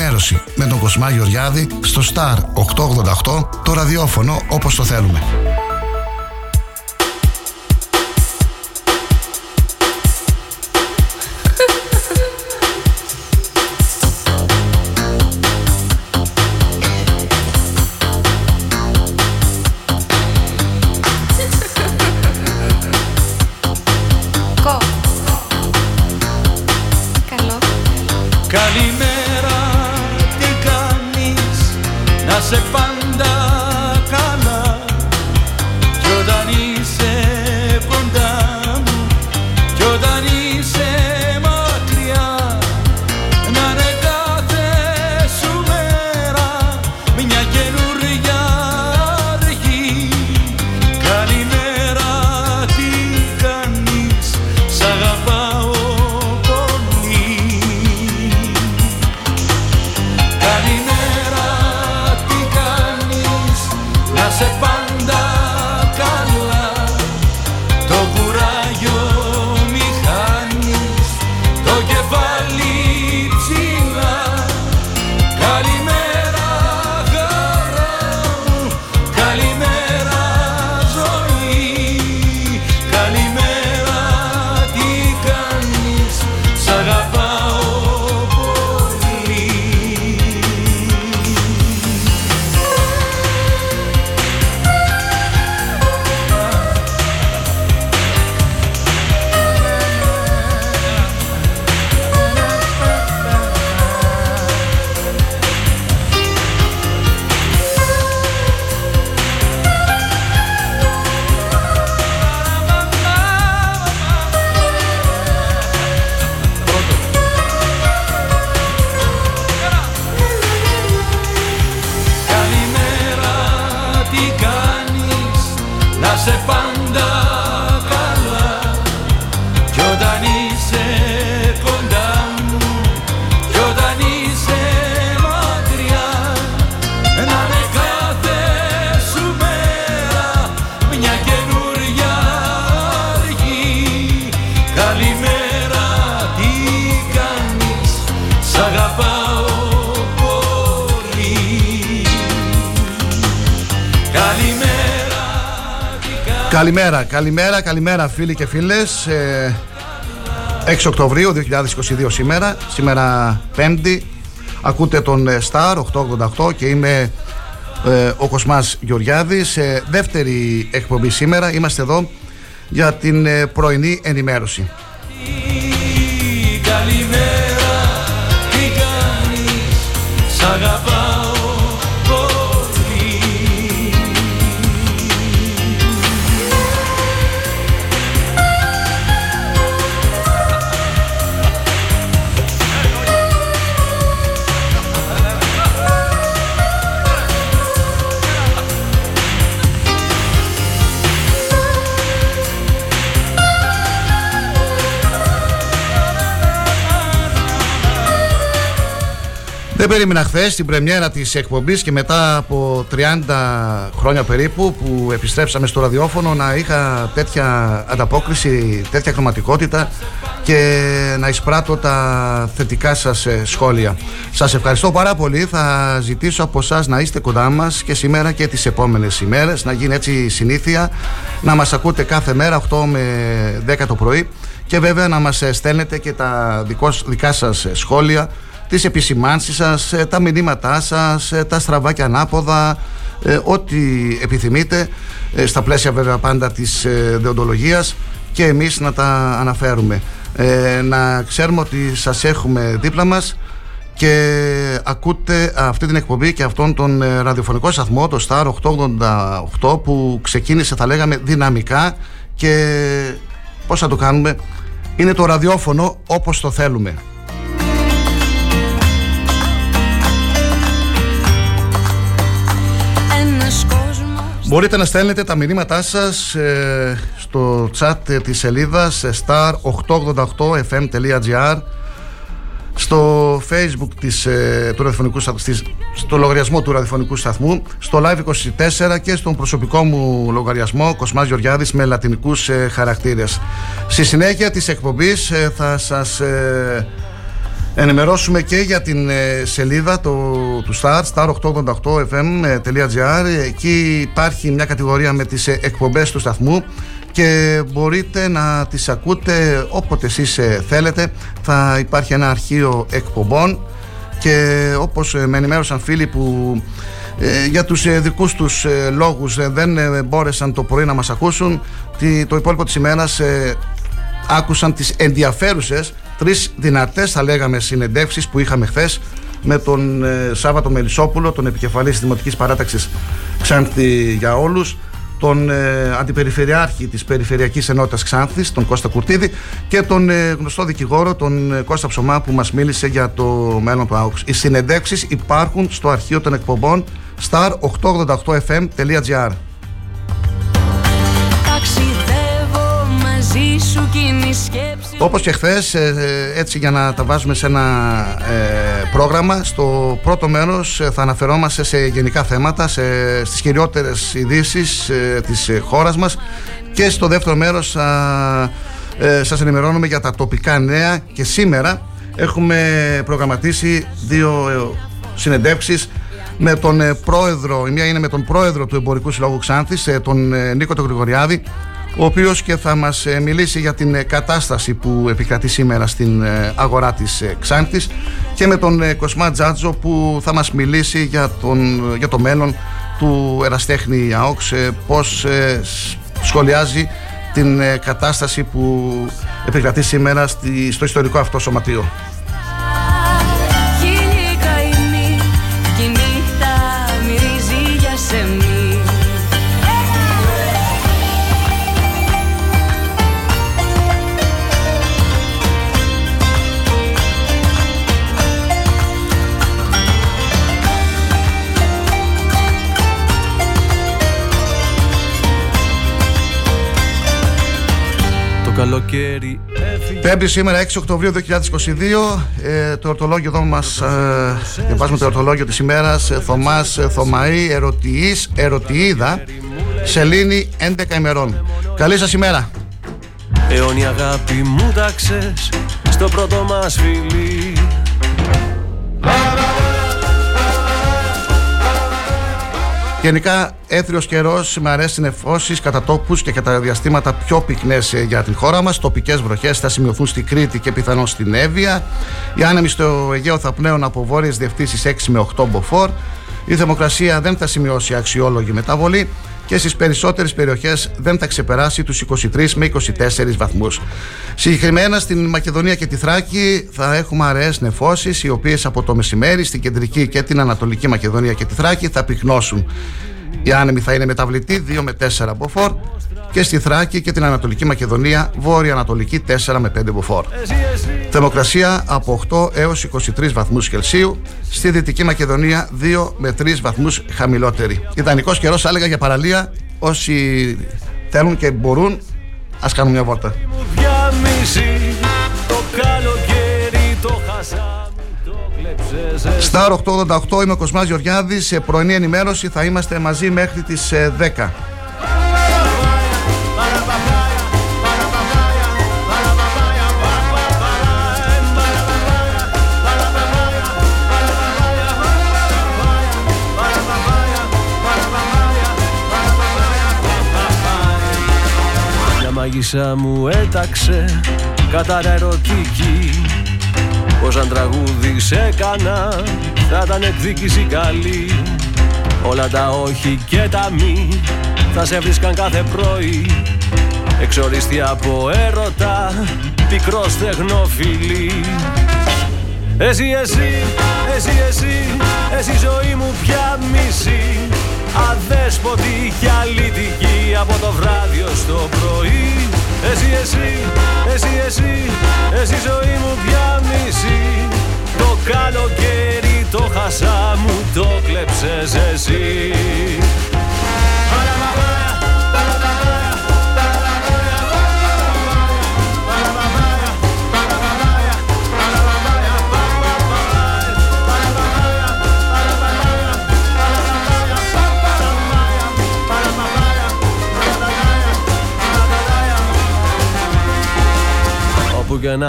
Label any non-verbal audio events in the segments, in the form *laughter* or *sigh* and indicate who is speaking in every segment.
Speaker 1: ενημέρωση με τον Κοσμά Γεωργιάδη στο Star 888 το ραδιόφωνο όπως το θέλουμε. Καλημέρα, καλημέρα, καλημέρα φίλοι και φίλες. 6 ε, Οκτωβρίου 2022 σήμερα Σήμερα Πέμπτη. Ακούτε τον ε, Star 888 και είμαι ε, ο Κοσμάς Γεωργιάδης. Δεύτερη εκπομπή σήμερα Είμαστε εδώ για την πρωινή ενημέρωση. Καλημέρα, τι κάνεις, Δεν περίμενα χθες την πρεμιέρα της εκπομπής και μετά από 30 χρόνια περίπου που επιστρέψαμε στο ραδιόφωνο να είχα τέτοια ανταπόκριση, τέτοια χρωματικότητα και να εισπράττω τα θετικά σας ε, σχόλια. Σας ευχαριστώ πάρα πολύ. Θα ζητήσω από εσά να είστε κοντά μας και σήμερα και τις επόμενες ημέρες να γίνει έτσι συνήθεια να μας ακούτε κάθε μέρα 8 με 10 το πρωί και βέβαια να μας ε, στέλνετε και τα δικά σας ε, σχόλια τις επισημάνσεις σας, ε, τα μηνύματά σας, ε, τα στραβά και ανάποδα, ε, ό,τι επιθυμείτε, στα πλαίσια βέβαια πάντα της δεοντολογίας και εμείς να τα αναφέρουμε. Να ξέρουμε ότι σας έχουμε δίπλα μας και ακούτε αυτή την εκπομπή και αυτόν τον ραδιοφωνικό σταθμό, το Star 888 που ξεκίνησε θα λέγαμε δυναμικά και πώς θα το κάνουμε, είναι το ραδιόφωνο όπως το θέλουμε. Μπορείτε να στέλνετε τα μηνύματά σας ε, στο chat της σελίδας star888fm.gr στο facebook της, ε, του ραδιοφωνικού, στο λογαριασμό του ραδιοφωνικού σταθμού στο live24 και στον προσωπικό μου λογαριασμό Κοσμάς Γεωργιάδης με λατινικούς ε, χαρακτήρες. Στη συνέχεια της εκπομπής θα σας ενημερώσουμε και για την ε, σελίδα το, του Star, star888fm.gr εκεί υπάρχει μια κατηγορία με τις ε, εκπομπές του σταθμού και μπορείτε να τις ακούτε όποτε εσείς ε, θέλετε. Θα υπάρχει ένα αρχείο εκπομπών και όπως με ενημέρωσαν φίλοι που για τους δικούς τους λόγους δεν μπόρεσαν το πρωί να μας ακούσουν το υπόλοιπο της ημέρας άκουσαν τις ενδιαφέρουσες τρεις δυνατές θα λέγαμε συνεντεύξεις που είχαμε χθες με τον ε, Σάββατο Μελισσόπουλο, τον επικεφαλής Δημοτικής Παράταξης Ξάνθη για όλους, τον ε, Αντιπεριφερειάρχη της Περιφερειακής Ενότητας Ξάνθης, τον Κώστα Κουρτίδη και τον ε, γνωστό δικηγόρο, τον ε, Κώστα Ψωμά που μας μίλησε για το μέλλον του ΑΟΚΣ. Οι συνεντεύξεις υπάρχουν στο αρχείο των εκπομπών star888fm.gr Όπως και χθες, ε, ε, έτσι για να τα βάζουμε σε ένα ε, πρόγραμμα, στο πρώτο μέρος θα αναφερόμαστε σε γενικά θέματα, σε, στις κυριότερες ειδήσεις της χώρας μας. Και στο δεύτερο μέρος θα σας ενημερώνουμε για τα τοπικά νέα. Και σήμερα έχουμε προγραμματίσει δύο συνεντεύξεις με τον πρόεδρο, η μία είναι με τον πρόεδρο του Εμπορικού Συλλόγου Ξάνθης, τον Νίκο τον Γρηγοριάδη, ο οποίος και θα μας ε, μιλήσει για την ε, κατάσταση που επικρατεί σήμερα στην ε, αγορά της Ξάνθης και με τον Κοσμά Τζάτζο που θα μας μιλήσει για, τον, για το μέλλον του εραστέχνη ΑΟΚΣ πώς σχολιάζει την κατάσταση που επικρατεί σήμερα στο ιστορικό αυτό σωματείο. Καλοκαίρι. Πέμπτη σήμερα 6 Οκτωβρίου 2022 ε, Το ορτολόγιο εδώ μας ε, Διαβάζουμε το ορτολόγιο της ημέρας. Ε, Θωμάς ε, Θωμαή Ερωτιής Ερωτιίδα Σελήνη 11 ημερών. Καλή σας ημέρα.
Speaker 2: Αιώνια αγάπη μου τάξες Στο πρώτο μας φιλί
Speaker 1: Γενικά, έθριος καιρός με αρέσει νεφώσει κατά τόπου και κατά διαστήματα πιο πυκνές ε, για την χώρα μας. Τοπικές βροχές θα σημειωθούν στην Κρήτη και πιθανώς στην Εύβοια. Οι άνεμοι στο Αιγαίο θα πλέον από βόρειες διευθύνσεις 6 με 8 μποφόρ. Η θερμοκρασία δεν θα σημειώσει αξιόλογη μεταβολή και στις περισσότερες περιοχές δεν θα ξεπεράσει τους 23 με 24 βαθμούς. Συγκεκριμένα στην Μακεδονία και τη Θράκη θα έχουμε αραιές νεφώσεις οι οποίες από το μεσημέρι στην κεντρική και την ανατολική Μακεδονία και τη Θράκη θα πυκνώσουν. Η άνεμη θα είναι μεταβλητή 2 με 4 μποφόρ και στη Θράκη και την Ανατολική Μακεδονία βόρεια-ανατολική 4 με 5 μποφόρ. Θερμοκρασία από 8 έως 23 βαθμούς Κελσίου, στη Δυτική Μακεδονία 2 με 3 βαθμούς χαμηλότερη. Ιδανικός καιρός έλεγα για παραλία, όσοι θέλουν και μπορούν ας κάνουν μια βόλτα. Στάρ 888 είμαι ο Κοσμάς Γεωργιάδης Σε πρωινή ενημέρωση θα είμαστε μαζί μέχρι τις 10
Speaker 2: μάγισσα μου έταξε κατά ερωτική. Πως αν τραγούδι σε έκανα θα ήταν εκδίκηση καλή. Όλα τα όχι και τα μη θα σε βρίσκαν κάθε πρωί. Εξοριστή από έρωτα, πικρός στεγνοφιλή Εσύ, εσύ, εσύ, εσύ, εσύ ζωή μου πια μισή. Αδέσποτη και αλήτικη από το βράδυ ως το πρωί. Εσύ, εσύ, εσύ, εσύ, εσύ ζωή μου πια μισή. Το καλοκαίρι το χασά μου το κλέψες εσύ. Όπου και να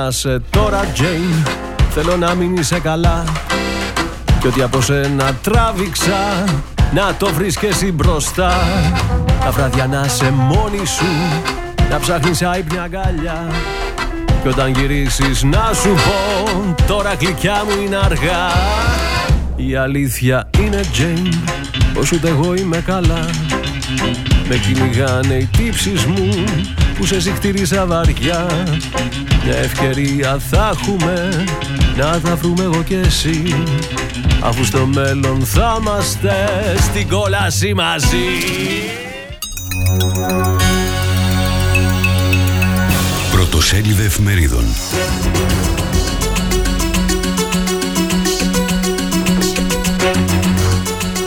Speaker 2: σε τώρα Jane Θέλω να μην είσαι καλά. Κι ότι από σένα τράβηξα Να το βρεις και εσύ μπροστά. Τα βράδια να σε μόνη σου Να ψάχνεις άϊπνια αγκαλιά. Κι όταν γυρίσεις να σου πω Τώρα γλυκιά μου είναι αργά. Η αλήθεια είναι Jane Πως ούτε εγώ είμαι καλά. Με κυνηγάνε οι τύψεις μου Που σε ζυχτήριζα βαριά. Μια ευκαιρία θα έχουμε Να τα βρούμε εγώ και εσύ. Αφού στο μέλλον θα είμαστε Στην κόλαση μαζί.
Speaker 3: Πρωτοσέλιδε εφημερίδων.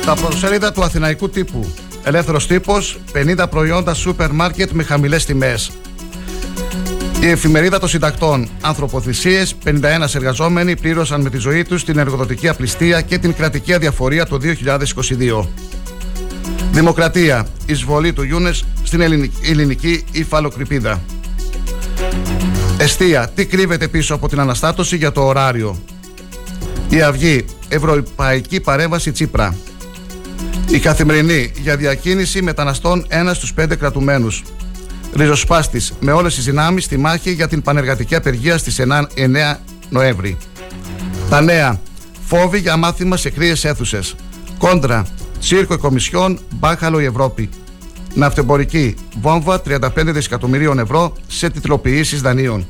Speaker 1: Τα πρωτοσέλιδα του Αθηναϊκού τύπου. Ελεύθερος τύπος, 50 προϊόντα σούπερ μάρκετ με χαμηλές τιμές. Η εφημερίδα των συντακτών. Ανθρωποθυσίες, 51 εργαζόμενοι πλήρωσαν με τη ζωή τους την εργοδοτική απληστία και την κρατική αδιαφορία το 2022. Δημοκρατία. Εισβολή του Γιούνες στην ελληνική, ελληνική υφαλοκρηπίδα. Εστία. Τι κρύβεται πίσω από την αναστάτωση για το ωράριο. Η Αυγή. Ευρωπαϊκή παρέμβαση Τσίπρα. Η καθημερινή για διακίνηση μεταναστών ένα στους πέντε κρατουμένους. Ριζοσπάστης με όλες τις δυνάμεις στη μάχη για την πανεργατική απεργία στις 9 Νοέμβρη. Τα νέα. Φόβοι για μάθημα σε κρύες αίθουσες. Κόντρα. Τσίρκο Κομισιόν, μπάχαλο η Ευρώπη. Ναυτεμπορική. Βόμβα 35 δισεκατομμυρίων ευρώ σε τιτλοποιήσεις δανείων.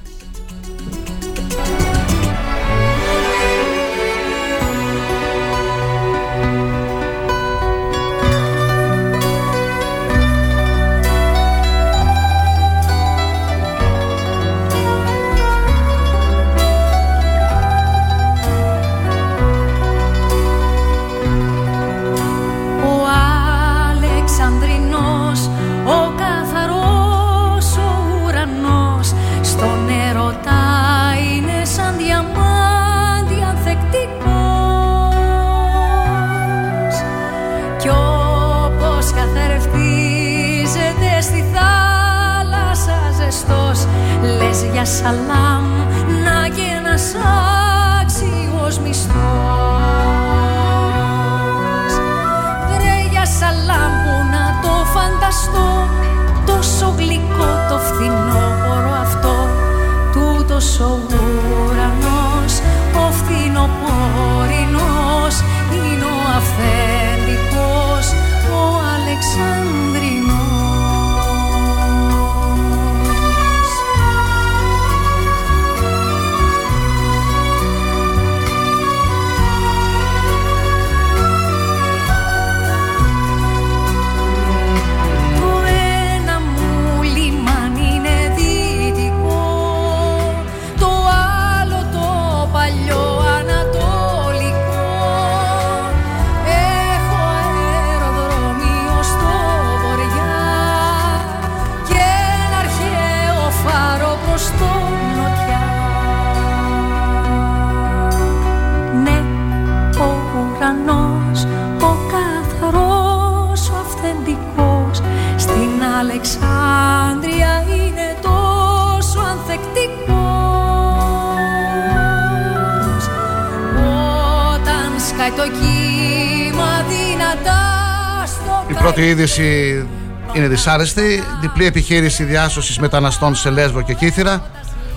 Speaker 1: Δυσάρεστη. Διπλή επιχείρηση διάσωσης μεταναστών σε Λέσβο και Κύθυρα.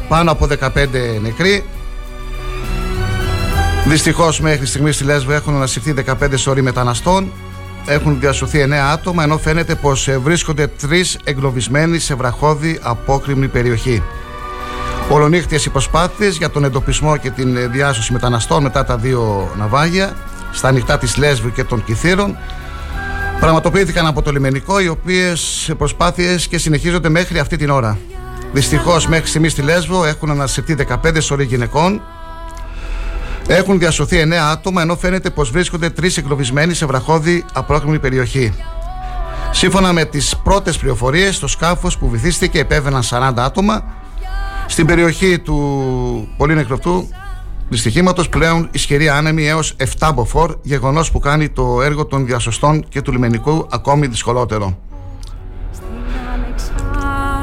Speaker 1: Πάνω από 15 νεκροί. Δυστυχώς μέχρι στιγμής στη Λέσβο έχουν ανασυρθεί 15 σωροί μεταναστών. Έχουν διασωθεί 9 άτομα, ενώ φαίνεται πως βρίσκονται τρεις εγκλωβισμένοι σε βραχώδη απόκρημνη περιοχή. Ολονύχτιες οι προσπάθειες για τον εντοπισμό και την ε, διάσωση μεταναστών μετά τα δύο ναυάγια στα ανοιχτά της Λέσβου και των Κυθύρων πραγματοποιήθηκαν από το λιμενικό οι οποίες προσπάθειες και συνεχίζονται μέχρι αυτή την ώρα. Δυστυχώς μέχρι στιγμής στη Λέσβο έχουν ανασυρθεί 15 σωροί γυναικών έχουν διασωθεί 9 άτομα ενώ φαίνεται πως βρίσκονται τρεις εγκλωβισμένοι σε βραχώδη απρόκρημη περιοχή. Σύμφωνα με τις πρώτες πληροφορίες, το σκάφος που βυθίστηκε επέβαιναν 40 άτομα. Στην περιοχή του πολύ νεκροτού δυστυχήματος πλέον ισχυρή άνεμη έως 7 μποφόρ, γεγονός που κάνει το έργο των διασωστών και του λιμενικού ακόμη δυσκολότερο.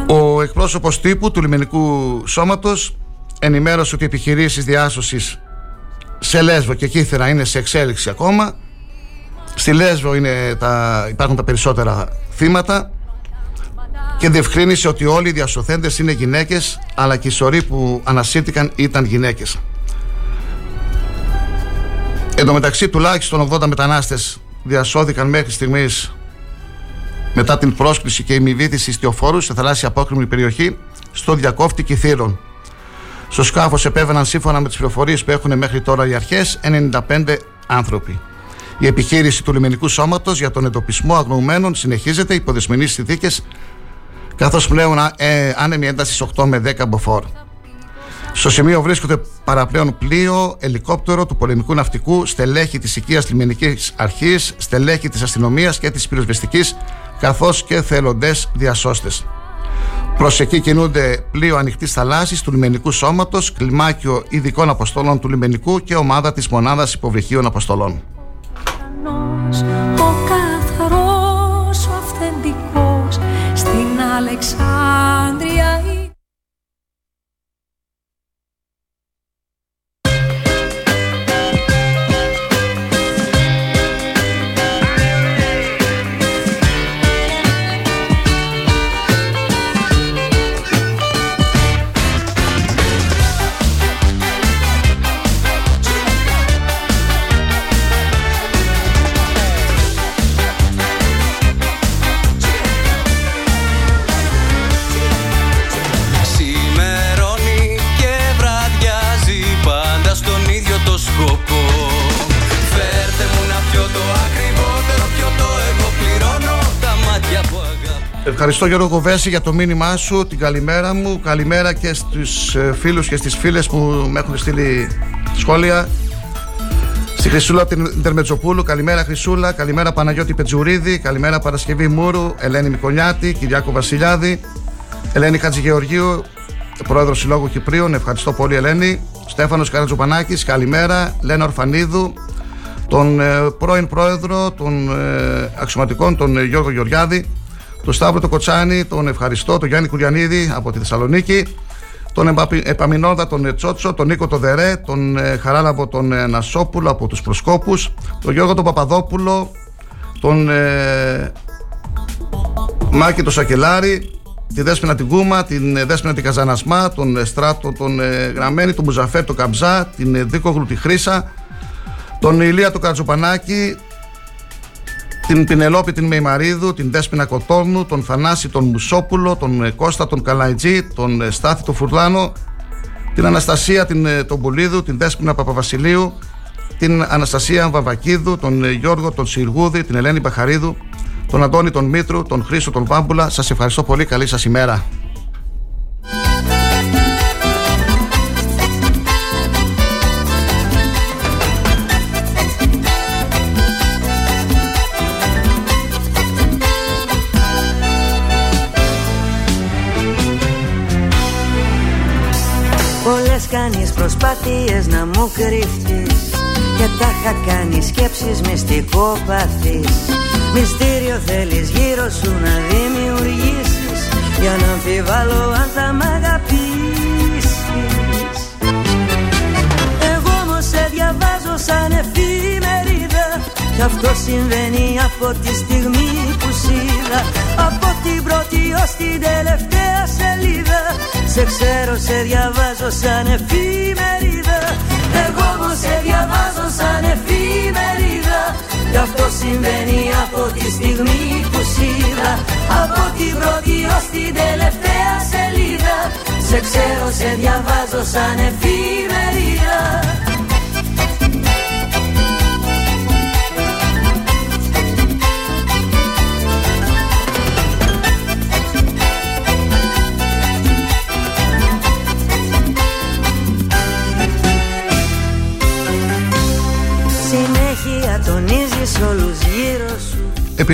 Speaker 1: Ο εκπρόσωπος τύπου του λιμενικού σώματος ενημέρωσε ότι οι επιχειρήσεις διάσωσης σε Λέσβο και Κύθερα είναι σε εξέλιξη ακόμα. Στη Λέσβο είναι τα, υπάρχουν τα περισσότερα θύματα και διευκρίνησε ότι όλοι οι διασωθέντες είναι γυναίκες αλλά και οι σωροί που ανασύρθηκαν ήταν γυναίκες. Εν τω μεταξύ τουλάχιστον 80 μετανάστες διασώθηκαν μέχρι στιγμής μετά την πρόσκληση και ημιβήθηση ιστιοφόρου σε θαλάσσια απόκρημη περιοχή στο διακόφτη Κιθήρων. Στο σκάφος επέβαιναν σύμφωνα με τις πληροφορίες που έχουν μέχρι τώρα οι αρχές 95 άνθρωποι. Η επιχείρηση του λιμενικού σώματος για τον εντοπισμό αγνοωμένων συνεχίζεται υπό δεσμενεί συνθήκες, καθώς πλέον ε, άνεμη ένταση 8 με 10 μποφόρ. Στο σημείο βρίσκονται παραπλέον πλοίο, ελικόπτερο του πολεμικού ναυτικού, στελέχη της οικίας λιμενικής αρχής, στελέχη της αστυνομίας και της πυροσβεστικής, καθώς και θελοντές διασώστες. Προς εκεί κινούνται πλοίο ανοιχτής θαλάσσης του λιμενικού σώματος, κλιμάκιο ειδικών αποστολών του λιμενικού και ομάδα της μονάδας υποβρυχίων αποστολών.
Speaker 2: Ο καθαρός, ο αυθεντικός στην Αλεξάνδρεια
Speaker 1: Ευχαριστώ Γιώργο Κοβέση για το μήνυμά σου, την καλημέρα μου. Καλημέρα και στους ε, φίλους και στις φίλες που με έχουν στείλει σχόλια. Στη Χρυσούλα από την Τερμετζοπούλου, καλημέρα Χρυσούλα, καλημέρα Παναγιώτη Πετζουρίδη, καλημέρα Παρασκευή Μούρου, Ελένη Μικολιάτη, Κυριάκο Βασιλιάδη, Ελένη Χατζηγεωργίου, πρόεδρος Συλλόγου Κυπρίων, ευχαριστώ πολύ Ελένη. Στέφανος Καρατζουπανάκης, καλημέρα. Λένα Ορφανίδου, τον ε, πρώην πρόεδρο των ε, αξιωματικών, τον ε, Γιώργο Γεωργιάδη, τον Σταύρο το Κοτσάνη, τον ευχαριστώ, τον Γιάννη Κουριανίδη από τη Θεσσαλονίκη, τον Εμπαπη- Επαμινόδα, τον ε, Τσότσο, τον Νίκο το Δερέ, τον ε, Χαράλαμπο, τον ε, Νασόπουλο από τους Προσκόπους, τον Γιώργο τον Παπαδόπουλο, τον ε, Μάκη το Σακελάρη, τη Δέσποινα την Κούμα, την ε, Δέσποινα την Καζανασμά, τον ε, Στράτο, τον ε, Γραμμένη, τον Μουζαφέρ, τον Καμψά, την ε, Δίκογλου τη Χρύσα, τον Ηλία του Κατζοπανάκη, την Πινελόπη την Μεϊμαρίδου, την Δέσποινα Κοτόρνου, τον Θανάση τον Μουσόπουλο, τον ε, Κώστα τον Καλαϊτζή, τον ε, Στάθη τον Φουρλάνο, την Αναστασία την, ε, τον Πουλίδου, την Δέσποινα Παπαβασιλείου, την Αναστασία Βαβακίδου, τον ε, Γιώργο τον Σιργούδη, την Ελένη Μπαχαρίδου, τον Αντώνη τον Μήτρου, τον Χρήστο τον Πάμπουλα. Σας ευχαριστώ πολύ. Καλή σας ημέρα.
Speaker 4: Προσπάθειες να μου κρύφτεις Και τα είχα κάνει σκέψεις μυστικόπαθης Μυστήριο θέλεις γύρω σου να δημιουργήσεις. Για να αμφιβάλλω αν θα μ' αγαπήσεις. Εγώ όμως σε διαβάζω σαν εφημερίδα Κι αυτό συμβαίνει από τη στιγμή που σ' είδα Από την πρώτη ως την τελευταία σελίδα. Σε ξέρω, σε διαβάζω σαν εφημερίδα. Εγώ όμως σε διαβάζω σαν εφημερίδα. Κι αυτό συμβαίνει από τη στιγμή που σ' είδα Από την πρώτη ως την τελευταία σελίδα. Σε ξέρω, σε διαβάζω σαν εφημερίδα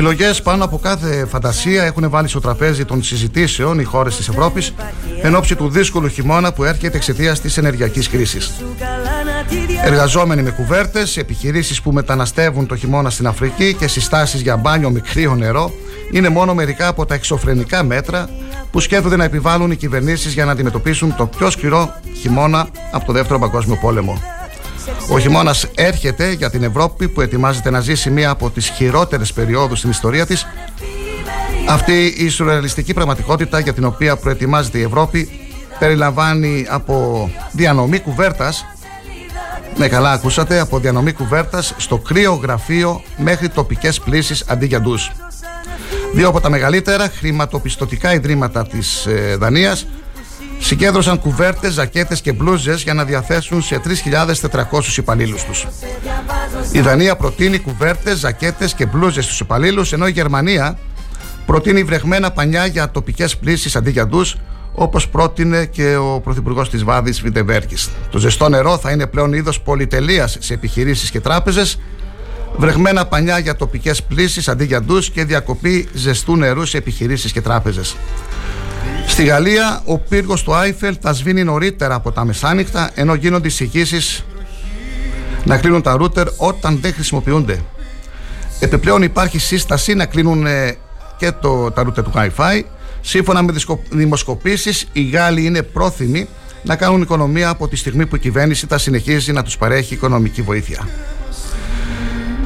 Speaker 1: Επιλογές πάνω από κάθε φαντασία έχουν βάλει στο τραπέζι των συζητήσεων οι χώρες της Ευρώπης εν ώψη του δύσκολου χειμώνα που έρχεται εξαιτίας της ενεργειακής κρίσης.
Speaker 4: Σου καλά να τη δια...
Speaker 1: Εργαζόμενοι με κουβέρτες, επιχειρήσεις που μεταναστεύουν το χειμώνα στην Αφρική και συστάσεις για μπάνιο με κρύο νερό είναι μόνο μερικά από τα εξωφρενικά μέτρα που σκέφτονται να επιβάλλουν οι κυβερνήσεις για να αντιμετωπίσουν το πιο σκληρό χειμώνα από το Δεύτερο Παγκόσμιο Πόλεμο. Ο χειμώνας έρχεται για την Ευρώπη που ετοιμάζεται να ζήσει μία από τις χειρότερες περιόδους στην ιστορία της. Αυτή η σουρεαλιστική πραγματικότητα για την οποία προετοιμάζεται η Ευρώπη περιλαμβάνει από διανομή κουβέρτας ναι καλά ακούσατε από διανομή κουβέρτας στο κρύο γραφείο μέχρι τοπικές πλήσεις αντί για ντους. Δύο από τα μεγαλύτερα χρηματοπιστωτικά ιδρύματα της ε, Δανίας συγκέντρωσαν κουβέρτες, ζακέτες και μπλούζες για να διαθέσουν σε 3.400 υπαλλήλους τους. Η Δανία προτείνει κουβέρτες, ζακέτες και μπλούζες στους υπαλλήλους ενώ η Γερμανία προτείνει βρεγμένα πανιά για τοπικές πλήσεις αντί για ντους όπως πρότεινε και ο Πρωθυπουργός της Βάδης Βιντεβέρκη. Το ζεστό νερό θα είναι πλέον είδος πολυτελείας σε επιχειρήσεις και τράπεζες, βρεγμένα πανιά για τοπικές πλήσεις αντί για ντους και διακοπή ζεστού νερού σε επιχειρήσεις και τράπεζες. Στη Γαλλία, ο πύργος του Άιφελ θα σβήνει νωρίτερα από τα μεσάνυχτα, ενώ γίνονται εισηγήσεις να κλείνουν τα ρούτερ όταν δεν χρησιμοποιούνται. Επιπλέον υπάρχει σύσταση να κλείνουν ε, και το, τα ρούτερ του Wi-Fi Σύμφωνα με δημοσκοπήσεις, οι Γάλλοι είναι πρόθυμοι να κάνουν οικονομία από τη στιγμή που η κυβέρνηση θα συνεχίζει να τους παρέχει οικονομική βοήθεια.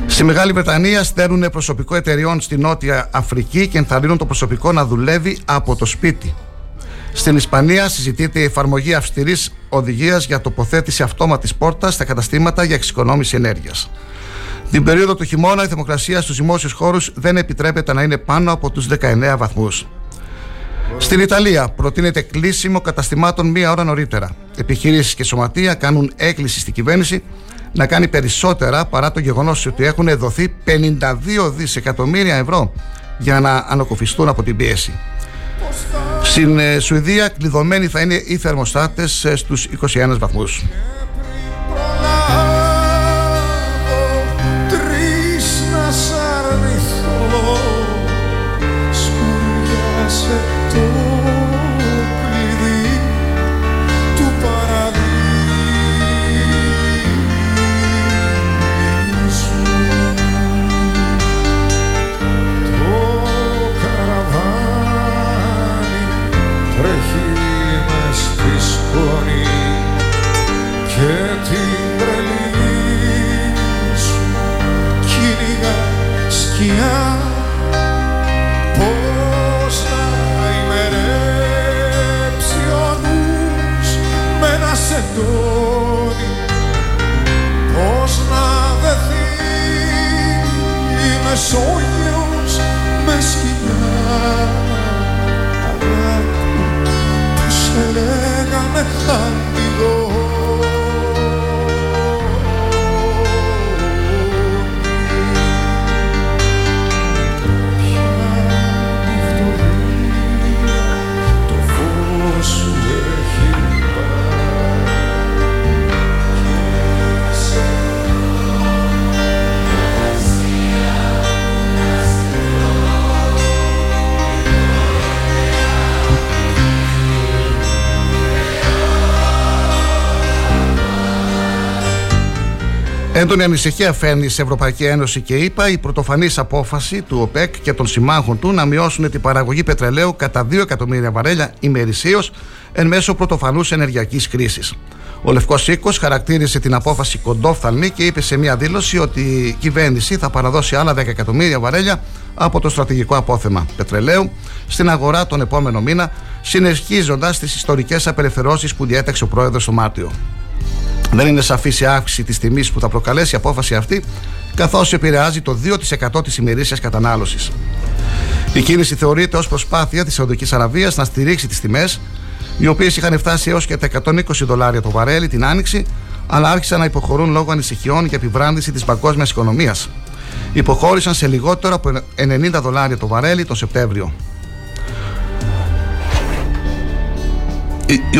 Speaker 1: Στη Μεγάλη Βρετανία στέλνουν προσωπικό εταιριών στη Νότια Αφρική και ενθαρρύνουν το προσωπικό να δουλεύει από το σπίτι. Στην Ισπανία συζητείται η εφαρμογή αυστηρής οδηγίας για τοποθέτηση αυτόματης πόρτας στα καταστήματα για εξοικονόμηση ενέργειας. Την περίοδο του χειμώνα η θερμοκρασία στους δημόσιους χώρους δεν επιτρέπεται να είναι πάνω από τους 19 βαθμούς. Στην Ιταλία προτείνεται κλείσιμο καταστημάτων μία ώρα νωρίτερα. Επιχειρήσεις και σωματεία κάνουν έκκληση στην κυβέρνηση να κάνει περισσότερα παρά το γεγονός ότι έχουν δοθεί 52 δισεκατομμύρια ευρώ για να ανακοφιστούν από την πίεση. Στην ε, Σουηδία κλειδωμένοι θα είναι οι θερμοστάτες ε, στους 21 βαθμούς. Έντονη ανησυχία φέρνει σε Ευρωπαϊκή Ένωση και είπα η πρωτοφανής απόφαση του ΟΠΕΚ και των συμμάχων του να μειώσουν την παραγωγή πετρελαίου κατά 2 εκατομμύρια βαρέλια ημερησίως εν μέσω πρωτοφανούς ενεργειακής κρίσης. Ο Λευκός Οίκος χαρακτήρισε την απόφαση κοντόφθαλμη και είπε σε μια δήλωση ότι η κυβέρνηση θα παραδώσει άλλα 10 εκατομμύρια βαρέλια από το στρατηγικό απόθεμα πετρελαίου στην αγορά τον επόμενο μήνα, συνεχίζοντας τις ιστορικές απελευθερώσεις που διέταξε ο πρόεδρος το Μάρτιο. Δεν είναι σαφή η αύξηση της τιμής που θα προκαλέσει η απόφαση αυτή, καθώς επηρεάζει το 2% της ημερήσιας κατανάλωσης. Η κίνηση θεωρείται ως προσπάθεια της Σαουδικής Αραβίας να στηρίξει τις τιμές, οι οποίες είχαν φτάσει έως και τα 120 δολάρια το βαρέλι την άνοιξη, αλλά άρχισαν να υποχωρούν λόγω ανησυχιών για επιβράδυνση της παγκόσμιας οικονομίας. Υποχώρησαν σε λιγότερο από 90 δολάρια το βαρέλι το Σεπτέμβριο.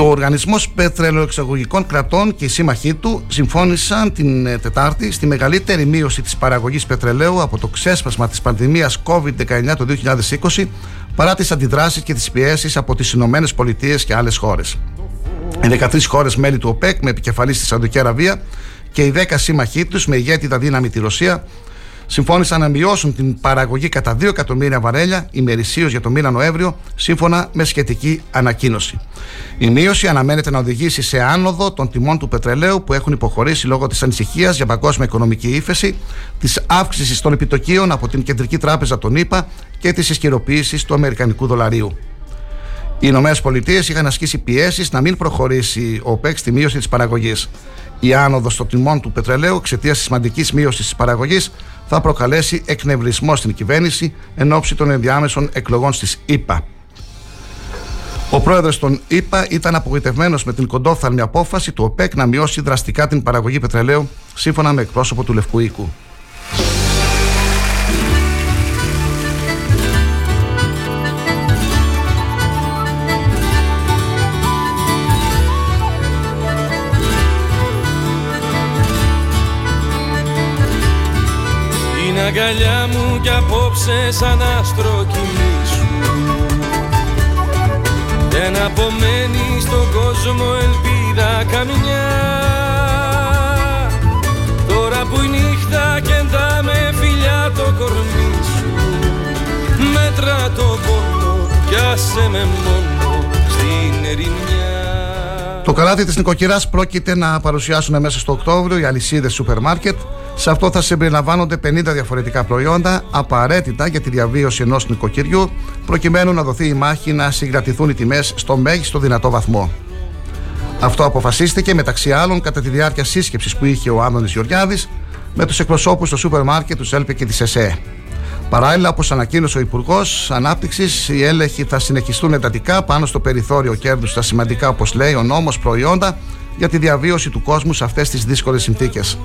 Speaker 1: Ο Οργανισμός Πετρελοεξαγωγικών Κρατών και οι σύμμαχοί του συμφώνησαν την ε, Τετάρτη στη μεγαλύτερη μείωση της παραγωγής πετρελαίου από το ξέσπασμα της πανδημίας COVID-19 το 2020 παρά τις αντιδράσεις και τις πιέσεις από τις Ηνωμένες Πολιτείες και άλλες χώρες. Οι 13 χώρες μέλη του ΟΠΕΚ με επικεφαλής στη Σαουδική Αραβία και οι 10 σύμμαχοί τους με ηγέτητα δύναμη τη Ρωσία συμφώνησαν να μειώσουν την παραγωγή κατά 2 εκατομμύρια βαρέλια ημερησίως για το μήνα Νοέμβριο, σύμφωνα με σχετική ανακοίνωση. Η μείωση αναμένεται να οδηγήσει σε άνοδο των τιμών του πετρελαίου που έχουν υποχωρήσει λόγω της ανησυχίας για παγκόσμια οικονομική ύφεση, της αύξησης των επιτοκίων από την Κεντρική Τράπεζα των ΗΠΑ και της ισχυροποίησης του Αμερικανικού δολαρίου. Οι Ηνωμένες Πολιτείες είχαν ασκήσει πιέσεις να μην προχωρήσει ο ΟΠΕΚ στη μείωση της παραγωγής. Η άνοδος των τιμών του πετρελαίου εξαιτίας της σημαντικής μείωσης της παραγωγής θα προκαλέσει εκνευρισμό στην κυβέρνηση εν ώψη των ενδιάμεσων εκλογών στις ΗΠΑ. Ο πρόεδρος των ΗΠΑ ήταν απογοητευμένος με την κοντόφθαλμη απόφαση του ΟΠΕΚ να μειώσει δραστικά την παραγωγή πετρελαίου, σύμφωνα με εκπρόσωπο του Λευκού Οίκου.
Speaker 5: Αγκαλιά μου κι απόψε σαν άστρο κοιμήσου Δεν απομένει στον κόσμο ελπίδα καμιά Τώρα που η νύχτα κεντά με φιλιά το κορμί σου. Μέτρα το πόνο κι άσε με μόνο στην ερημιά
Speaker 1: το καλάθι της νοικοκυράς πρόκειται να παρουσιάσουν μέσα στο Οκτώβριο οι αλυσίδες σούπερ μάρκετ σε αυτό θα συμπεριλαμβάνονται 50 διαφορετικά προϊόντα απαραίτητα για τη διαβίωση ενός νοικοκυριού, προκειμένου να δοθεί η μάχη να συγκρατηθούν οι τιμές στο μέγιστο δυνατό βαθμό. Αυτό αποφασίστηκε μεταξύ άλλων κατά τη διάρκεια σύσκεψης που είχε ο Άδωνη Γεωργιάδης με τους εκπροσώπους στο σούπερ μάρκετ, του ΕΛΠΕ και της ΕΣΕ. Παράλληλα, όπως ανακοίνωσε ο Υπουργός Ανάπτυξης, οι έλεγχοι θα συνεχιστούν εντατικά πάνω στο περιθώριο κέρδους στα σημαντικά, όπως λέει ο νόμος, προϊόντα για τη διαβίωση του κόσμου σε αυτές τις δύσκολες συνθήκες.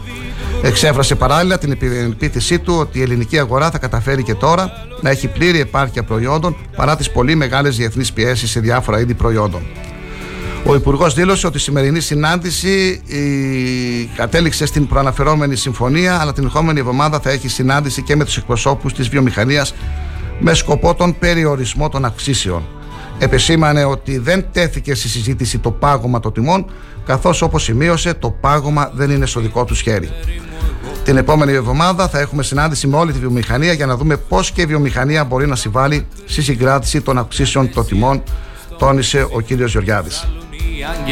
Speaker 1: Εξέφρασε παράλληλα την επίθεσή του ότι η ελληνική αγορά θα καταφέρει και τώρα να έχει πλήρη επάρκεια προϊόντων παρά τις πολύ μεγάλες διεθνείς πιέσεις σε διάφορα είδη προϊόντων. Ο Υπουργός δήλωσε ότι η σημερινή συνάντηση κατέληξε στην προαναφερόμενη συμφωνία, αλλά την ερχόμενη εβδομάδα θα έχει συνάντηση και με τους εκπροσώπους της βιομηχανίας με σκοπό τον περιορισμό των αυξήσεων. Επεσήμανε ότι δεν τέθηκε στη συζήτηση το πάγωμα των τιμών, καθώς όπως σημείωσε, το πάγωμα δεν είναι στο δικό τους χέρι. Την επόμενη εβδομάδα θα έχουμε συνάντηση με όλη τη βιομηχανία για να δούμε πώς και η βιομηχανία μπορεί να συμβάλλει στη συγκράτηση των αυξήσεων των τιμών, τόνισε ο κ. Γεωργιάδη.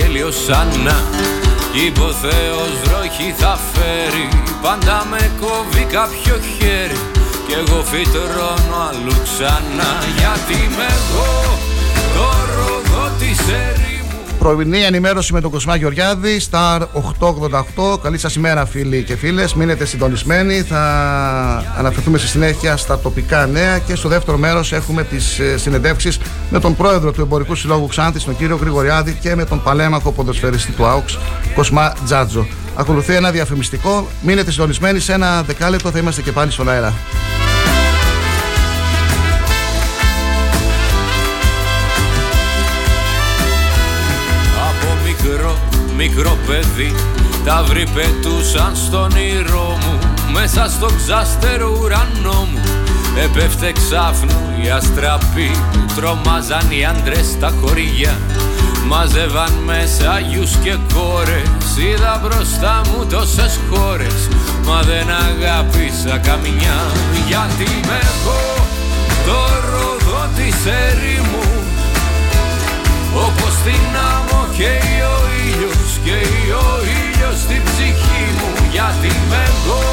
Speaker 1: θα φέρει. Πάντα με κόβει κάποιο χέρι. Κι εγώ φυτρώνω αλλού ξανά. Γιατί με εγώ το ροδό της Πρωινή ενημέρωση με τον Κοσμά Γεωργιάδη, Star 888. Καλή σας ημέρα, φίλοι και φίλες. Μείνετε συντονισμένοι. Θα αναφερθούμε στη συνέχεια στα τοπικά νέα και στο δεύτερο μέρος έχουμε τις ε, συνεντεύξεις με τον πρόεδρο του Εμπορικού Συλλόγου Ξάνθης, τον κύριο Γρηγοριάδη, και με τον παλέμαχο ποδοσφαιριστή του ΑΟΚΣ, Κοσμά Τζάτζο. Ακολουθεί ένα διαφημιστικό. Μείνετε συντονισμένοι σε ένα δεκάλεπτο, θα είμαστε και πάλι στον αέρα.
Speaker 5: Μικρό παιδί Τα βρει πετούσαν στον ήρω μου. Μέσα στο ξάστερο ουρανό μου Επέφτε ξάφνου η αστραπή Τρομάζαν οι άντρες στα χωριά. Μάζευαν μέσα αγιούς και κόρες Είδα μπροστά μου τόσες χώρες. Μα δεν αγάπησα καμιά Γιατί με εγώ το ροδό της ερήμου Όπως την άμμο και ο ήλιος και ο ήλιος στην ψυχή μου. Γιατί με εγώ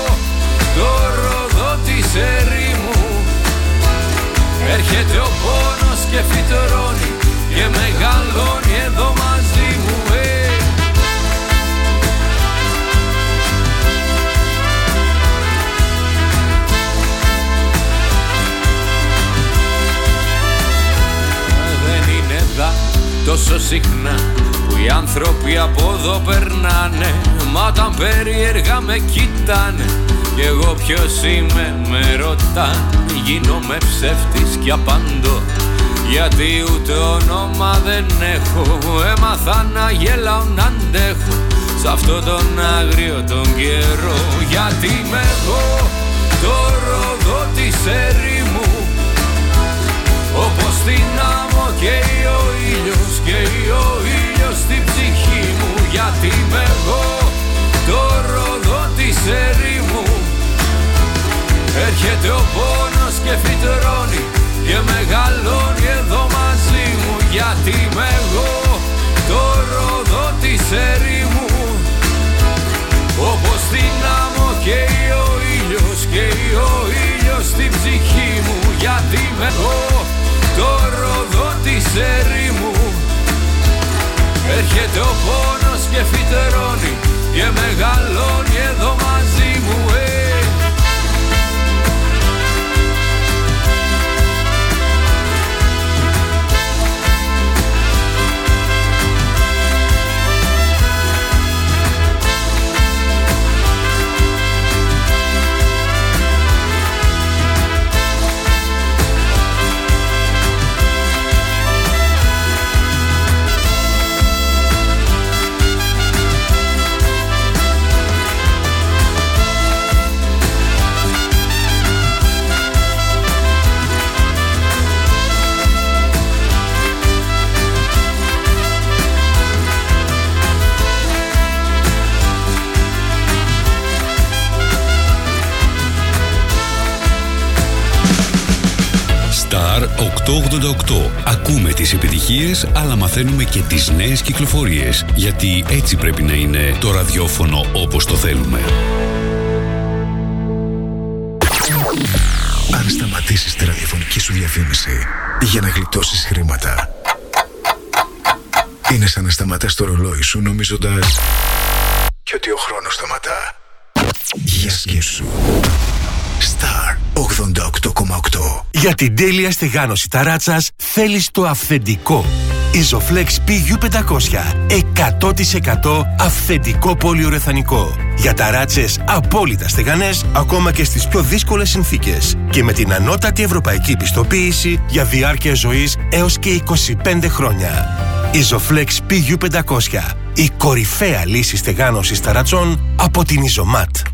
Speaker 5: το ροδό της ερήμου Έρχεται ο πόνος και φυτρώνει και μεγαλώνει εδώ μαζί μου ε. Δεν είναι δα τόσο συχνά οι άνθρωποι από εδώ περνάνε. Μα όταν περίεργα με κοιτάνε. Κι εγώ ποιος είμαι με ρωτάν Γίνομαι ψεύτης κι απαντώ. Γιατί ούτε όνομα δεν έχω. Έμαθα να γελάω να αντέχω. Σ' αυτό τον άγριο τον καιρό. Γιατί είμαι εγώ το ροδό της ερήμου Όπως την άμμο και ο είμαι εγώ το ροδό της ερήμου
Speaker 2: και φυτρώνει και μεγαλώνει εδώ μαζί μου. Γιατί είμαι εγώ το ρόδο της ερήμου όπως δυνάμω και ο ήλιος και ο ήλιος στην ψυχή μου. Γιατί είμαι εγώ το ρόδο της ερήμου Έρχεται ο πόνος και φυτερώνει και μεγαλώνει εδώ μαζί μου
Speaker 3: Ακούμε τις επιτυχίες, αλλά μαθαίνουμε και τις νέες κυκλοφορίες. Γιατί έτσι πρέπει να είναι το ραδιόφωνο όπως το θέλουμε.
Speaker 6: Αν σταματήσεις τη ραδιοφωνική σου διαφήμιση για να γλιτώσεις χρήματα, είναι σαν να σταματάς το ρολόι σου νομίζοντας και ότι ο χρόνος σταματά. Για σκέψου. Star 88,8
Speaker 7: Για την τέλεια στεγάνωση ταράτσας θέλεις το αυθεντικό. Isoflex PU500 100% αυθεντικό πολυουρεθανικό. Για ταράτσες απόλυτα στεγανές ακόμα και στις πιο δύσκολες συνθήκες. Και με την ανώτατη ευρωπαϊκή πιστοποίηση για διάρκεια ζωής έως και 25 χρόνια. Isoflex PU500 η κορυφαία λύση στεγάνωσης ταρατσών από την Isomat.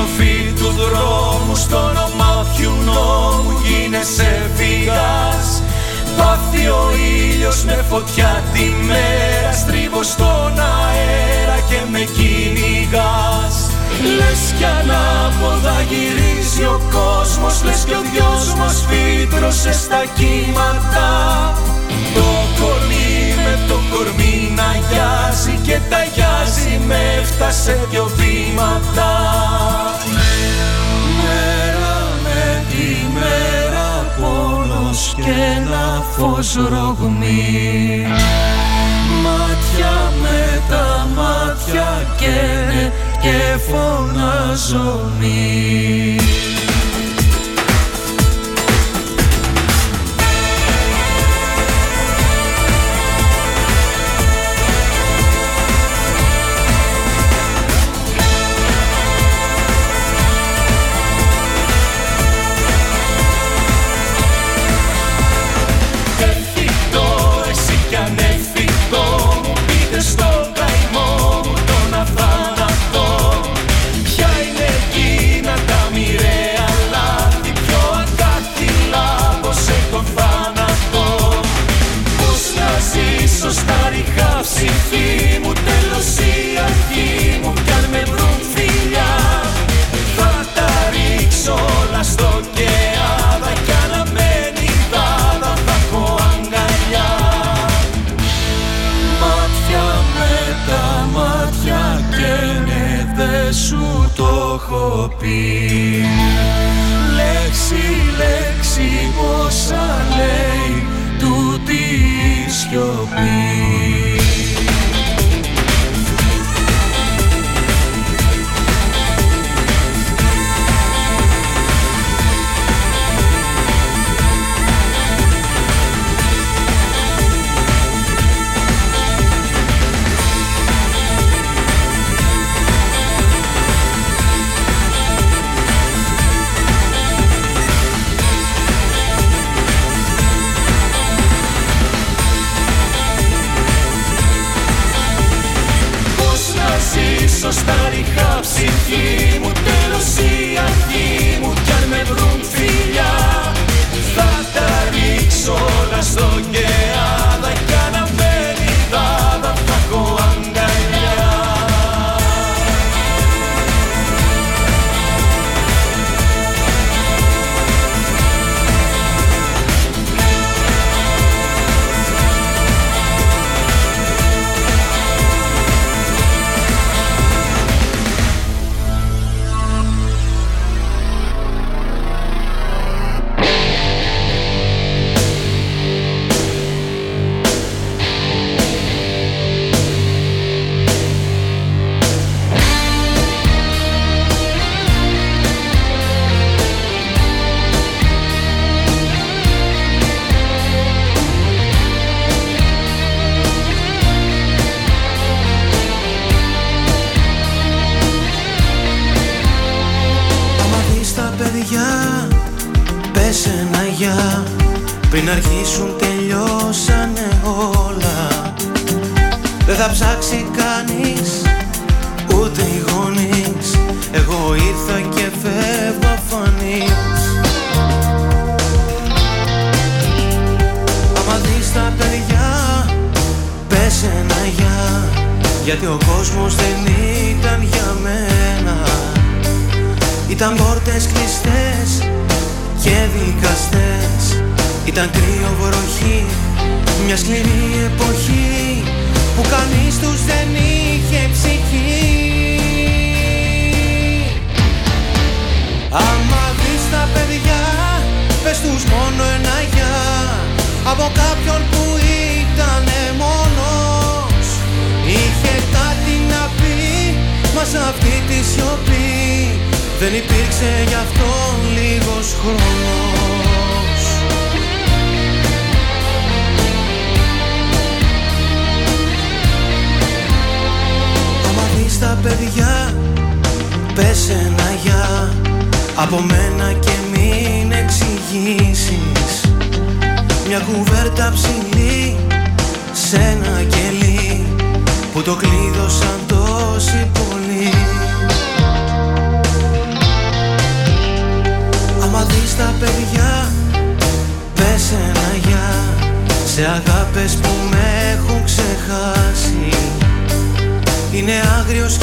Speaker 2: Στροφή τους δρόμους στο όνομα ποιου νόμου γίνεσαι φυγάς. Πάθει ο ήλιος με φωτιά τη μέρα Στρίβω στον αέρα και με κυνηγάς. Λες κι ανάποδα γυρίζει ο κόσμος Λες κι ο δυος μας φύτρωσες στα κύματα Το κορμί με το κορμί να γιάζει Και ταγιάζει με έφτασε δυο βήματα. Μέρα με τη μέρα πόνος και ένα φως ρογμή Μάτια με τα μάτια καίνε και φωνάζω μη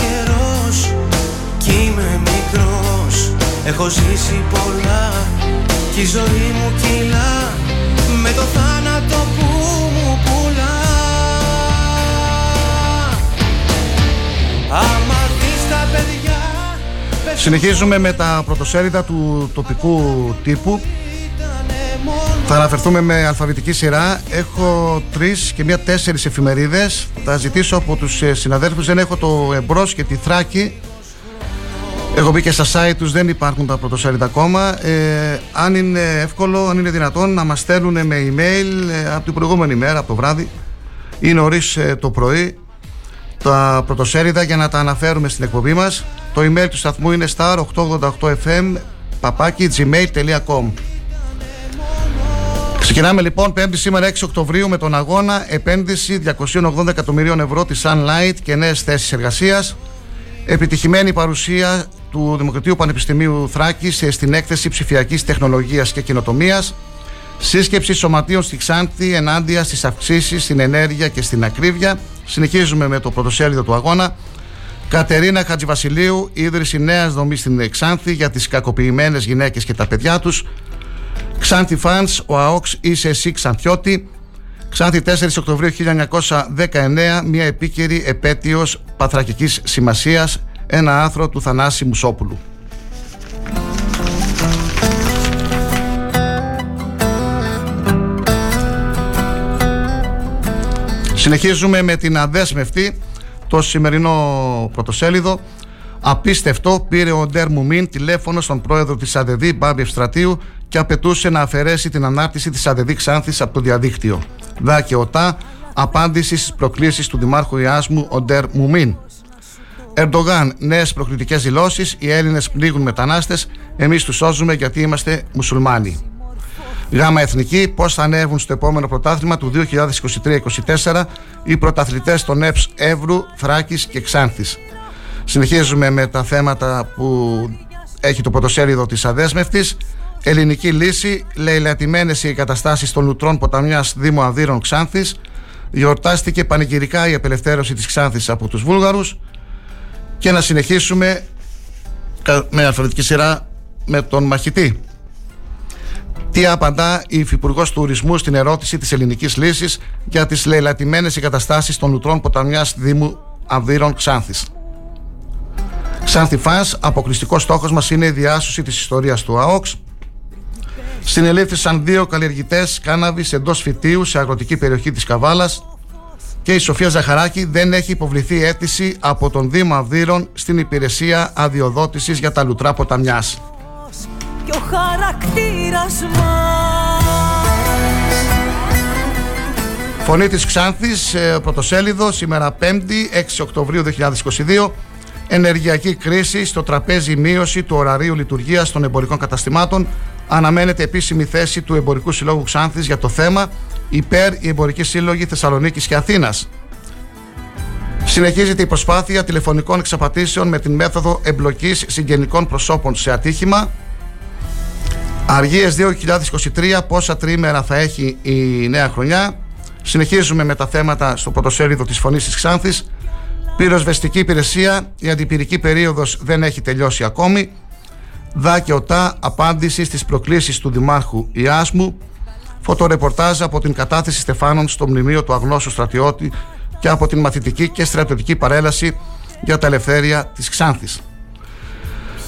Speaker 8: καιρός Κι είμαι μικρός. Έχω ζήσει πολλά Κι η ζωή μου κυλά. Με το θάνατο που μου πουλά. Άμα δεις τα παιδιά
Speaker 1: Συνεχίζουμε με τα πρωτοσέλιδα του τοπικού τύπου. Θα αναφερθούμε με αλφαβητική σειρά. Έχω τρεις και μία τέσσερις εφημερίδες. Θα ζητήσω από τους συναδέλφους. Δεν έχω το εμπρός και τη θράκη. Έχω μπει και στα site τους, δεν υπάρχουν τα πρωτοσέλιδα ακόμα. Ε, αν είναι εύκολο, αν είναι δυνατόν, να μας στέλνουν με email ε, από την προηγούμενη μέρα, από το βράδυ ή νωρίς ε, το πρωί, τα πρωτοσέλιδα για να τα αναφέρουμε στην εκπομπή μας. Το email του σταθμού είναι star888fm παπάκι gmail.com Ξεκινάμε λοιπόν 5η σήμερα 6 Οκτωβρίου με τον αγώνα επένδυση 280 εκατομμυρίων ευρώ της Sunlight και νέες θέσεις εργασίας. Επιτυχημένη παρουσία του Δημοκρατίου Πανεπιστημίου Θράκης στην έκθεση ψηφιακής τεχνολογίας και κοινοτομίας. Σύσκεψη σωματείων στη Ξάνθη ενάντια στις αυξήσεις στην ενέργεια και στην ακρίβεια. Συνεχίζουμε με το πρωτοσέλιδο του αγώνα. Κατερίνα Χατζηβασιλείου, ίδρυση νέας δομής στην Ξάνθη για τις κακοποιημένες γυναίκες και τα παιδιά τους. Ξάνθη Φανς, ο ΑΟΚΣ είσαι εσύ Ξανθιώτη. Ξάνθη 4 Οκτωβρίου 1919, μια επίκαιρη επέτειος παθρακικής σημασίας, ένα άθρο του Θανάση Μουσόπουλου. Συνεχίζουμε με την αδέσμευτη το σημερινό πρωτοσέλιδο. Απίστευτο πήρε ο Ντέρ Μουμίν τηλέφωνο στον πρόεδρο της ΑΔΕΔ, Μπάμπη Ευστρατείου, και απαιτούσε να αφαιρέσει την ανάρτηση της ΑΔΕΔ Ξάνθης από το διαδίκτυο. Δά και οτά, απάντηση στις προκλήσεις του Δημάρχου Ιάσμου, ο Ντέρ Μουμίν. Ερντογάν, νέες προκλητικές δηλώσεις. Οι Έλληνες πνίγουν μετανάστες. Εμείς τους σώζουμε γιατί είμαστε μουσουλμάνοι. Γάμα Εθνική, πώς θα ανέβουν στο επόμενο πρωτάθλημα του 2023-2024 οι πρωταθλητές των ΕΠΣ Εύρου, Θράκης και Ξάνθης. Συνεχίζουμε με τα θέματα που έχει το πρωτοσέλιδο της Αδέσμευτης. Ελληνική λύση, λαιλατημένε οι εγκαταστάσεις των λουτρών ποταμιάς Δήμου Αδύρων Ξάνθης. Γιορτάστηκε πανηγυρικά η απελευθέρωση της Ξάνθης από τους Βούλγαρους. Και να συνεχίσουμε με αλφαβητική σειρά με τον μαχητή. Τι απαντά η Υφυπουργός Τουρισμού στην ερώτηση της ελληνικής λύσης για τις λαιλατημένε εγκαταστάσεις των λουτρών ποταμιάς Δήμου Αδύρων Ξάνθης. Ξάνθη Φας, αποκλειστικός στόχος μας είναι η διάσωση της ιστορίας του ΑΟΚΣ. Συνελήφθησαν δύο καλλιεργητές κάναβης εντός φυτίου σε αγροτική περιοχή της Καβάλας και η Σοφία Ζαχαράκη δεν έχει υποβληθεί αίτηση από τον Δήμο Αυδείρων στην υπηρεσία αδειοδότησης για τα λουτρά ποταμιάς.
Speaker 9: Και ο χαρακτήρας μας
Speaker 1: Φωνή της Ξάνθης, ε, πρωτοσέλιδος, σήμερα 5η, 6 Οκτωβρίου 2022. Ενεργειακή κρίση στο τραπέζι μείωση του ωραρίου λειτουργίας των εμπορικών καταστημάτων. Αναμένεται επίσημη θέση του Εμπορικού Συλλόγου Ξάνθης για το θέμα υπέρ οι εμπορικοί σύλλογοι Θεσσαλονίκης και Αθήνας. Συνεχίζεται η προσπάθεια τηλεφωνικών εξαπατήσεων με την μέθοδο εμπλοκής συγγενικών προσώπων σε ατύχημα. Αργίες 2023, πόσα τρίμερα θα έχει η νέα χρονιά. Συνεχίζουμε με τα θέματα στο πρωτοσέλιδο της Φωνής της Ξάνθης. Πυροσβεστική υπηρεσία, η αντιπυρική περίοδος δεν έχει τελειώσει ακόμη. Δά και οτά απάντηση στις προκλήσεις του Δημάρχου Ιάσμου. Φωτορεπορτάζ από την κατάθεση Στεφάνων στο μνημείο του αγνώσου στρατιώτη και από την μαθητική και στρατιωτική παρέλαση για τα ελευθέρια της Ξάνθης.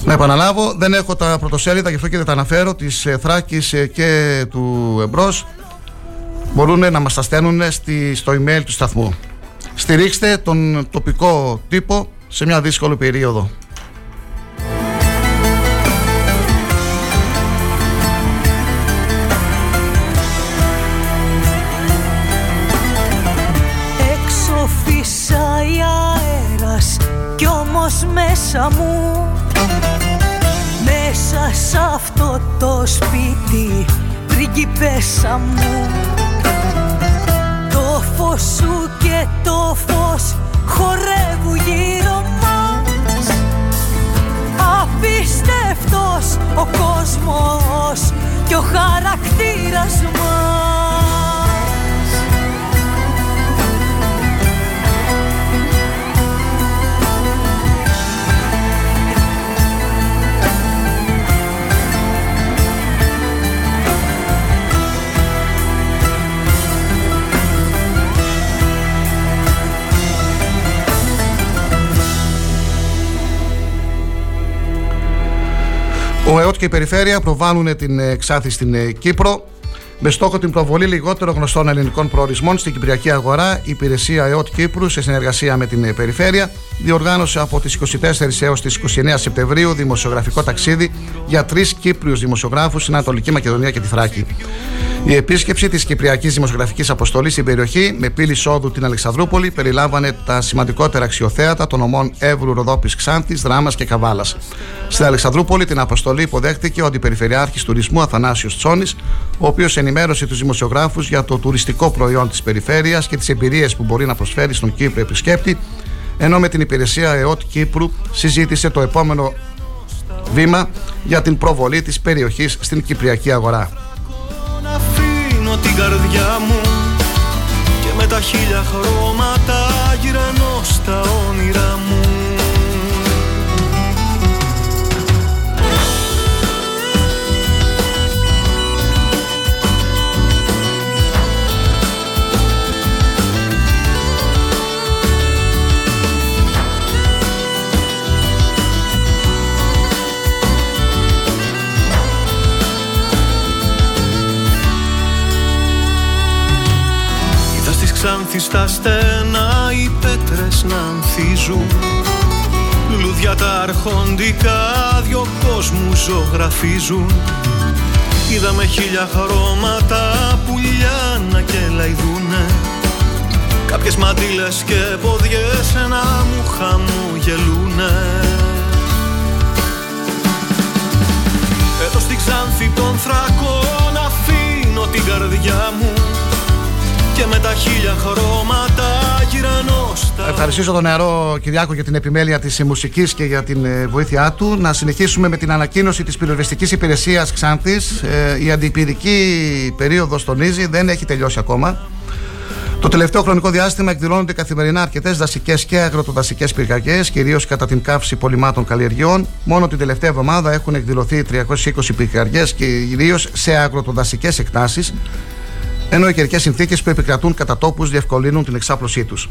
Speaker 1: Να επαναλάβω, δεν έχω τα πρωτοσέλιδα, γι' αυτό και δεν τα αναφέρω, της ε, Θράκης ε, και του Εμπρός. Μπορούν να μας τα στέλνουν στο email του σταθμού. Στηρίξτε τον τοπικό τύπο σε μια δύσκολη περίοδο.
Speaker 9: Έξω φυσάει αέρας κι όμως μέσα μου Μέσα σ' αυτό το σπίτι πριγκιπέσα μου Το φως σου και το φως χορεύουν γύρω μας. Απίστευτος ο κόσμος και ο χαρακτήρας μας
Speaker 1: Ο ΕΟΤ και η Περιφέρεια προβάλλουν την εξάθη στην ε, Κύπρο με στόχο την προβολή λιγότερο γνωστών ελληνικών προορισμών στην Κυπριακή αγορά. Η υπηρεσία ΕΟΤ Κύπρου, σε συνεργασία με την ε, Περιφέρεια, διοργάνωσε από τις 24 έως τις 29 Σεπτεμβρίου δημοσιογραφικό ταξίδι για τρεις Κύπριους δημοσιογράφους στην Ανατολική Μακεδονία και τη Θράκη. Η επίσκεψη της Κυπριακής Δημοσιογραφικής Αποστολής στην περιοχή, με πύλη εισόδου την Αλεξανδρούπολη, περιλάμβανε τα σημαντικότερα αξιοθέατα των ομών Εύρου, Ροδόπης, Ξάντη, Δράμας και Καβάλας. Στην Αλεξανδρούπολη την αποστολή υποδέχτηκε ο Αντιπεριφερειάρχης Τουρισμού Αθανάσιος Τσόνης, ο οποίος ενημέρωσε τους δημοσιογράφους για το τουριστικό προϊόν της περιφέρειας και τις εμπειρίες που μπορεί να προσφέρει στον Κύπρο επισκέπτη, ενώ με την υπηρεσία ΕΟΤ Κύπρου συζήτησε το επόμενο βήμα για την προβολή της περιοχής στην Κυπριακή αγορά.
Speaker 8: Να αφήνω την καρδιά μου. Και με τα χίλια χρώματα γυρνώ στα όνειρά στις Ξάνθης στα στένα οι πέτρες να ανθίζουν. Λουδιά τα αρχοντικά δυο κόσμου ζωγραφίζουν. Είδα με χίλια χρώματα πουλιά να κελαϊδούνε. Κάποιες μαντήλες και ποδιές ένα μου χαμογελούνε Εδώ στην Ξάνθη των θρακών αφήνω την καρδιά μου και με τα χίλια χρώματα γυρνώ στα
Speaker 1: Ευχαριστήσω τον νεαρό Κυριάκο για την επιμέλεια της μουσικής και για την ε, βοήθειά του. Να συνεχίσουμε με την ανακοίνωση της πυροσβεστική υπηρεσίας Ξάνθης. Ε, η αντιπυρική περίοδος τονίζει δεν έχει τελειώσει ακόμα. Το τελευταίο χρονικό διάστημα εκδηλώνονται καθημερινά αρκετές δασικές και αγροτοδασικές πυρκαγιές, κυρίως κατά την καύση πολυμάτων καλλιεργειών. Μόνο την τελευταία εβδομάδα έχουν εκδηλωθεί 320 πυρκαγιές και κυρίω σε αγροτοδασικές εκτάσεις, ενώ οι καιρικές συνθήκες που επικρατούν κατά τόπους διευκολύνουν την εξάπλωσή τους.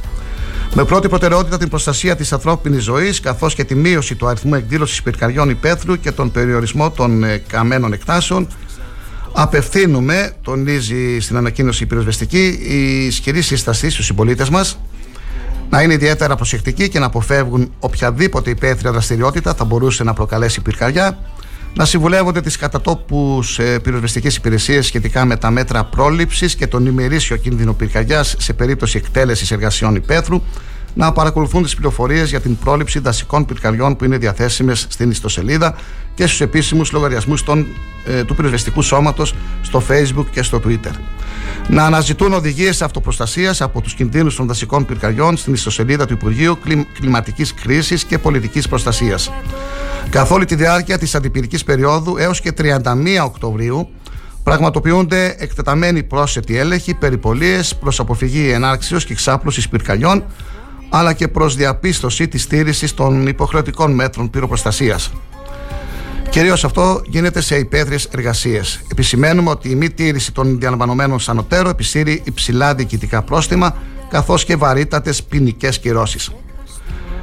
Speaker 1: Με πρώτη προτεραιότητα την προστασία της ανθρώπινης ζωής, καθώς και τη μείωση του αριθμού εκδήλωσης πυρκαγιών υπαίθρου και τον περιορισμό των ε, καμένων εκτάσεων, απευθύνουμε, τονίζει στην ανακοίνωση η πυροσβεστική, η ισχυρή σύσταση στους συμπολίτες μας να είναι ιδιαίτερα προσεκτικοί και να αποφεύγουν οποιαδήποτε υπαίθρια δραστηριότητα θα μπορούσε να προκαλέσει πυρκαγιά, να συμβουλεύονται τις κατατόπους πυροσβεστικές υπηρεσίες σχετικά με τα μέτρα πρόληψης και τον ημερήσιο κίνδυνο πυρκαγιάς σε περίπτωση εκτέλεσης εργασιών υπαίθρου, να παρακολουθούν τις πληροφορίες για την πρόληψη δασικών πυρκαγιών που είναι διαθέσιμες στην ιστοσελίδα και στους επίσημους λογαριασμούς ε, του πυροσβεστικού σώματος στο Facebook και στο Twitter. Να αναζητούν οδηγίες αυτοπροστασίας από τους κινδύνους των δασικών πυρκαγιών στην ιστοσελίδα του Υπουργείου Κλιματικής Κρίσης και Πολιτικής Προστασίας. Καθ' όλη τη διάρκεια της αντιπυρικής περίοδου έως και 31 Οκτωβρίου πραγματοποιούνται εκτεταμένοι πρόσθετοι έλεγχοι, περιπολίες προς αποφυγή ενάρξεως και εξάπλωσης πυρκαγιών αλλά και προς διαπίστωση της στήριξης των υποχρεωτικών μέτρων πυροπροστασίας. Κυρίως αυτό γίνεται σε υπαίθριες εργασίες. Επισημαίνουμε ότι η μη τήρηση των διαλαμβανομένων σανωτέρων επισύρει υψηλά διοικητικά πρόστιμα καθώς και βαρύτατες ποινικές κυρώσεις.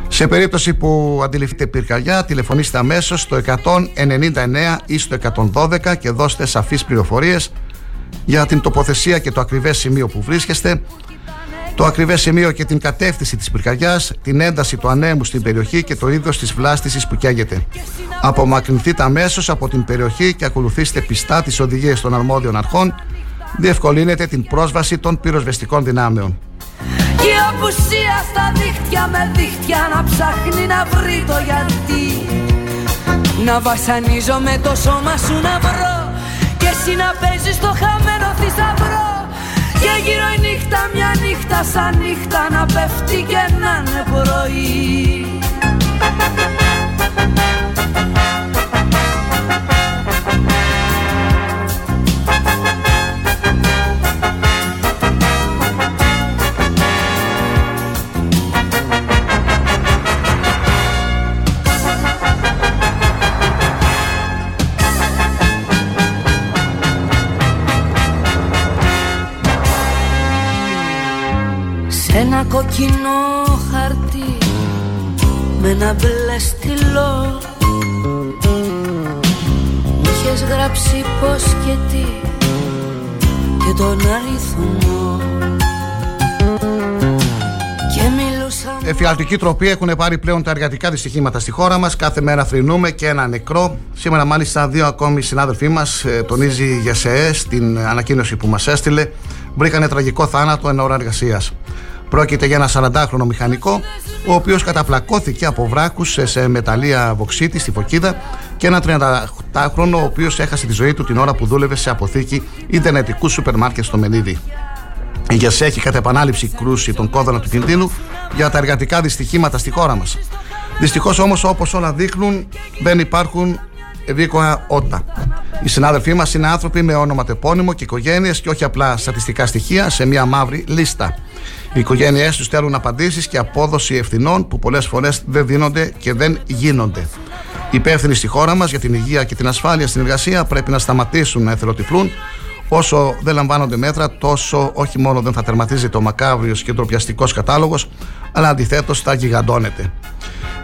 Speaker 1: Σε περίπτωση που αντιληφθείτε πυρκαγιά, τηλεφωνήστε αμέσως στο 199 ή στο 112 και δώστε σαφείς πληροφορίες για την τοποθεσία και το ακριβές σημείο που βρίσκεστε, το ακριβές σημείο και την κατεύθυνση της πυρκαγιάς, την ένταση του ανέμου στην περιοχή και το είδος της βλάστησης που καίγεται. Απομακρυνθείτε αμέσως από την περιοχή και ακολουθήστε πιστά τις οδηγίες των αρμόδιων αρχών, διευκολύνετε την πρόσβαση των πυροσβεστικών δυνάμεων.
Speaker 9: Και η απουσία στα δίχτυα με δίχτυα να ψάχνει να βρει το γιατί Να βασανίζω με το σώμα σου να βρω Και εσύ να παίζεις το χαμένο θησαυρό Και γύρω η νύχτα μια νύχτα σαν νύχτα να πέφτει και να είναι πρωί ένα κοκκινό χαρτί με ένα μπλε στυλό Μου είχες γράψει πως και τι και τον αριθμό
Speaker 1: Εφιαλτική τροπή έχουν πάρει πλέον τα εργατικά δυστυχήματα στη χώρα μας. Κάθε μέρα θρυνούμε και ένα νεκρό. Σήμερα, μάλιστα, δύο ακόμη συνάδελφοί μας, ε, τονίζει η ΓΕΣΕΕ στην ανακοίνωση που μας έστειλε, βρήκανε τραγικό θάνατο εν ώρα εργασίας. Πρόκειται για ένα 40χρονο μηχανικό, ο οποίος καταπλακώθηκε από βράκου σε μεταλλεία βοξίτη στη Φωκίδα και ένα 38χρονο, ο οποίος έχασε τη ζωή του την ώρα που δούλευε σε αποθήκη Ιντερνετικού σούπερ μάρκετ στο Μενίδη. Η ΓΕΣΕ έχει κατά επανάληψη κρούσει τον κόδωνα του κινδύνου για τα εργατικά δυστυχήματα στη χώρα μας. Δυστυχώς όμως, όπως όλα δείχνουν, δεν υπάρχουν ευήκοα ότα. Οι συνάδελφοί μας είναι άνθρωποι με όνομα τεπώνυμο και οικογένειες και όχι απλά στατιστικά στοιχεία σε μια μαύρη λίστα. Οι οικογένειές τους θέλουν απαντήσεις και απόδοση ευθυνών που πολλές φορές δεν δίνονται και δεν γίνονται. Οι υπεύθυνοι στη χώρα μας για την υγεία και την ασφάλεια στην εργασία πρέπει να σταματήσουν να εθελοτυφλούν. Όσο δεν λαμβάνονται μέτρα, τόσο όχι μόνο δεν θα τερματίζεται ο μακάβριος και ντροπιαστικός κατάλογος, αλλά αντιθέτως θα γιγαντώνεται.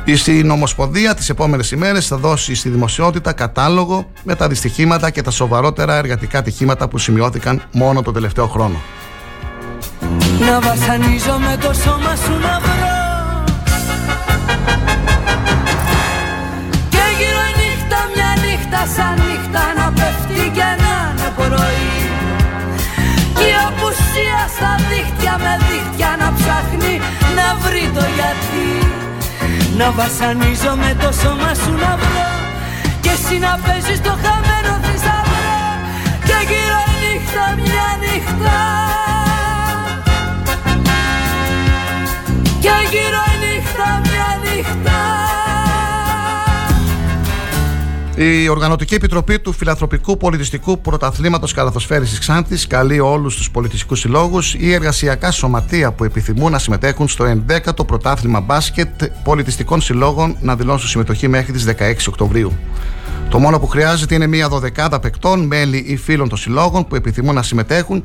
Speaker 1: Η Συνομοσπονδία τις επόμενες ημέρες θα δώσει στη δημοσιότητα κατάλογο με τα δυστυχήματα και τα σοβαρότερα εργατικά ατυχήματα που σημειώθηκαν μόνο τον τελευταίο χρόνο.
Speaker 9: Να βασανίζω με το σώμα σου να βρω. Και γύρω η νύχτα μια νύχτα σαν νύχτα να πέφτει και να είναι πρωί. Και η απουσία στα δίχτυα με δίχτυα να ψάχνει να βρει το γιατί. Να βασανίζω με το σώμα σου να βρω. Και εσύ να παίζεις το χαμένο θησαυρό. Και γύρω η νύχτα μια νύχτα η
Speaker 1: Οργανωτική Επιτροπή του Φιλανθρωπικού Πολιτιστικού Πρωταθλήματος Καλαθοσφαίρισης Ξάντη καλεί όλους τους πολιτιστικούς συλλόγους ή εργασιακά σωματεία που επιθυμούν να συμμετέχουν στο 11ο Πρωτάθλημα Μπάσκετ Πολιτιστικών Συλλόγων να δηλώσουν συμμετοχή μέχρι τις 16 Οκτωβρίου. Το μόνο που χρειάζεται είναι μία δωδεκάδα παικτών, μέλη ή φίλων των συλλόγων που επιθυμούν να συμμετέχουν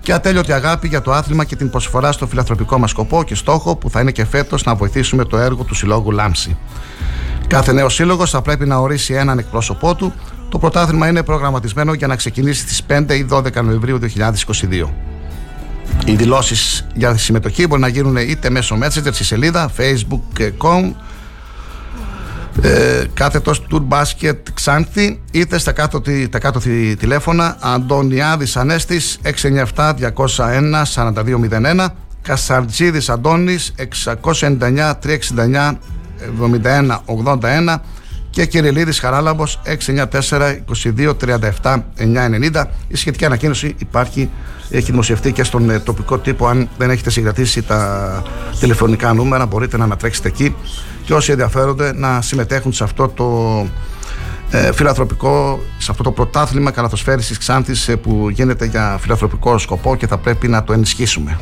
Speaker 1: και ατέλειωτη αγάπη για το άθλημα και την προσφορά στο φιλανθρωπικό μας σκοπό και στόχο που θα είναι και φέτος να βοηθήσουμε το έργο του Συλλόγου Λάμψη. Κάθε νέος σύλλογος θα πρέπει να ορίσει έναν εκπρόσωπό του. Το πρωτάθλημα είναι προγραμματισμένο για να ξεκινήσει στις 5 ή 12 Νοεμβρίου 2022. Οι δηλώσεις για συμμετοχή μπορεί να γίνουν είτε μέσω Messenger στη σελίδα facebook.com ε, κάθετος Tour Basket Ξάνθη είτε στα κάτω, τα κάτω τηλέφωνα Αντωνιάδης Ανέστης 697 201 4201 Κασαρτζίδης Αντώνης 699 369 71 81 και Κυριλίδης Χαράλαμπος 694 22 37 990 η σχετική ανακοίνωση υπάρχει έχει δημοσιευτεί και στον ε, τοπικό τύπο. Αν δεν έχετε συγκρατήσει τα τηλεφωνικά νούμερα μπορείτε να ανατρέξετε εκεί. Και όσοι ενδιαφέρονται να συμμετέχουν σε αυτό το ε, φιλανθρωπικό, σε αυτό το πρωτάθλημα καλαθοσφαίρησης Ξάνθης ε, που γίνεται για φιλανθρωπικό σκοπό και θα πρέπει να το ενισχύσουμε.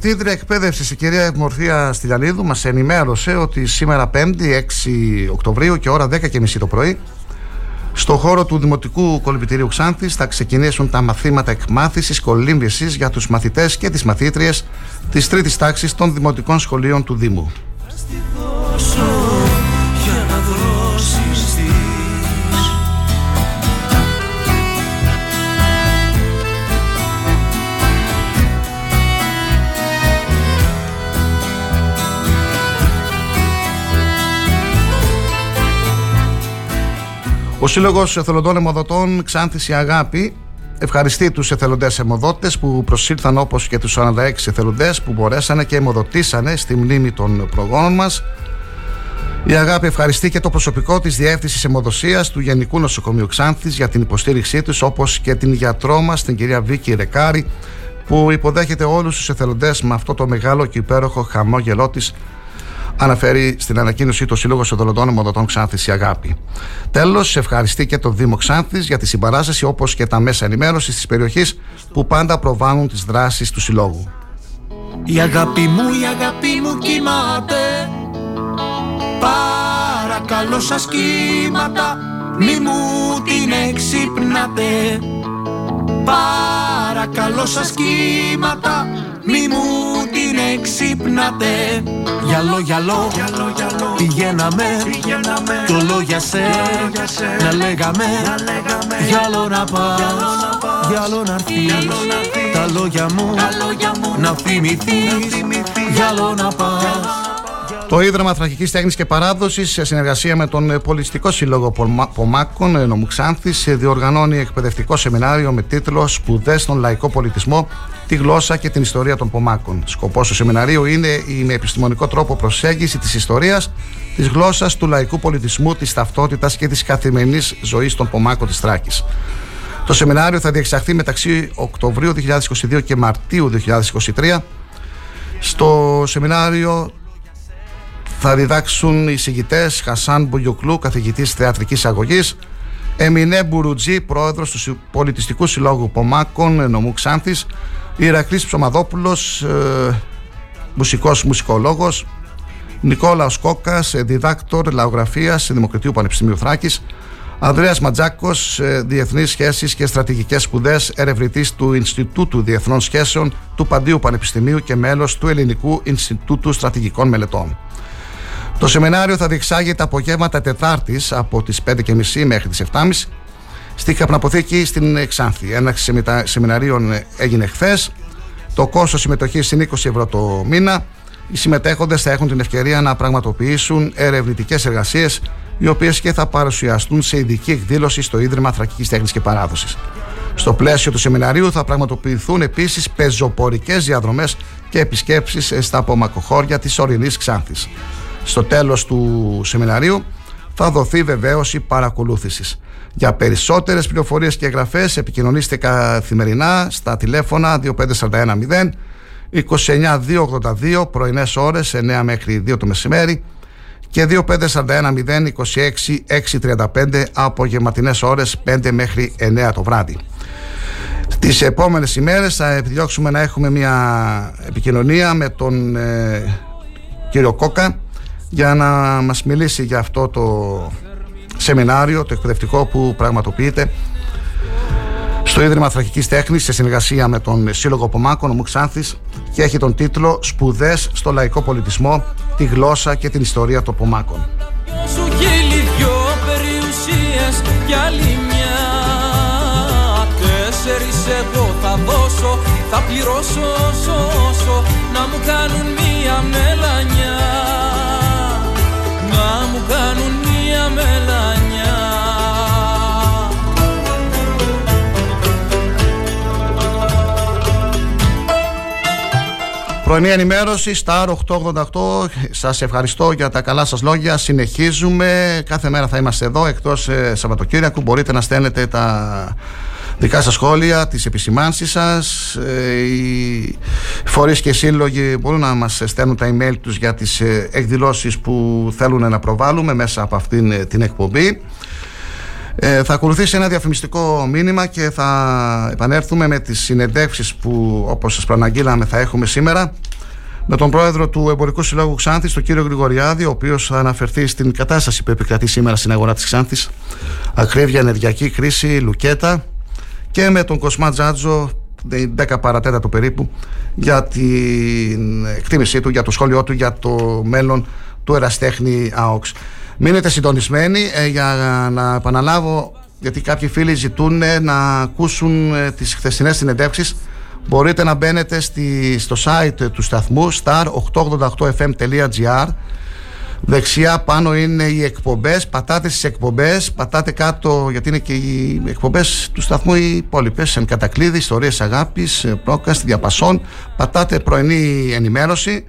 Speaker 1: Διευθύντρια Εκπαίδευσης, η κυρία Ευμορφία Στυλιανίδου, μας ενημέρωσε ότι σήμερα 5η 6 Οκτωβρίου και ώρα 10.30 το πρωί, στο χώρο του Δημοτικού Κολυμπητηρίου Ξάνθης θα ξεκινήσουν τα μαθήματα εκμάθησης κολύμβησης για τους μαθητές και τις μαθήτριες της τρίτης τάξης των Δημοτικών Σχολείων του Δήμου. Σύλλογος Εθελοντών Εμοδοτών Ξάνθης η Αγάπη ευχαριστεί τους εθελοντές αιμοδότες που προσήλθαν όπως και τους 46 εθελοντές που μπορέσανε και αιμοδοτήσανε στη μνήμη των προγόνων μας. Η Αγάπη ευχαριστεί και το προσωπικό της Διεύθυνσης Αιμοδοσίας του Γενικού Νοσοκομείου Ξάνθης για την υποστήριξή τους, όπως και την γιατρό μας, την κυρία Βίκη Ρεκάρη, που υποδέχεται όλους τους εθελοντές με αυτό το μεγάλο και υπέροχο χαμόγελό της αναφέρει στην ανακοίνωσή του Σύλλογος Οδολοντών Ομοδοτών Ξάνθης η Αγάπη. Τέλος, ευχαριστεί και το Δήμο Ξάνθης για τη συμπαράσταση όπως και τα μέσα ενημέρωσης της περιοχής που πάντα προβάλλουν τις δράσεις του Συλλόγου.
Speaker 8: Η αγάπη μου, η αγάπη μου κοιμάται Παρακαλώ σας κύματα Μη μου την εξυπνάτε Παρακαλώ σας κύματα Μη μου την εξυπνάτε Γυαλό, γυαλό, πηγαίναμε. Κι όλο για σε, να λέγαμε. Γυαλό να πας, γυαλό να έρθεις. Τα λόγια μου να θυμηθείς. Γυαλό να πας
Speaker 1: το Ίδρυμα Θρακικής Τέχνης και Παράδοσης, σε συνεργασία με τον Πολιτιστικό Σύλλογο Πομάκων Νομουξάνθη, διοργανώνει εκπαιδευτικό σεμινάριο με τίτλο Σπουδές στον Λαϊκό Πολιτισμό, τη γλώσσα και την ιστορία των Πομάκων. Σκοπός του σεμιναρίου είναι η με επιστημονικό τρόπο προσέγγισης της ιστορίας, της γλώσσας, του λαϊκού πολιτισμού, της ταυτότητας και της καθημερινής ζωής των Πομάκων της Θράκης. Το σεμινάριο θα διεξαχθεί μεταξύ Οκτωβρίου 2022 και Μαρτίου 2023. Στο σεμινάριο θα διδάξουν οι συγητέ Χασάν Μπουγιουκλού, καθηγητής θεατρικής αγωγής, Εμινέ Μπουρουτζή, πρόεδρος του Πολιτιστικού Συλλόγου Πομάκων Νομού Ξάνθης, Ηρακλής Ψωμαδόπουλος, ε, μουσικός μουσικολόγος, Νικόλαος Κόκα, διδάκτορ λαογραφίας Δημοκρατίου Πανεπιστημίου Θράκης, Ανδρέας Ματζάκος, ε, Διεθνείς Σχέσεις και Στρατηγικές Σπουδές, ερευνητής του Ινστιτούτου Διεθνών Σχέσεων του Παντίου Πανεπιστημίου και μέλος του Ελληνικού Ινστιτούτου Στρατηγικών Μελετών. Το σεμινάριο θα διεξάγει τα απογεύματα Τετάρτης από τις 5.30 μέχρι τις 7.30 στη Καπναποθήκη στην Ξάνθη. Ένα σεμιναρίων έγινε χθες. Το κόστος συμμετοχής είναι 20 ευρώ το μήνα. Οι συμμετέχοντες θα έχουν την ευκαιρία να πραγματοποιήσουν ερευνητικές εργασίες, οι οποίες και θα παρουσιαστούν σε ειδική εκδήλωση στο Ίδρυμα Θρακικής Τέχνης και Παράδοσης. Στο πλαίσιο του σεμιναρίου θα πραγματοποιηθούν επίσης πεζοπορικές διαδρομές και επισκέψεις στα απομακοχώρια της ορεινής Ξάνθης. Στο τέλος του σεμιναρίου θα δοθεί βεβαίωση παρακολούθησης. Για περισσότερες πληροφορίες και εγγραφές επικοινωνήστε καθημερινά στα τηλέφωνα 25410 29282 πρωινές ώρες 9 μέχρι 2 το μεσημέρι και 25410 635 απογευματινές ώρες 5 μέχρι 9 το βράδυ. Τις επόμενες ημέρες θα επιδιώξουμε να έχουμε μια επικοινωνία με τον ε, κύριο Κόκα για να μας μιλήσει για αυτό το σεμινάριο, το εκπαιδευτικό που πραγματοποιείται στο Ίδρυμα Θρακικής Τέχνης σε συνεργασία με τον Σύλλογο Πομάκων, ο Μουξάνθης και έχει τον τίτλο «Σπουδές στο λαϊκό πολιτισμό, τη γλώσσα και την ιστορία των Πομάκων».
Speaker 10: Σου δυο περιουσίες κι άλλη μια Τέσσερις εγώ θα δώσω, θα πληρώσω όσο, όσο Να μου κάνουν μια μελανιά
Speaker 1: Πρωινή ενημέρωση, Star 888. Σας ευχαριστώ για τα καλά σας λόγια. Συνεχίζουμε. Κάθε μέρα θα είμαστε εδώ, εκτός ε, Σαββατοκύριακου. Μπορείτε να στέλνετε τα δικά σας σχόλια, τις επισημάνσεις σας ε, οι φορείς και οι σύλλογοι μπορούν να μας στέλνουν τα email τους για τις ε, εκδηλώσεις που θέλουν να προβάλλουμε μέσα από αυτήν ε, την εκπομπή ε, θα ακολουθήσει ένα διαφημιστικό μήνυμα και θα επανέλθουμε με τις συνεντεύξεις που όπως σας προαναγγείλαμε θα έχουμε σήμερα με τον πρόεδρο του Εμπορικού Συλλόγου Ξάνθης, τον κύριο Γρηγοριάδη, ο οποίος θα αναφερθεί στην κατάσταση που επικρατεί σήμερα στην αγορά της Ξάνθης, ακρίβεια, ενεργειακή κρίση, λουκέτα και με τον Κοσμά Τζάτζο 10 παρατέτατο περίπου για την εκτίμησή του, για το σχόλιο του για το μέλλον του εραστέχνη ΑΟΚΣ. Μείνετε συντονισμένοι ε, για να επαναλάβω γιατί κάποιοι φίλοι ζητούν να ακούσουν ε, τις χθεσινές συνεντεύξεις μπορείτε να μπαίνετε στη, στο site του σταθμού star888fm.gr Δεξιά πάνω είναι οι εκπομπές. Πατάτε στις εκπομπές, πατάτε κάτω, γιατί είναι και οι εκπομπές του σταθμού οι υπόλοιπες. Εν κατακλείδη, ιστορίες αγάπης, πρόκαστη, διαπασών. Πατάτε πρωινή ενημέρωση.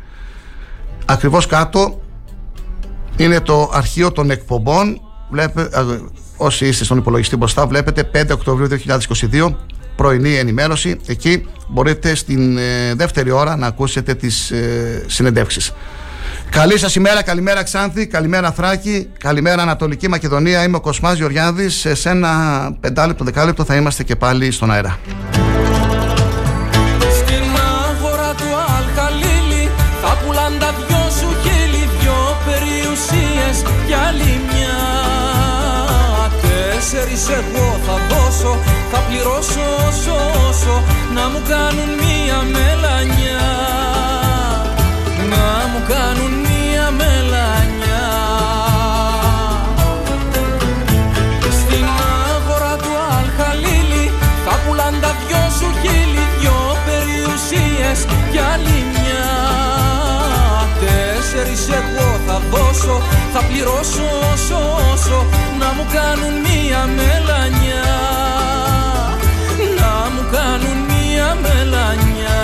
Speaker 1: Ακριβώς κάτω είναι το αρχείο των εκπομπών. Βλέπε, όσοι είστε στον υπολογιστή μπροστά, βλέπετε 5 Οκτωβρίου 2022 πρωινή ενημέρωση. Εκεί μπορείτε στην ε, δεύτερη ώρα να ακούσετε τις ε, συνεντεύξεις. Καλή σας ημέρα, καλημέρα Ξάνθη, καλημέρα Θράκη, καλημέρα Ανατολική Μακεδονία. Είμαι ο Κοσμάς Γεωργιάδης. Σε ένα πεντάλεπτο, δεκάλεπτο θα είμαστε και πάλι στον αέρα.
Speaker 10: Τέσσερις εγώ θα δώσω, θα πληρώσω όσο όσο να μου κάνουν μια μελανιά. Να μου κάνουν μία μελανιά. Στην αγορά του Αλχαλίλη θα πουλάν τα δυο σου χείλη δυο περιουσίες κι άλλη μια. Τέσσερις εγώ θα δώσω, θα πληρώσω όσο όσο να μου κάνουν μία μελανιά Να μου κάνουν μία μελανιά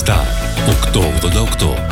Speaker 3: Star 888.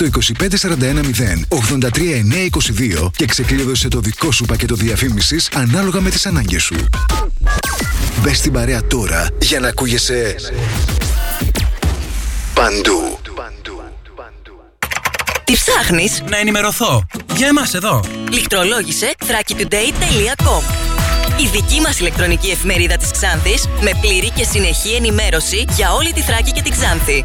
Speaker 6: στο 25410 83922 και ξεκλείδωσε το δικό σου πακέτο διαφήμισης ανάλογα με τις ανάγκες σου. Μπες στην παρέα τώρα για να ακούγεσαι παντού.
Speaker 11: Τι ψάχνεις;
Speaker 12: Να ενημερωθώ. Για εμάς εδώ.
Speaker 11: Λιχτρολόγησε thrakitoday.com Η δική μας ηλεκτρονική εφημερίδα της Ξάνθης με πλήρη και συνεχή ενημέρωση για όλη τη Θράκη και την Ξάνθη.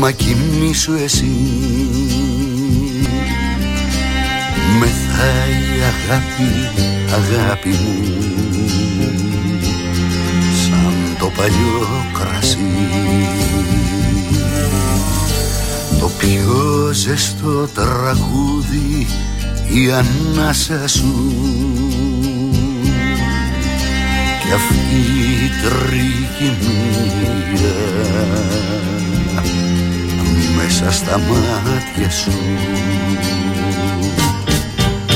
Speaker 13: Μα κοιμήσου εσύ. Μεθάει αγάπη, αγάπη μου. Σαν το παλιό κρασί. Το πιο ζεστό τραγούδι Η ανάσα σου. Κι αυτή η τριγυμία μέσα στα μάτια σου.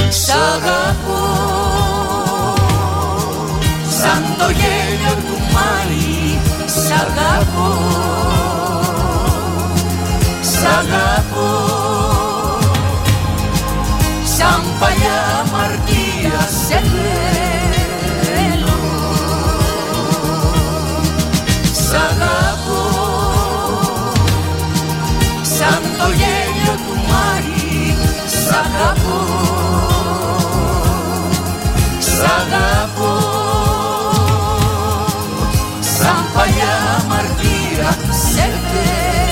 Speaker 9: Σ' αγαπώ σαν το γέλιο του Μάη. Σ' αγαπώ Σ' αγαπώ. Σαν παλιά μαρτία σε θέλω το γέλιο του Μάη Σ' αγαπώ. Σ' αγαπώ. Σαν παλιά μαρτύρα σε θέλω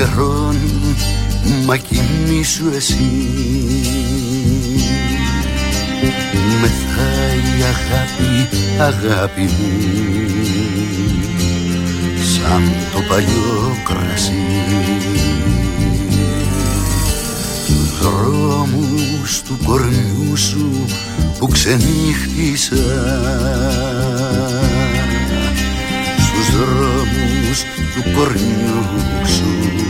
Speaker 13: ξημερώνει Μα κοιμήσου εσύ. Μεθάει αγάπη, αγάπη μου Σαν το παλιό κρασί. Δρόμους του κορμιού σου που ξενύχτησα. Στους δρόμους του κορμιού σου. που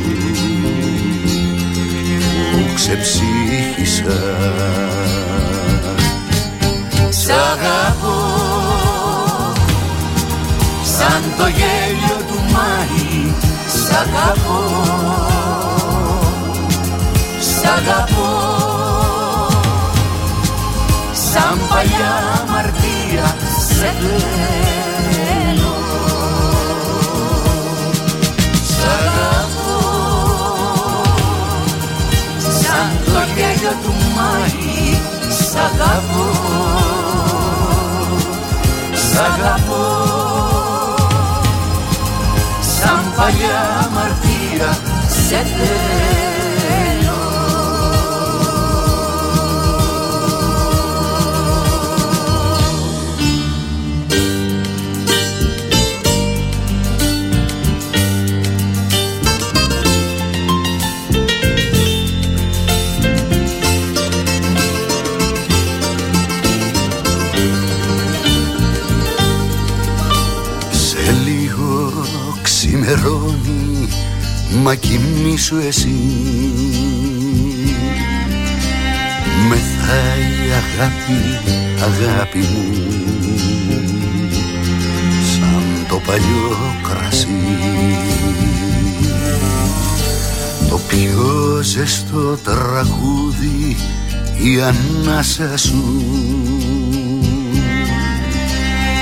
Speaker 13: ξεψύχησα.
Speaker 9: Σ' αγαπώ σαν το γέλιο του Μάη Σ' αγαπώ. Σ' αγαπώ σαν παλιά μαρτία σε θέλω Μάη Σ' αγαπώ Σ' αγαπώ. Σαν παλιά μαρτία σε θέλω
Speaker 13: κοιμήσου εσύ. Μεθάει αγάπη, αγάπη μου Σαν το παλιό κρασί. Το πιο ζεστό τραγούδι Η ανάσα σου.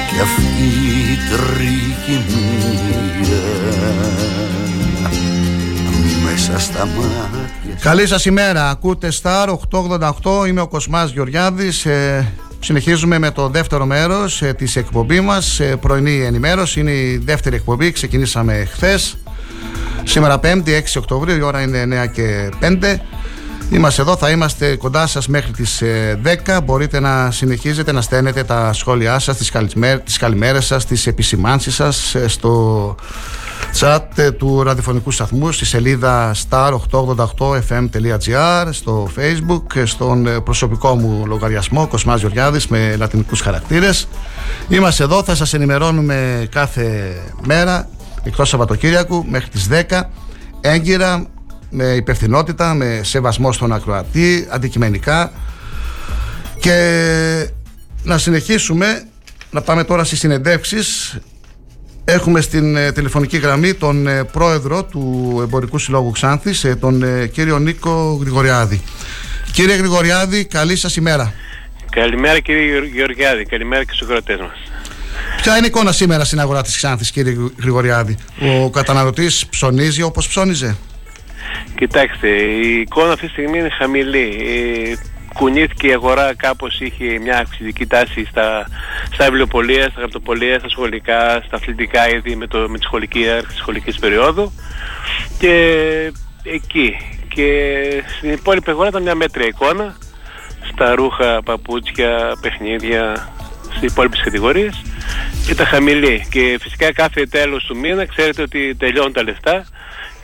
Speaker 13: Κι αυτή η τριγυμία μέσα στα μάτια
Speaker 1: Καλή σας ημέρα. Ακούτε Star 888. Είμαι ο Κοσμάς Γεωργιάδης. Ε, συνεχίζουμε με το δεύτερο μέρος ε, της εκπομπής μας. Ε, πρωινή ενημέρωση. Είναι η δεύτερη εκπομπή. Ξεκινήσαμε χθες. Σήμερα 5η 6 Οκτωβρίου. Η ώρα είναι 9 και 5. Είμαστε εδώ, θα είμαστε κοντά σας μέχρι τις 10. Μπορείτε να συνεχίζετε να στέλνετε τα σχόλιά σας, τις, καλημέρες, τις καλημέρες σας, τις επισημάνσεις σας στο chat του ραδιοφωνικού σταθμού στη σελίδα star888fm.gr στο facebook και στον προσωπικό μου λογαριασμό Κοσμάς Γεωργιάδης με λατινικούς χαρακτήρες. Είμαστε εδώ, θα σας ενημερώνουμε κάθε μέρα εκτός Σαββατοκύριακου μέχρι τις 10 έγκυρα με υπευθυνότητα, με σεβασμό στον ακροατή αντικειμενικά. Και να συνεχίσουμε να πάμε τώρα στις συνεντεύξεις Έχουμε στην ε, τηλεφωνική γραμμή τον ε, πρόεδρο του Εμπορικού Συλλόγου Ξάνθης, ε, τον κύριο Νίκο Γρηγοριάδη. Κύριε Γρηγοριάδη, καλή σας ημέρα.
Speaker 14: Καλημέρα κύριε Γεωργιάδη, καλημέρα και στους ακροατές μας.
Speaker 1: Ποια είναι η εικόνα σήμερα στην αγορά της Ξάνθης κύριε Γρηγοριάδη; Ο καταναλωτής ψωνίζει όπως ψώνιζε;
Speaker 14: Κοιτάξτε, η εικόνα αυτή τη στιγμή είναι χαμηλή κουνήθηκε η αγορά κάπως είχε μια αυξητική τάση στα, στα βιβλιοπολία, στα γραπτοπολία, στα σχολικά, στα αθλητικά είδη με, το, με τη σχολική τη σχολικής περίοδου. Και εκεί. Και στην υπόλοιπη αγορά ήταν μια μέτρια εικόνα στα ρούχα, παπούτσια, παιχνίδια, στις υπόλοιπες κατηγορίες. Ήταν χαμηλή. Και φυσικά κάθε τέλος του μήνα ξέρετε ότι τελειώνουν τα λεφτά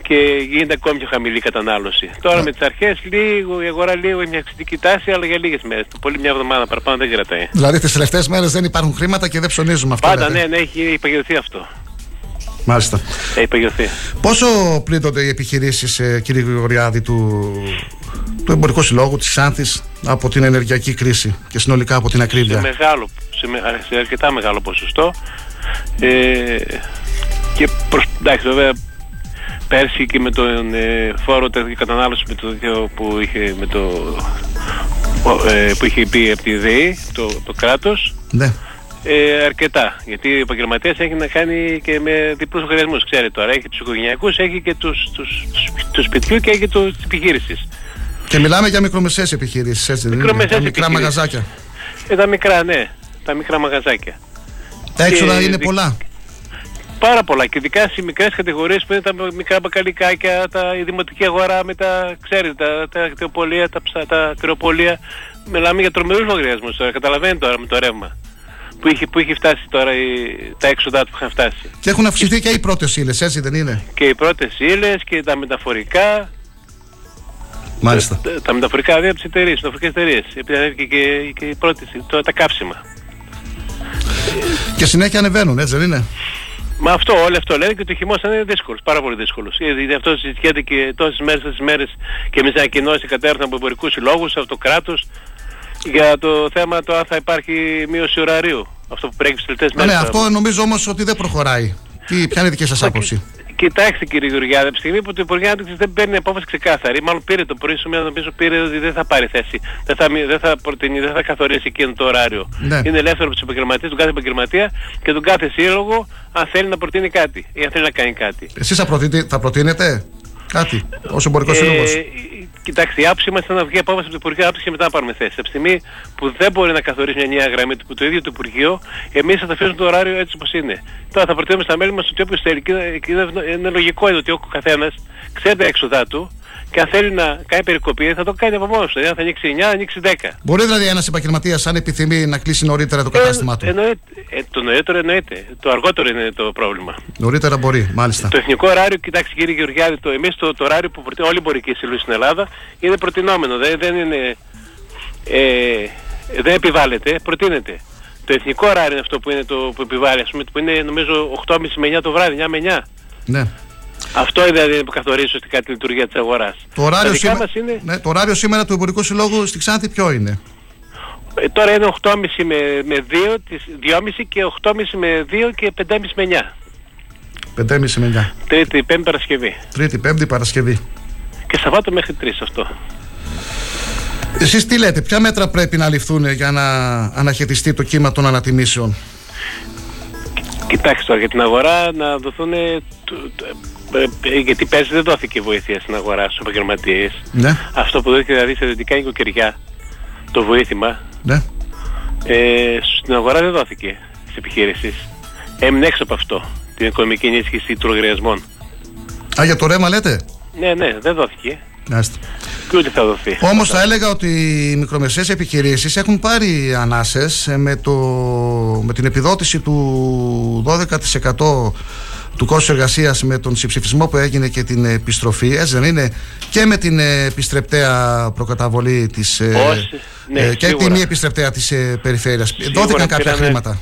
Speaker 14: και γίνεται ακόμη πιο χαμηλή κατανάλωση. Τώρα με τις αρχές λίγο, η αγορά λίγο έχει μια αυξητική τάση, αλλά για λίγες μέρες. Το πολύ μια εβδομάδα παραπάνω δεν κρατάει.
Speaker 1: Δηλαδή τις τελευταίες μέρες δεν υπάρχουν χρήματα και δεν ψωνίζουμε αυτό.
Speaker 14: Πάντα, ναι, ναι, έχει παγιωθεί αυτό.
Speaker 1: Μάλιστα.
Speaker 14: Έχει παγιωθεί.
Speaker 1: Πόσο πλήττονται οι επιχειρήσεις, ε, κύριε Γρηγοριάδη, του, του Εμπορικού Συλλόγου της Άνθη από την ενεργειακή κρίση και συνολικά από την ακρίβεια;
Speaker 14: Σε μεγάλο, σε, σε αρκετά μεγάλο ποσοστό. Ε, και προς, εντάξει, βέβαια πέρσι και με τον ε, φόρο κατανάλωση με το, που, είχε, με το, ε, που είχε πει από τη ΔΕΗ, το, το κράτος,
Speaker 1: ναι.
Speaker 14: ε, αρκετά. Γιατί ο επαγγελματία έχει να κάνει και με διπλούς λογαριασμού. Ξέρετε τώρα, έχει τους οικογενειακούς, έχει και τους τους, τους σπιτιού και έχει τους επιχείρησης.
Speaker 1: Και μιλάμε για μικρομεσαίες επιχειρήσεις, έτσι δεν είναι; Τα μικρά μαγαζάκια.
Speaker 14: Ε, τα μικρά, ναι. Τα μικρά μαγαζάκια.
Speaker 1: Τα έξοδα είναι πολλά
Speaker 14: πάρα πολλά και ειδικά σε μικρές κατηγορίες που είναι τα μικρά μπακαλικάκια, τα, η δημοτική αγορά με τα, ξέρετε, τα, τα κτηοπολία, τα, ψα, τα κρεοπολία. Μιλάμε για τρομερούς λογαριασμούς τώρα, καταλαβαίνετε τώρα με το ρεύμα. Που είχε, που είχε φτάσει τώρα η, τα έξοδά του που είχαν φτάσει.
Speaker 1: Και έχουν αυξηθεί και, και οι πρώτες ύλες, έτσι δεν είναι;
Speaker 14: Και οι πρώτες ύλες και τα μεταφορικά.
Speaker 1: Μάλιστα.
Speaker 14: Τα, τα μεταφορικά δηλαδή από τις εταιρείες, τις μεταφορικές εταιρείες. Επειδή και, και, και οι πρώτες, τώρα τα κάψιμα.
Speaker 1: Και συνέχεια ανεβαίνουν, έτσι δεν είναι;
Speaker 14: Μα αυτό, όλο αυτό λένε και το χειμώνα είναι δύσκολος, πάρα πολύ δύσκολος. Γιατί αυτό συζητιέται και τόσες μέρες, τόσες μέρες και εμείς ανακοινώσει κατέρθουν από εμπορικούς συλλόγους, από το κράτος για το θέμα το αν θα υπάρχει μείωση ωραρίου. Αυτό που πρέπει στις τελευταίες μέρες.
Speaker 1: Ναι, αυτό νομίζω όμως ότι δεν προχωράει. Τι, ποια είναι η δική σας άποψη;
Speaker 14: Κοιτάξτε κύριε Γεωργιάδη, από τη στιγμή που το Υπουργείο Ανάπτυξης δεν παίρνει απόφαση ξεκάθαρη, μάλλον πήρε το πρωί σήμερα, νομίζω πήρε ότι δεν θα πάρει θέση. Δεν θα, δεν θα, προτείνει, δεν θα καθορίσει εκείνο το ωράριο. Ναι. Είναι ελεύθερο από τους επαγγελματίες, τον κάθε επαγγελματία και τον κάθε σύλλογο αν θέλει να προτείνει κάτι ή αν θέλει να κάνει κάτι.
Speaker 1: Εσείς θα, θα προτείνετε κάτι ως εμπορικός ε, σύλλογος;
Speaker 14: Κοιτάξτε, η άποψή μας ήταν να βγει απόφαση από το Υπουργείο Ανάπτυξη και μετά να πάρουμε θέση. Από τη στιγμή που δεν μπορεί να καθορίσει μια νέα γραμμή του το ίδιο το Υπουργείο, εμείς θα τα αφήσουμε το ωράριο έτσι όπως είναι. Τώρα θα προτείνουμε στα μέλη μας ότι όποιος θέλει, και είναι λογικό ότι ο καθένας ξέρει τα έξοδά του και αν θέλει να κάνει περικοπή θα το κάνει από μόνος του. Δηλαδή αν θα ανοίξει 9, ανοίξει 10.
Speaker 1: Μπορεί δηλαδή ένας επαγγελματίας, αν επιθυμεί, να κλείσει νωρίτερα το ε, κατάστημά του;
Speaker 14: Εννοείται, ε, το νωρίτερο εννοείται. Το αργότερο είναι το πρόβλημα.
Speaker 1: Νωρίτερα μπορεί, μάλιστα.
Speaker 14: Το εθνικό ωράριο, κοιτάξτε κύριε Γεωργιάδη, το, εμείς το, το ωράριο που προτείνουμε όλοι οι εμπορικοί σύλλογοι στην Ελλάδα είναι προτινόμενο. Δεν, δεν είναι. Ε, δεν επιβάλλεται, προτείνεται. Το εθνικό ωράριο είναι αυτό που είναι το που επιβάλλει, ας πούμε, που είναι νομίζω 8.30 με 9 το βράδυ, 9 με 9.
Speaker 1: Ναι.
Speaker 14: Αυτό δηλαδή που καθορίζει ουσιαστικά τη λειτουργία της αγοράς.
Speaker 1: Το, ωράριο σήμα... είναι... ναι, το ωράριο σήμερα του Εμπορικού Συλλόγου στη Ξάνθη ποιο είναι;
Speaker 14: Ε, τώρα είναι 8.30 με, με 2, 2.30 και 8.30 με 2 και 5.30 με
Speaker 1: 9. 5.30 με
Speaker 14: 9. Τρίτη, Πέμπτη Παρασκευή.
Speaker 1: Τρίτη, Πέμπτη Παρασκευή.
Speaker 14: Και Σαββάτο μέχρι 3 αυτό.
Speaker 1: Εσείς τι λέτε, ποια μέτρα πρέπει να ληφθούν για να αναχαιτιστεί το κύμα των ανατιμήσεων;
Speaker 14: Κοιτάξτε τώρα για την αγορά να δοθούν Ε, ε, γιατί πέρσι δεν δόθηκε βοήθεια στην αγορά στους επαγγελματίες.
Speaker 1: Ναι.
Speaker 14: Αυτό που δόθηκε δηλαδή σε δυτικά νοικοκυριά, το βοήθημα,
Speaker 1: Ναι.
Speaker 14: ε, στην αγορά δεν δόθηκε στις επιχείρησεις. Έμεινε έξω από αυτό, την οικονομική ενίσχυση του λογαριασμών.
Speaker 1: Α, για το ρέμα λέτε;
Speaker 14: Ναι, ναι, δεν δόθηκε.
Speaker 1: Μάλιστα.
Speaker 14: Και ούτε θα δοθεί.
Speaker 1: Όμως θα έλεγα ότι οι μικρομεσαίες επιχειρήσεις έχουν πάρει ανάσες ε, με, το, με την επιδότηση του 12% του κόστους εργασίας με τον συμψηφισμό που έγινε και την επιστροφή, έτσι δεν είναι, και με την ε, επιστρεπτέα προκαταβολή της, ε,
Speaker 14: Όχι, ναι,
Speaker 1: ε, και
Speaker 14: σίγουρα.
Speaker 1: τη μη επιστρεπτέα της ε, περιφέρειας.
Speaker 14: Σίγουρα
Speaker 1: Δόθηκαν κάποια
Speaker 14: πήρανε-
Speaker 1: χρήματα.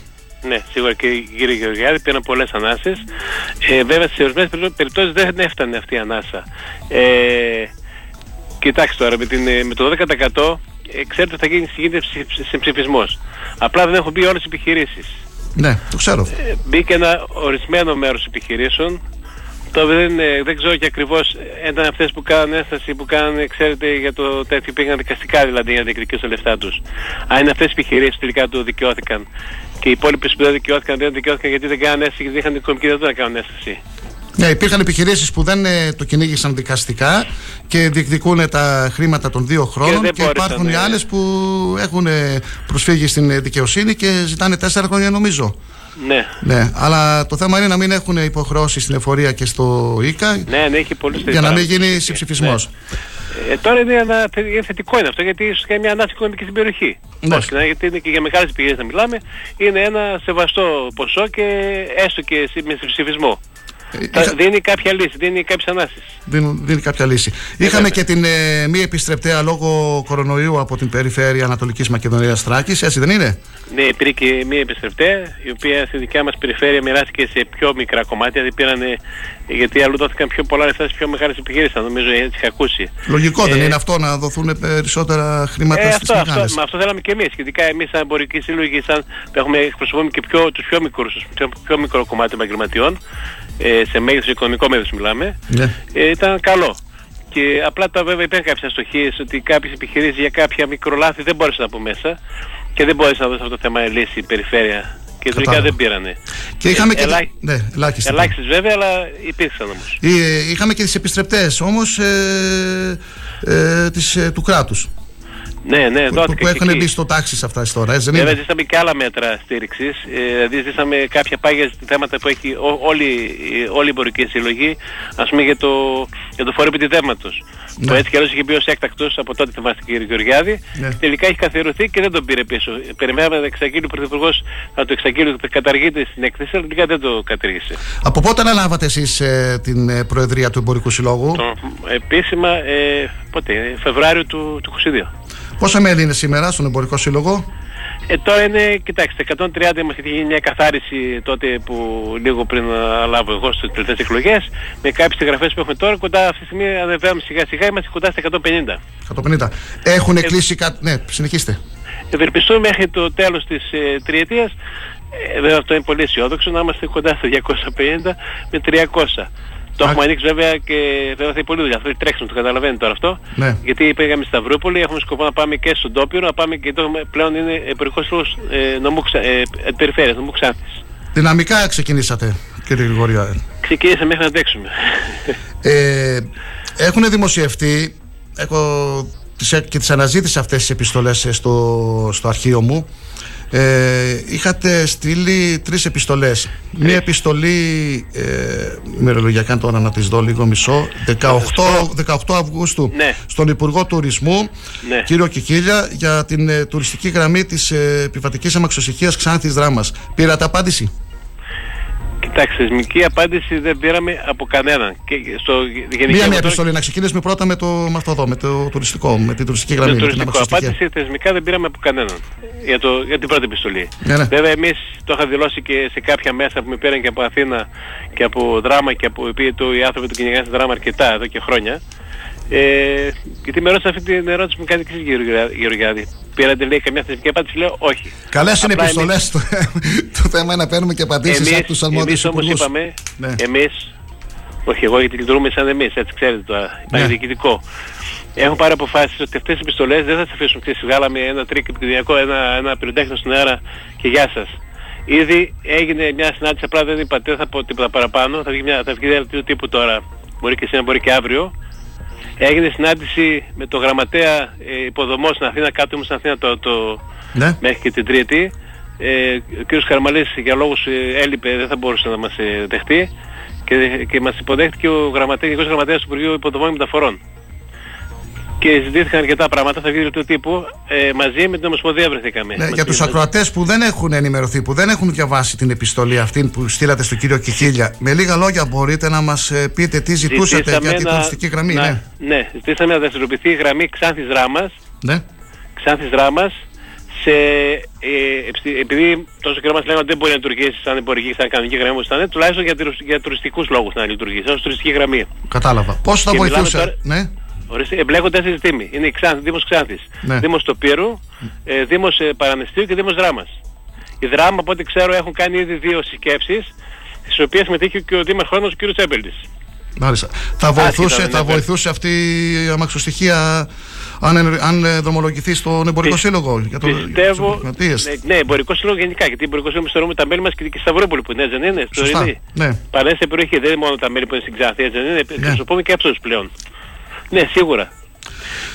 Speaker 14: Ναι, σίγουρα και κύριε Γεωργιάδη πήραν πολλές ανάσες. Ε, βέβαια σε ορισμένες περι- περιπτώσεις δεν έφτανε αυτή η ανάσα. Ε, κοιτάξτε τώρα, με, την, ε, με το 12% ε, ξέρετε ότι θα γίνει, γίνεται ψη- συμψηφισμός. Απλά δεν έχουν μπει όλες οι επιχειρήσεις.
Speaker 1: Ναι, το ξέρω.
Speaker 14: Ε, μπήκε ένα ορισμένο μέρος επιχειρήσεων το οποίο δεν, ε, δεν ξέρω και ακριβώς ε, ήταν αυτές που κάνανε ένσταση που κάνανε ξέρετε για το τέτοιο πήγαν δικαστικά δηλαδή για να διεκδικήσουν τα λεφτά τους. Αν είναι αυτές οι επιχειρήσεις που τελικά του δικαιώθηκαν και οι υπόλοιπες που δεν δικαιώθηκαν δεν δικαιώθηκαν γιατί δεν κάνανε ένσταση γιατί δεν είχαν οικονομική δυνατότητα να κάνουν ένσταση.
Speaker 1: Ναι, υπήρχαν επιχειρήσεις που δεν ε, το κυνήγησαν δικαστικά και διεκδικούν τα χρήματα των δύο χρόνων
Speaker 14: δεν
Speaker 1: και,
Speaker 14: μπόρεσαν,
Speaker 1: υπάρχουν οι
Speaker 14: ναι.
Speaker 1: άλλες που έχουν ε, προσφύγει στην ε, δικαιοσύνη και ζητάνε τέσσερα χρόνια νομίζω.
Speaker 14: Ναι.
Speaker 1: Ναι, αλλά το θέμα είναι να μην έχουν υποχρεώσει στην εφορία και στο ΙΚΑ
Speaker 14: Ναι, ναι, έχει πολλούς
Speaker 1: για να μην
Speaker 14: τέτοιους
Speaker 1: γίνει συμψηφισμός.
Speaker 14: Ε, τώρα είναι, ένα, είναι θετικό είναι αυτό γιατί ίσως κάνει μια ανάση οικονομική στην περιοχή.
Speaker 1: Ναι.
Speaker 14: Όχι, ναι, γιατί είναι και για μεγάλες επιχειρήσεις να μιλάμε, είναι ένα σεβαστό ποσό και έστω και συ- με συμψηφισμό. Θα
Speaker 1: είχα-
Speaker 14: Δίνει κάποια λύση, δίνει κάποιες ανάσεις.
Speaker 1: Δίνουν, δίνει κάποια λύση. Είχαμε και την ε, μη επιστρεπτέα λόγω κορονοϊού από την περιφέρεια Ανατολικής Μακεδονίας Θράκης, έτσι δεν είναι;
Speaker 14: Ναι, υπήρχε και μία επιστρεπτέα, η οποία στη δικιά μας περιφέρεια μοιράστηκε σε πιο μικρά κομμάτια, δηλαδή πήρανε, γιατί αλλού δόθηκαν πιο πολλά λεφτά σε πιο μεγάλες επιχειρήσεις, αν νομίζω έτσι είχα ακούσει.
Speaker 1: Λογικό δεν
Speaker 14: Ε,
Speaker 1: είναι αυτό να δοθούν περισσότερα χρήματα
Speaker 14: Ε,
Speaker 1: στις
Speaker 14: αυτό, αυτό,
Speaker 1: μεγάλες.
Speaker 14: με αυτό θέλαμε και εμείς. Σχετικά εμείς σαν εμπορικοί σύλλογοι, σαν έχουμε, εκπροσωπούμε και πιο, τους πιο μικρούς, τους πιο, πιο μικρό κομμάτι επαγγελματιών, ε, σε μέγεθος, οικονομικό μέγεθος μιλάμε,
Speaker 1: Ναι.
Speaker 14: ε, ήταν καλό. Και απλά τα βέβαια υπήρχαν κάποιες αστοχίες ότι κάποιες επιχειρήσεις για κάποια μικρολάθη δεν μπόρεσαν από μέσα και δεν μπόρεσαν να δώσουν αυτό το θέμα λύση η περιφέρεια. Και τελικά
Speaker 1: Κατάλαβα.
Speaker 14: δεν πήρανε.
Speaker 1: Και είχαμε
Speaker 14: Ε,
Speaker 1: και.
Speaker 14: ελάχι-
Speaker 1: Ναι, ελάχιστα.
Speaker 14: Ελάχιστες βέβαια, αλλά υπήρξαν όμως.
Speaker 1: Ε, είχαμε και τις επιστρεπτές όμως ε, ε, της, ε, του κράτους
Speaker 14: Ναι, ναι,
Speaker 1: που,
Speaker 14: δόθηκε
Speaker 1: που
Speaker 14: και
Speaker 1: έχουν
Speaker 14: εκεί.
Speaker 1: μπει στο τάξη σε αυτά τις τώρα, έτσι δεν
Speaker 14: Βέβαια
Speaker 1: είναι;
Speaker 14: ζήσαμε και άλλα μέτρα στήριξης, ε, δηλαδή ζήσαμε κάποια πάγια θέματα που έχει ό- όλη, η- όλη η εμπορική συλλογή, ας πούμε για το, για το φόρο επιτιδεύματος.
Speaker 1: Ναι.
Speaker 14: Που έτσι κι αλλιώς είχε μπει ως έκτακτος από τότε θυμάστε κύριε Γεωργιάδη,
Speaker 1: Ναι.
Speaker 14: τελικά έχει καθιερωθεί και δεν τον πήρε πίσω. Περιμέναμε να εξαγγείλει ο Πρωθυπουργός να το εξαγγείλει ότι καταργείται στην έκθεση, αλλά τελικά δεν το κατήργησε.
Speaker 1: Από πότε αναλάβατε εσείς ε, την ε, Προεδρία του Εμπορικού Συλλόγου,
Speaker 14: Το, επίσημα, ε, πότε, ε, Φεβράριο του, του 22.
Speaker 1: Πόσα μέλη είναι σήμερα στον Εμπορικό Σύλλογο,
Speaker 14: Ε, τώρα είναι, κοιτάξτε, 130 μας είχε γίνει μια καθάριση τότε που λίγο πριν να λάβω εγώ στις τελευταίες εκλογές με κάποιες εγγραφές που έχουμε τώρα κοντά αυτή τη στιγμή ανεβαίνουμε σιγά σιγά είμαστε κοντά στα 150.
Speaker 1: 150. Έχουν κλείσει κάτι. Ναι, συνεχίστε.
Speaker 14: Ευελπιστούμε μέχρι το τέλος της ε, τριετίας ε, βέβαια αυτό είναι πολύ αισιόδοξο να είμαστε κοντά στα 250 με 300. Το
Speaker 1: Α.
Speaker 14: έχουμε ανοίξει βέβαια και βέβαια θα είναι πολύ δουλειά. Αυτό είναι τρέξιμο, το καταλαβαίνετε τώρα αυτό.
Speaker 1: Ναι.
Speaker 14: Γιατί πήγαμε στη Σταυρούπολη, έχουμε σκοπό να πάμε και στον Τόπιο, να πάμε και το έχουμε- πλέον είναι εμπορικός λόγος ε, νομού, Ξα- ε, ε, περιφέρειας, νομού Ξάνθης.
Speaker 1: Δυναμικά ξεκινήσατε, κύριε Γρηγορία.
Speaker 14: Ξεκίνησε μέχρι να αντέξουμε.
Speaker 1: Ε, έχουν δημοσιευτεί, έχω τις, και τις αναζήτησα αυτές τις επιστολές ε, στο, στο αρχείο μου. Ε, είχατε στείλει τρεις επιστολές. Μία επιστολή, ε, ημερολογιακά τώρα να τις δω λίγο μισό, 18, 18 Αυγούστου
Speaker 14: Ναι.
Speaker 1: στον Υπουργό Τουρισμού,
Speaker 14: Ναι.
Speaker 1: κύριο Κικίλια, για την ε, τουριστική γραμμή της ε, επιβατικής αμαξοσυχίας Ξάνθης Δράμας. Πήρατε απάντηση;
Speaker 14: Κοιτάξτε, θεσμική απάντηση δεν πήραμε από κανέναν. Και στο γενικό
Speaker 1: Μία μία
Speaker 14: τώρα-
Speaker 1: επιστολή. Να ξεκινήσουμε πρώτα με, το, με αυτό εδώ, με το τουριστικό, με την τουριστική
Speaker 14: Το
Speaker 1: γραμμή. με την
Speaker 14: τουριστικό
Speaker 1: αμαξοστοιχεία.
Speaker 14: απάντηση θεσμικά δεν πήραμε από κανέναν για, το, για την πρώτη επιστολή.
Speaker 1: Ναι, ναι.
Speaker 14: Βέβαια εμείς το είχα δηλώσει και σε κάποια μέσα που με πήραν και από Αθήνα και από δράμα και από οποίο το, οι άνθρωποι του κυνηγάνε σε δράμα αρκετά εδώ και χρόνια. Ε, γιατί με ρώτησαν αυτή την ερώτηση που μου κάνει και εσείς Γεωργιά- Γεωργιάδη. Πήρατε λέει καμιά θεσμική απάντηση, λέω όχι.
Speaker 1: Καλές είναι
Speaker 14: Απλά
Speaker 1: επιστολέ. Το, το θέμα είναι να παίρνουμε και απαντήσεις
Speaker 14: εμείς,
Speaker 1: από τους αρμόδιους
Speaker 14: εμείς όμως
Speaker 1: υπουργούς.
Speaker 14: είπαμε,
Speaker 1: Ναι.
Speaker 14: εμείς, όχι εγώ γιατί λειτουργούμε σαν εμείς, έτσι ξέρετε τώρα, υπάρχει
Speaker 1: Ναι.
Speaker 14: διοικητικό. Έχουν πάρει αποφάσεις ότι αυτές οι επιστολές δεν θα τις αφήσουν. Ξέρεις, βγάλαμε ένα τρικ επικοινωνιακό, ένα, ένα πυροτέχνημα στον αέρα και γεια σας. Ήδη έγινε μια συνάντηση, απλά δεν είπα, δεν θα πω τίποτα παραπάνω. Θα βγει, μια, θα βγει δελτίο τύπου τώρα, μπορεί και σήμερα, μπορεί και αύριο. Έγινε συνάντηση με το γραμματέα ε, υποδομών στην Αθήνα, κάτω μου στην Αθήνα το, το,
Speaker 1: Ναι.
Speaker 14: μέχρι και την Τρίτη. Ε, ο κ. Καρμαλής για λόγους ε, έλειπε, δεν θα μπορούσε να μας ε, δεχτεί και, και μας υποδέχτηκε ο γραμματέας, γενικός γραμματέας του Υπουργείου Υποδομών και Μεταφορών. Και συζητήθηκαν αρκετά πράγματα, θα βγει του τύπου, ε, μαζί με την Ομοσπονδία βρεθήκαμε.
Speaker 1: Ναι,
Speaker 14: Μας
Speaker 1: για τους
Speaker 14: πήγε-
Speaker 1: ακροατές που δεν έχουν ενημερωθεί, που δεν έχουν διαβάσει την επιστολή αυτή που στείλατε στον κύριο Κιχίλια, με λίγα λόγια μπορείτε να μας πείτε τι ζητούσατε
Speaker 14: Ζητήσαμε
Speaker 1: για την
Speaker 14: να-
Speaker 1: τουριστική γραμμή.
Speaker 14: να-
Speaker 1: Ναι.
Speaker 14: ναι, ζητήσαμε να δραστηριοποιηθεί η γραμμή Ξάνθης Δράμας,
Speaker 1: ναι.
Speaker 14: Ξάνθης Δράμας, σε, ε, ευστη- επειδή τόσο καιρό μας λένε ότι δεν μπορεί να λειτουργήσει σαν εμπορική, σαν κανονική γραμμή όπως ήταν, τουλάχιστον για, τουρι- για τουριστικούς λόγους να λειτουργήσει, ως τουριστική γραμμή.
Speaker 1: Κατάλαβα. Πώς θα
Speaker 14: Και μιλάμε
Speaker 1: βοηθούσε.
Speaker 14: τώρα-
Speaker 1: Ναι.
Speaker 14: Ορίστε, εμπλέκονται τέσσερις δήμοι. Είναι η Ξάνθη, Δήμος Ξάνθης,
Speaker 1: Ναι.
Speaker 14: Δήμος Τοπύρου, ε, Δήμος ε, Παρανεστίου και Δήμος Δράμας. Οι Δράμα, από ό,τι ξέρω, έχουν κάνει ήδη δύο συσκέψεις, στις οποίες συμμετείχε και ο Δήμαρχος μας, ο κ. Τσέμπελτης.
Speaker 1: Μάλιστα. Θα βοηθούσε,
Speaker 14: Άσχετα,
Speaker 1: θα
Speaker 14: ναι,
Speaker 1: βοηθούσε αυτή η αμαξοστοιχεία αν, εν- αν ε, δρομολογηθεί στον εμπορικό
Speaker 14: Πι-
Speaker 1: σύλλογο για το,
Speaker 14: Πιστεύω.
Speaker 1: για τους επιχειρηματίες.
Speaker 14: Ναι, ναι, εμπορικό σύλλογο γενικά. Γιατί εμπορικό σύλλογο θεωρούμε τα μέλη μας και, και Σταυρούπολη που είναι, έτσι δεν είναι. στο
Speaker 1: Σωστά.
Speaker 14: Ρινί.
Speaker 1: Ναι.
Speaker 14: Παρέσια περιοχή, δεν είναι μόνο τα μέλη που είναι στην Ξάνθη, έτσι δεν είναι.
Speaker 1: Ναι.
Speaker 14: Εκπροσωπούμε και αυτούς πλέον. Ναι, σίγουρα.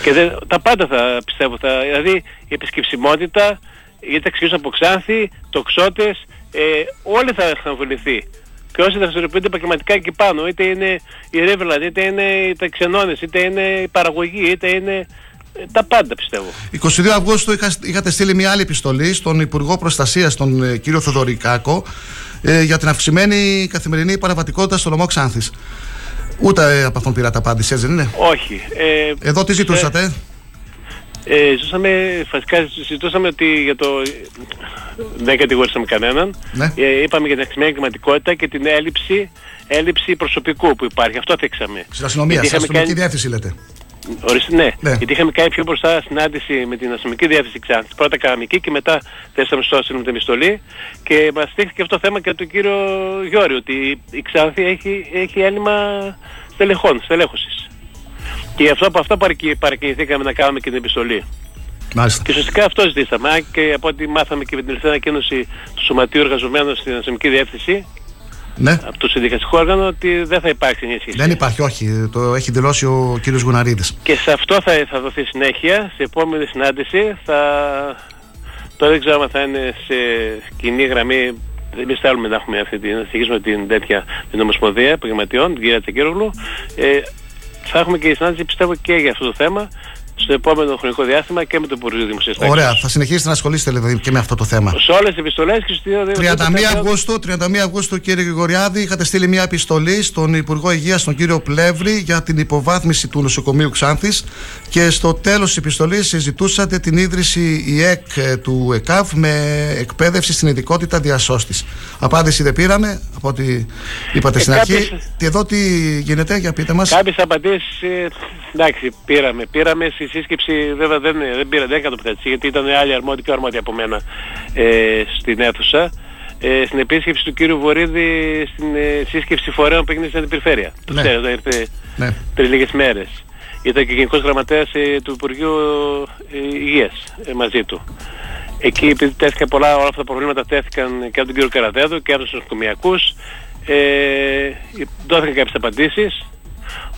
Speaker 14: Και δεν, τα πάντα θα πιστεύω. Θα, δηλαδή η επισκεψιμότητα, γιατί θα ξεκινήσουν από Ξάνθη, τοξότες, ε, όλοι θα έχουν αμφιληθεί. Και όσοι δραστηριοποιούνται επαγγελματικά εκεί πάνω, είτε είναι η Riverland, είτε είναι τα ξενώνες, είτε είναι η παραγωγή, είτε είναι ε, τα πάντα πιστεύω.
Speaker 1: 22 Αυγούστου είχα, είχατε στείλει μια άλλη επιστολή στον Υπουργό Προστασίας, τον ε, κύριο Θοδωρικάκο, ε, για την αυξημένη καθημερινή παραβατικότητα στο νομό Ξάνθης. Ούτε ε, από αυτόν πήρατε απάντηση, έτσι δεν είναι;
Speaker 14: Όχι. Ε,
Speaker 1: Εδώ τι ζητούσατε;
Speaker 14: Ε, ζούσαμε, φασικά συζητούσαμε ότι για το... Δεν κατηγορήσαμε κανέναν.
Speaker 1: Ναι.
Speaker 14: Ε, είπαμε για την αυξημένη εγκληματικότητα και την έλλειψη, έλλειψη προσωπικού που υπάρχει. Αυτό θίξαμε.
Speaker 1: Στην αστυνομία,
Speaker 14: Γιατί
Speaker 1: στην
Speaker 14: είχαμε
Speaker 1: αστυνομική
Speaker 14: κάνει-
Speaker 1: διεύθυνση λέτε.
Speaker 14: Ορίστε, ναι.
Speaker 1: Ναι.
Speaker 14: Γιατί είχαμε κάνει πιο μπροστά συνάντηση με την αστυνομική διεύθυνση Ξάνθης. Πρώτα κανονική και μετά θέσαμε στο άσυλο με την επιστολή. Και μας στήχθηκε αυτό το θέμα και από τον κύριο Γιώρη, ότι η Ξάνθη έχει, έχει έλλειμμα στελεχών, στελέχωσης. Και αυτό από αυτό παρακι- παρακινηθήκαμε να κάνουμε και την επιστολή.
Speaker 1: Μάλιστα.
Speaker 14: Και ουσιαστικά αυτό ζητήσαμε. Αν και από ό,τι μάθαμε και με την τελευταία ανακοίνωση του Σωματείου Εργαζομένων στην Αστυνομική Διεύθυνση,
Speaker 1: Ναι.
Speaker 14: από το συνδικαστικό όργανο, ότι δεν θα υπάρξει ενίσχυση.
Speaker 1: Δεν υπάρχει, όχι. Το έχει δηλώσει ο κύριος Γουναρίδης.
Speaker 14: Και σε αυτό θα, θα δοθεί συνέχεια. Σε επόμενη συνάντηση θα. Τώρα δεν ξέρω αν θα είναι σε κοινή γραμμή. Εμείς θέλουμε να έχουμε αυτή την, να συνεχίσουμε την τέτοια την Ομοσπονδία Επαγγελματιών, την κυρία Τσακύρογλου. Ε, θα έχουμε και συνάντηση πιστεύω και για αυτό το θέμα στο επόμενο χρονικό διάστημα και με το Υπουργείο Δημοσίας Τάξης.
Speaker 1: Ωραία. Θα συνεχίσετε να ασχολείστε δηλαδή και με αυτό το θέμα.
Speaker 14: Σε όλες τις επιστολές και στις
Speaker 1: 31 Αυγούστου, 31 Αυγούστου, κύριε Γρηγοριάδη, είχατε στείλει μια επιστολή στον Υπουργό Υγείας, τον κύριο Πλεύρη, για την υποβάθμιση του νοσοκομείου Ξάνθης. Και στο τέλος της επιστολής συζητούσατε την ίδρυση ΙΕΚ ε, του ΕΚΑΒ με εκπαίδευση στην ειδικότητα διασώστης. Απάντηση δεν πήραμε, από ό,τι είπατε
Speaker 14: Ε,
Speaker 1: στην αρχή.
Speaker 14: κάποιες-
Speaker 1: Και εδώ τι γίνεται, για πείτε μας.
Speaker 14: Κάποιες απαντήσεις, ε, εντάξει, πήραμε. Πήραμε στη σύσκεψη, βέβαια δεν, δεν πήρα, δεν έκανα τοποθέτηση, γιατί ήταν άλλοι αρμόδιοι και αρμόδιοι από μένα ε, στην αίθουσα. Ε, στην επίσκεψη του κύριου Βορύδη στην ε, σύσκεψη φορέων που έγινε στην Αντιπεριφέρεια. Το
Speaker 1: Ναι.
Speaker 14: ξέρετε, ήρθε
Speaker 1: Ναι.
Speaker 14: πριν λίγες μέρες. Ήταν και γενικός γραμματέας ε, του Υπουργείου ε, Υγείας ε, μαζί του. Εκεί επειδή τέθηκαν πολλά, όλα αυτά τα προβλήματα τέθηκαν και από τον κύριο Καραδέδο και από τους νοσοκομιακούς. Ε, δόθηκαν κάποιες απαντήσεις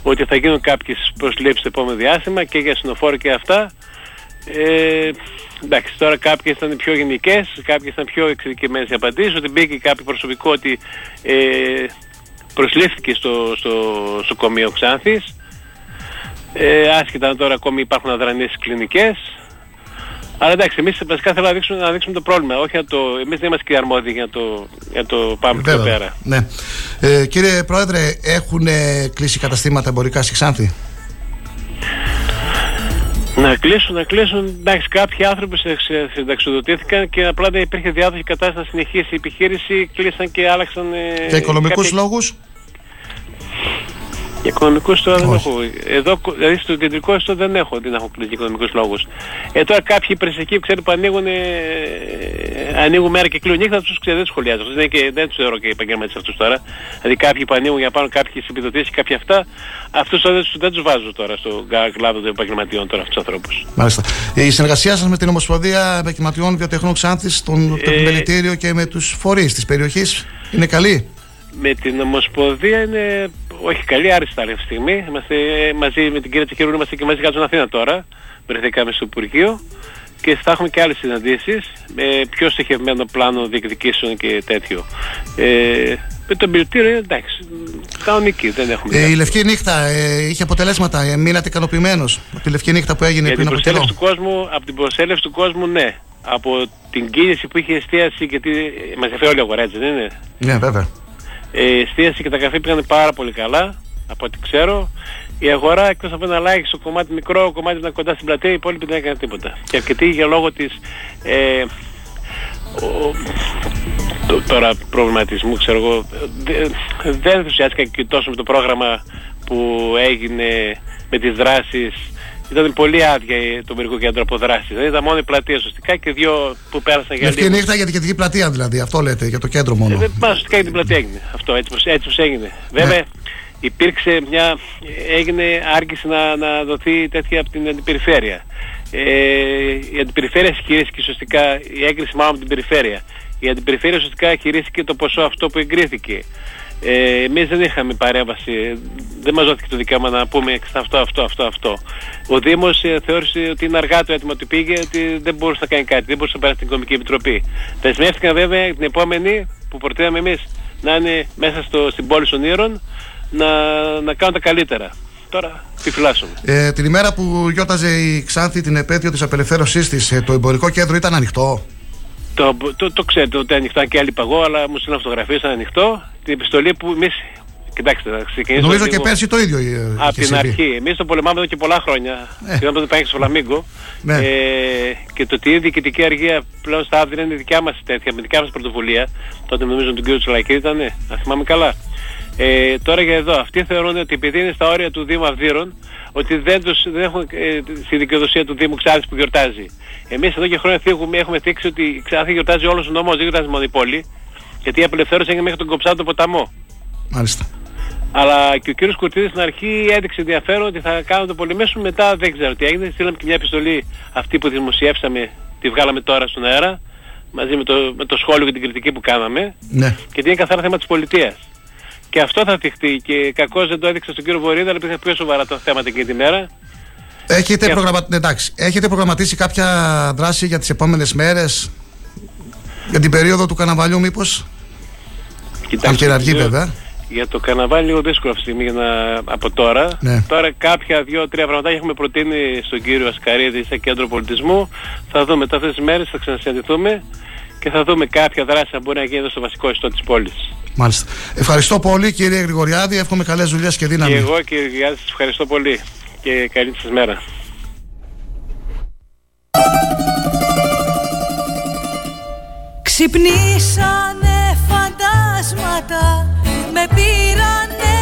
Speaker 14: ότι θα γίνουν κάποιες προσλήψεις στο επόμενο διάστημα και για συνοφόρο και αυτά. Ε, εντάξει, τώρα κάποιες ήταν πιο γενικές, κάποιες ήταν πιο εξειδικευμένες οι απαντήσεις, ότι μπήκε κάποιο προσωπικό ότι ε, προσλήφθηκε στο, στο νοσοκομείο Ξάνθης. Ε, άσχετα αν τώρα ακόμη υπάρχουν αδρανείς κλινικές. Αλλά εντάξει, εμείς βασικά θέλουμε να δείξουμε, να δείξουμε το πρόβλημα, όχι να το... Εμείς δεν είμαστε και αρμόδιοι για να το, για το πάμε πιο
Speaker 1: Βέβαια.
Speaker 14: πέρα.
Speaker 1: Ναι. Ε, κύριε Πρόεδρε, έχουν ε, κλείσει καταστήματα εμπορικά στη Ξάνθη;
Speaker 14: Να κλείσουν, να κλείσουν. Εντάξει, κάποιοι άνθρωποι σε- σε- συνταξιοδοτήθηκαν και απλά δεν υπήρχε διάδοση κατάσταση να συνεχίσει η επιχείρηση. Κλείσαν και άλλαξαν. ε,
Speaker 1: Για οικονομικούς
Speaker 14: κάποιοι-
Speaker 1: λόγους;
Speaker 14: Για οικονομικούς τώρα δεν έχω. Εδώ, δηλαδή στο κεντρικό ιστό δεν έχω δεν έχω κλείσει για οικονομικούς λόγους. Ε, τώρα κάποιοι υπηρεσιακοί ξέρετε που ανοίγουν, ε, ανοίγουν μέρα και κλείνουν νύχτα, τους ξέρω δεν του σχολιάζω. Δεν, και, δεν τους θεωρώ και επαγγελματίες αυτούς τώρα. Δηλαδή κάποιοι που ανοίγουν για πάνω κάποιε επιδοτήσεις, κάποια αυτά, αυτούς δεν, δεν τους βάζω τώρα στο κλάδο των επαγγελματιών τώρα αυτούς τους ανθρώπους.
Speaker 1: Μάλιστα. Ε, η συνεργασία σας με την Ομοσπονδία Επαγγελματιών Βιοτεχνών Ξάνθης, στον ε, και με τους φορείς της περιοχής είναι καλή;
Speaker 14: Με την Ομοσπονδία είναι όχι καλή, άριστα αυτή τη στιγμή. Είμαστε μαζί με την κυρία Τσεχερούν, είμαστε και μαζί κάτω στην Αθήνα τώρα. Βρεθήκαμε στο Υπουργείο και θα έχουμε και άλλες συναντήσεις με πιο στοχευμένο πλάνο διεκδικήσεων και τέτοιο. Ε, με τον πιλωτήριο εντάξει, κανονική, δεν έχουμε.
Speaker 1: Ε, η Λευκή Νύχτα ε, είχε αποτελέσματα, ε, μείνατε ικανοποιημένος από τη Λευκή Νύχτα που έγινε
Speaker 14: Για
Speaker 1: πριν
Speaker 14: από καιρό; Του κόσμου, από την προσέλευση του κόσμου, ναι. Από την κίνηση που είχε εστίαση, γιατί μας έφερε όλη η αγορά, έτσι δεν είναι;
Speaker 1: Ναι, βέβαια.
Speaker 14: Ε, η εστίαση και τα καφέ πήγαν πάρα πολύ καλά, από ό,τι ξέρω. Η αγορά εκτός από ένα ελάχιστο κομμάτι μικρό, κομμάτι ήταν κοντά στην πλατεία, η υπόλοιπη δεν έκανε τίποτα. Και αρκετοί για λόγω της ε, ο, το, τώρα προβληματισμού, ξέρω εγώ, δεν ενθουσιάστηκα και τόσο με το πρόγραμμα που έγινε με τις δράσεις ήταν πολύ άδεια το μερικό κέντρο από δράση. Δεν ήταν μόνο η πλατεία ουσιαστικά και δύο που πέρασαν για
Speaker 1: λίγο. νύχτα για την κεντρική πλατεία δηλαδή, αυτό λέτε, για το κέντρο μόνο. Ε,
Speaker 14: δεν πάνω ουσιαστικά για την πλατεία έγινε. Αυτό έτσι πως, έτσι πως έγινε. Ναι. Βέβαια υπήρξε μια, έγινε, άργηση να, να δοθεί τέτοια από την αντιπεριφέρεια. Ε, η αντιπεριφέρεια χειρίστηκε ουσιαστικά, η έγκριση μάλλον από την περιφέρεια. Η αντιπεριφέρεια ουσιαστικά χειρίστηκε το ποσό αυτό που εγκρίθηκε. Ε, Εμείς δεν είχαμε παρέμβαση, δεν μας δόθηκε το δικαίωμα να πούμε αυτό, αυτό, αυτό, αυτό. Ο Δήμος ε, θεώρησε ότι είναι αργά το έτοιμο ότι πήγε, ότι δεν μπορούσε να κάνει κάτι, δεν μπορούσε να περάσει την Οικονομική Επιτροπή. Δεσμεύτηκαν βέβαια την επόμενη που προτείναμε εμείς να είναι μέσα στο, στην πόλη των Ήρων να, να κάνουν τα καλύτερα. Τώρα επιφυλάσσομαι.
Speaker 1: Ε, την ημέρα που γιώταζε η Ξάνθη την επέτειο της απελευθέρωσής της, ε, το εμπορικό κέντρο ήταν ανοιχτό;
Speaker 14: Το, το, το ξέρετε ότι ανοιχτό και άλλοι παγώ, αλλά μου στείλαν φωτογραφίες ήταν ανοιχτό. Την επιστολή που εμείς. Κοιτάξτε, θα ξεκινήσω.
Speaker 1: Νομίζω και πέρσι το ίδιο. Ε,
Speaker 14: Από την αρχή. Εμείς το πολεμάμε εδώ και πολλά χρόνια. Ε. Θυμάμαι τότε πάει στο Φλαμίγκο. Ναι. Ε, και το ότι η διοικητική αργία πλέον στα Άβδηρα είναι δικιά μας τέτοια, με δικιά μας πρωτοβουλία. Τότε νομίζω τον κύριος Τσουλακή ήταν, ναι, να θυμάμαι καλά. Ε, τώρα για εδώ, αυτοί θεωρούν ότι επειδή είναι στα όρια του Δήμου Αυδείρων, ότι δεν, τους, δεν έχουν ε, στη δικαιοδοσία του Δήμου Ξάδης που γιορτάζει. Εμείς εδώ και χρόνια θίγουμε, έχουμε θίξει ότι η Ξάδη γιορτάζει όλος ο νόμος, δεν γιορτάζει μόνο η πόλη, γιατί η απελευθέρωση έγινε μέχρι τον Κοψάτο ποταμό.
Speaker 1: Μάλιστα.
Speaker 14: Αλλά και ο κύριος Κουρτίδης στην αρχή έδειξε ενδιαφέρον ότι θα κάνουν το πολυμέσου, μετά δεν ξέρω τι έγινε. Στείλαμε και μια επιστολή αυτή που δημοσιεύσαμε, τη βγάλαμε τώρα στον αέρα, μαζί με το, με το σχόλιο και την κριτική που κάναμε.
Speaker 1: Ναι.
Speaker 14: Και είναι καθαρά θέμα της πολιτείας. Και αυτό θα θυχτεί και κακώς δεν το έδειξε στον κύριο Βορύδα, αλλά πήγα πιο σοβαρά τα θέματα εκείνη τη μέρα.
Speaker 1: Έχετε, προγραμμα... Εντάξει. Έχετε προγραμματίσει κάποια δράση για τις επόμενες μέρες, για την περίοδο του καναβαλιού μήπως,
Speaker 14: Κοιτάξτε, αν και βέβαια. Για το καναβάλι λίγο δύσκολο αυτή τη στιγμή για να... από τώρα.
Speaker 1: Ναι.
Speaker 14: Τώρα κάποια δύο-τρία πράγματα έχουμε προτείνει στον κύριο Ασκαρίδη σε κέντρο πολιτισμού. Θα δούμε μετά αυτές τις μέρες, θα ξανασυναντηθούμε και θα δούμε κάποια δράση που μπορεί να γίνει εδώ στο βασικό ιστό της πόλης.
Speaker 1: Μάλιστα. Ευχαριστώ πολύ κύριε Γρηγοριάδη. Εύχομαι καλές δουλειές και δύναμη.
Speaker 14: Και εγώ κύριε Γρηγοριάδη, σας ευχαριστώ πολύ και καλή σας μέρα.
Speaker 15: Ξυπνήσανε φαντάσματα με πήρανε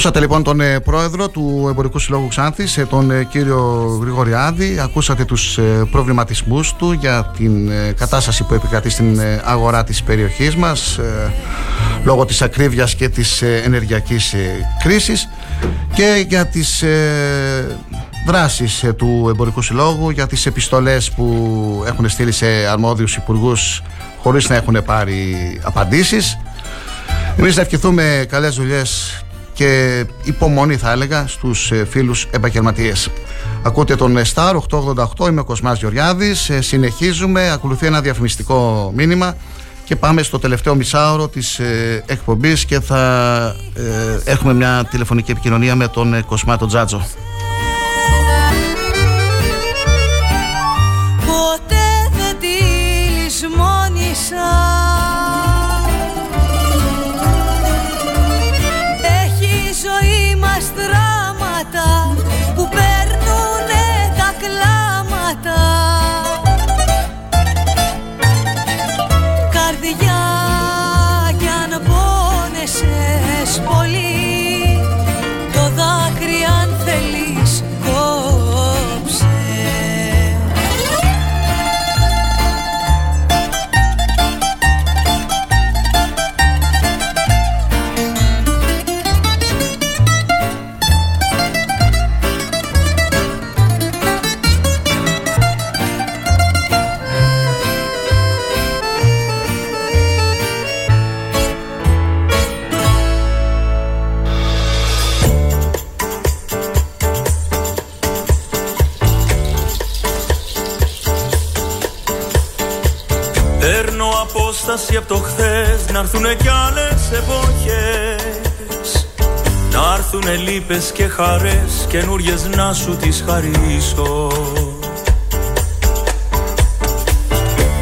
Speaker 1: Ακούσατε λοιπόν τον ε, πρόεδρο του Εμπορικού Συλλόγου Ξάνθης, ε, τον ε, κύριο Γρηγοριάδη. Ακούσατε τους προβληματισμούς του για την κατάσταση που επικρατεί στην αγορά της περιοχής μας λόγω της ακρίβειας και της ενεργειακής κρίσης και για τις δράσεις του Εμπορικού Συλλόγου, για τις επιστολές που έχουν στείλει σε αρμόδιους υπουργούς χωρίς να έχουν πάρει απαντήσεις. Εμείς να ευχηθούμε καλές δουλειές και υπομονή θα έλεγα στους ε, φίλους επαγγελματίες. Ακούτε τον Star 888, είμαι ο Κοσμάς Γεωργιάδης, ε, συνεχίζουμε, ακολουθεί ένα διαφημιστικό μήνυμα και πάμε στο τελευταίο μισάωρο της ε, εκπομπής και θα έχουμε μια τηλεφωνική επικοινωνία με τον Κοσμά τον Τζάτζο.
Speaker 15: Ποτέ δεν της
Speaker 2: απόσταση από το χθες Να έρθουνε κι άλλες εποχές. Να έρθουνε λύπες και χαρές Καινούριες να σου τις χαρίσω.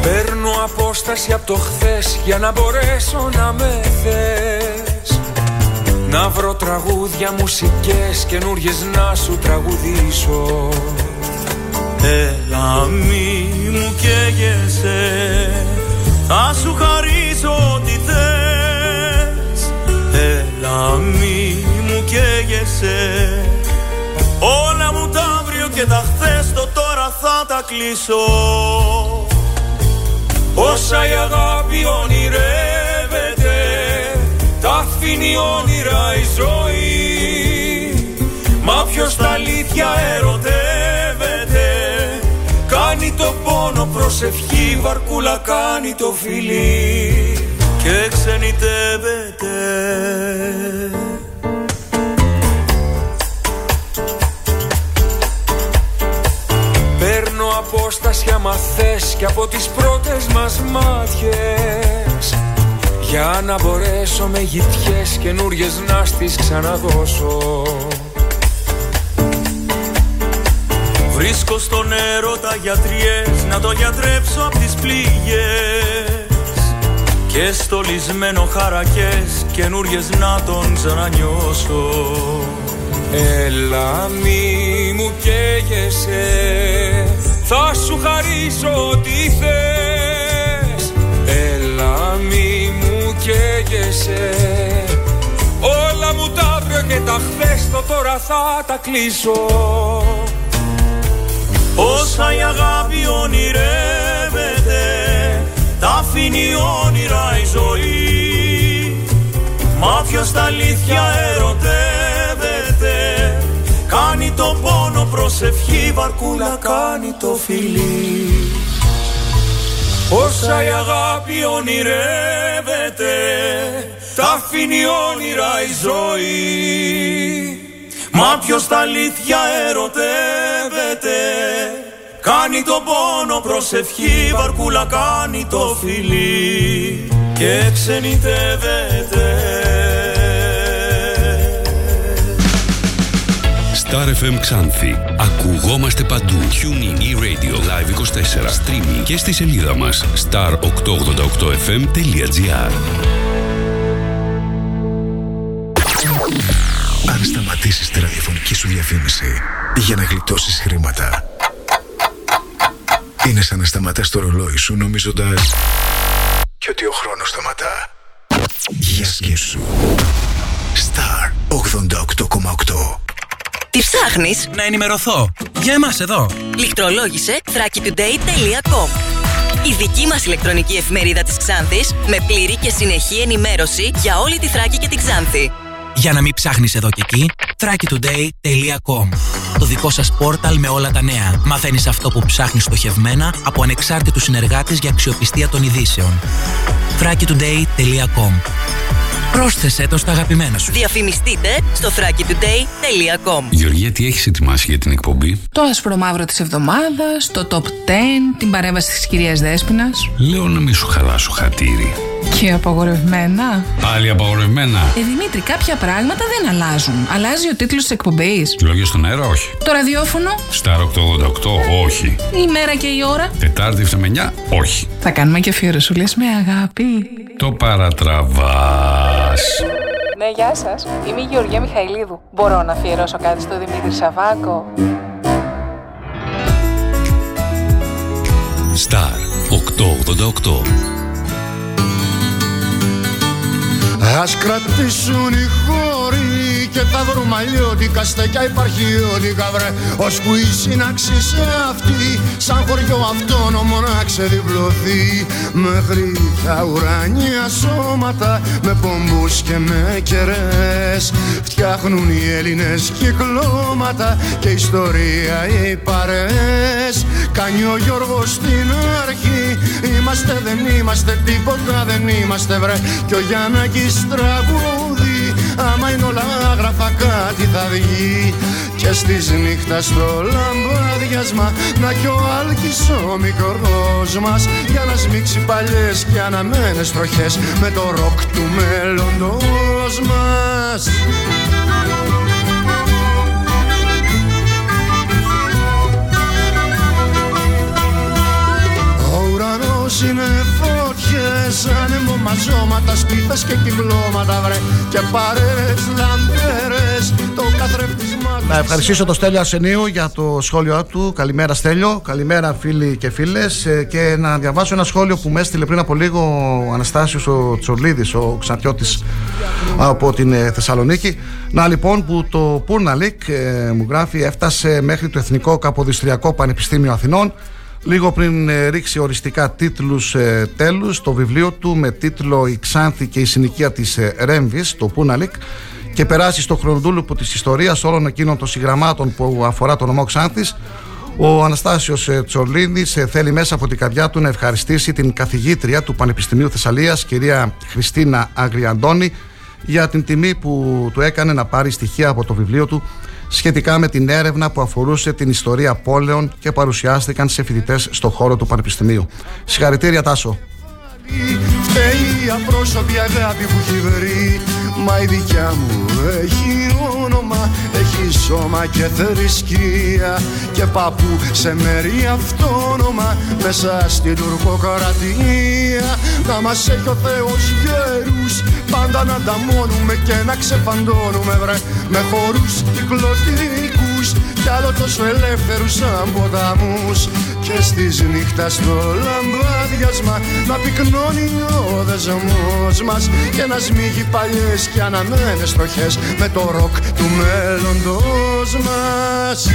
Speaker 2: Παίρνω απόσταση από το χθες Για να μπορέσω να με θες. Να βρω τραγούδια, μουσικές Καινούριες να σου τραγουδήσω. Έλα μη μου καίγεσαι θα σου χαρίσω ό,τι θες. Έλα μη μου καίγεσαι. Όλα μου τα αύριο και τα χθες Το τώρα θα τα κλείσω. Όσα η αγάπη ονειρεύεται Τα αφήνει όνειρα η ζωή. Μα ποιος τα αλήθεια ερωτεύεται Κάνει το πόνο προσευχή Βαρκούλα κάνει το φιλί. Και ξενιτεύεται. Παίρνω απόσταση άμα θες Και από τις πρώτες μας μάτιες. Για να μπορέσω με γητιές Καινούριες να στις ξαναδώσω Βρίσκω στο νερό τα γιατριές να το γιατρέψω απ' τις πληγές. Και στολισμένο χαρακές καινούριες να τον ξανανιώσω. Έλα μη μου καίγεσαι θα σου χαρίσω ό,τι θες. Έλα μη μου καίγεσαι Όλα μου τα αύριο και τα χθες το τώρα θα τα κλείσω Όσα η αγάπη ονειρεύεται Τα αφήνει όνειρα η ζωή. Μα ποιος τα αλήθεια ερωτεύεται Κάνει το πόνο προσευχή Βαρκούλα κάνει το φιλί. Όσα η αγάπη ονειρεύεται Τα αφήνει όνειρα η ζωή Μα ποιος τα αλήθεια ερωτεύεται Κάνει το πόνο προσευχή Βαρκούλα κάνει το φιλί Και ξενιτεύεται
Speaker 3: Star FM Ξάνθη. Ακουγόμαστε παντού. Tuning e-radio live 24. Streaming και στη σελίδα μας star888fm.gr
Speaker 6: σταματήσεις τη ραδιοφωνική σου διαφήμιση για να γλιτώσεις χρήματα είναι σαν να σταματάς το ρολόι σου νομίζοντας και ότι ο χρόνος σταματά. Για σκέψου. Star 88,8
Speaker 16: Τι ψάχνεις;
Speaker 11: Να ενημερωθώ. Για εμάς εδώ.
Speaker 16: Λιχτρολόγησε thrakitoday.com Η δική μας ηλεκτρονική εφημερίδα της Ξάνθης με πλήρη και συνεχή ενημέρωση για όλη τη Θράκη και την Ξάνθη.
Speaker 11: Για να μην ψάχνεις εδώ και εκεί, thrakitoday.com Το δικό σας πόρταλ με όλα τα νέα. Μαθαίνεις αυτό που ψάχνεις στοχευμένα από ανεξάρτητους συνεργάτες για αξιοπιστία των ειδήσεων. thrakitoday.com Πρόσθεσέ το στα αγαπημένα σου.
Speaker 16: Διαφημιστείτε στο thrakitoday.com
Speaker 3: Γεωργία, τι έχεις ετοιμάσει για την εκπομπή;
Speaker 17: Το άσπρο μαύρο της εβδομάδας, το top 10, την παρέμβαση της κυρίας Δέσποινας
Speaker 3: Λέω να μην σου χαλάσω χατήρι.
Speaker 17: Και απαγορευμένα.
Speaker 3: Πάλι απαγορευμένα.
Speaker 17: Ε, Δημήτρη, κάποια πράγματα δεν αλλάζουν. Αλλάζει ο τίτλος της εκπομπής.
Speaker 3: Λόγια στον αέρα, όχι.
Speaker 17: Το ραδιόφωνο,
Speaker 3: Σταρ 888, όχι.
Speaker 17: η μέρα και η ώρα.
Speaker 3: Τετάρτη 7 με 9, όχι.
Speaker 17: Θα κάνουμε και αφιερωσούλες με αγάπη.
Speaker 3: Το παρατραβάς.
Speaker 17: Ναι, γεια σας. Είμαι η Γεωργία Μιχαηλίδου. Μπορώ να αφιερώσω κάτι στο Δημήτρη Σαββάκο;
Speaker 3: Σταρ 888.
Speaker 18: Ας κρατήσουν οι χώροι και τα βρούμε αλλιώτικα στεκιά υπαρχιώτικα βρε. Ώσπου η σύναξη σε αυτή σαν χωριό αυτόνομο να ξεδιπλωθεί. Μέχρι τα ουρανία σώματα με πομπούς και με κερές Φτιάχνουν οι Έλληνες κυκλώματα και ιστορία οι παρές Κάνει ο Γιώργος στην αρχή. Είμαστε δεν είμαστε τίποτα δεν είμαστε βρε. Κι ο Γιάννακης τραγούδι Άμα είναι όλα άγραφα κάτι θα βγει. Και στις νύχτας στο λαμπάδιασμα Να κι ο Άλκης ο μικρός μας. Για να σμίξει παλιές και αναμένες τροχές Με το ροκ του μέλλοντος μας ουρανός είναι φωτιές Άνεμο μαζώματα, σπίθες και κυκλώματα βρε Και παρέες λαμπέρες Το καθρεφτισμά
Speaker 1: Να ευχαριστήσω τον Στέλιο Αρσενίου για το σχόλιο του. Καλημέρα Στέλιο, καλημέρα φίλοι και φίλες Ε, Και να διαβάσω ένα σχόλιο που με έστειλε πριν από λίγο ο Αναστάσιος ο Τσορλίδης, ο Ξαντιώτης από την ε, Θεσσαλονίκη. Να λοιπόν που το Πούρναλικ ε, μου γράφει έφτασε μέχρι το Εθνικό Καποδιστριακό Πανεπιστήμιο Αθηνών Λίγο πριν ε, ρίξει οριστικά τίτλους ε, τέλους το βιβλίο του με τίτλο «Η Ξάνθη και η συνοικία της ε, Ρέμβης», το Πούναλικ και περάσει στο χρονοτούλουπο της ιστορίας όλων εκείνων των συγγραμμάτων που αφορά τον νομό Ξάνθης. Ο Αναστάσιος ε, Τσορλίδης ε, θέλει μέσα από την καρδιά του να ευχαριστήσει την καθηγήτρια του Πανεπιστημίου Θεσσαλίας κυρία Χριστίνα Αγριαντώνη για την τιμή που του έκανε να πάρει στοιχεία από το βιβλίο του σχετικά με την έρευνα που αφορούσε την ιστορία πόλεων και παρουσιάστηκαν σε φοιτητές στο χώρο του Πανεπιστημίου. Συγχαρητήρια Τάσο.
Speaker 18: Φταίει η απρόσωπη αγάπη που έχει βρει Μα η δικιά μου έχει όνομα Έχει σώμα και θρησκεία Και παππού σε μέρη αυτόνομα Μέσα στην τουρκοκρατία Να μας έχει ο Θεός γέρους Πάντα να ανταμώνουμε και να ξεφαντώνουμε βρε Με χορούς κυκλωτικούς Κι άλλο τόσο ελεύθερους σαν ποταμούς. Και στις νύχτας στο λαμπάδιασμα Να πυκνώνει ο δεσμός μας Και να σμίγει παλιές και αναμένες στοχές Με το ροκ του μέλλοντος μας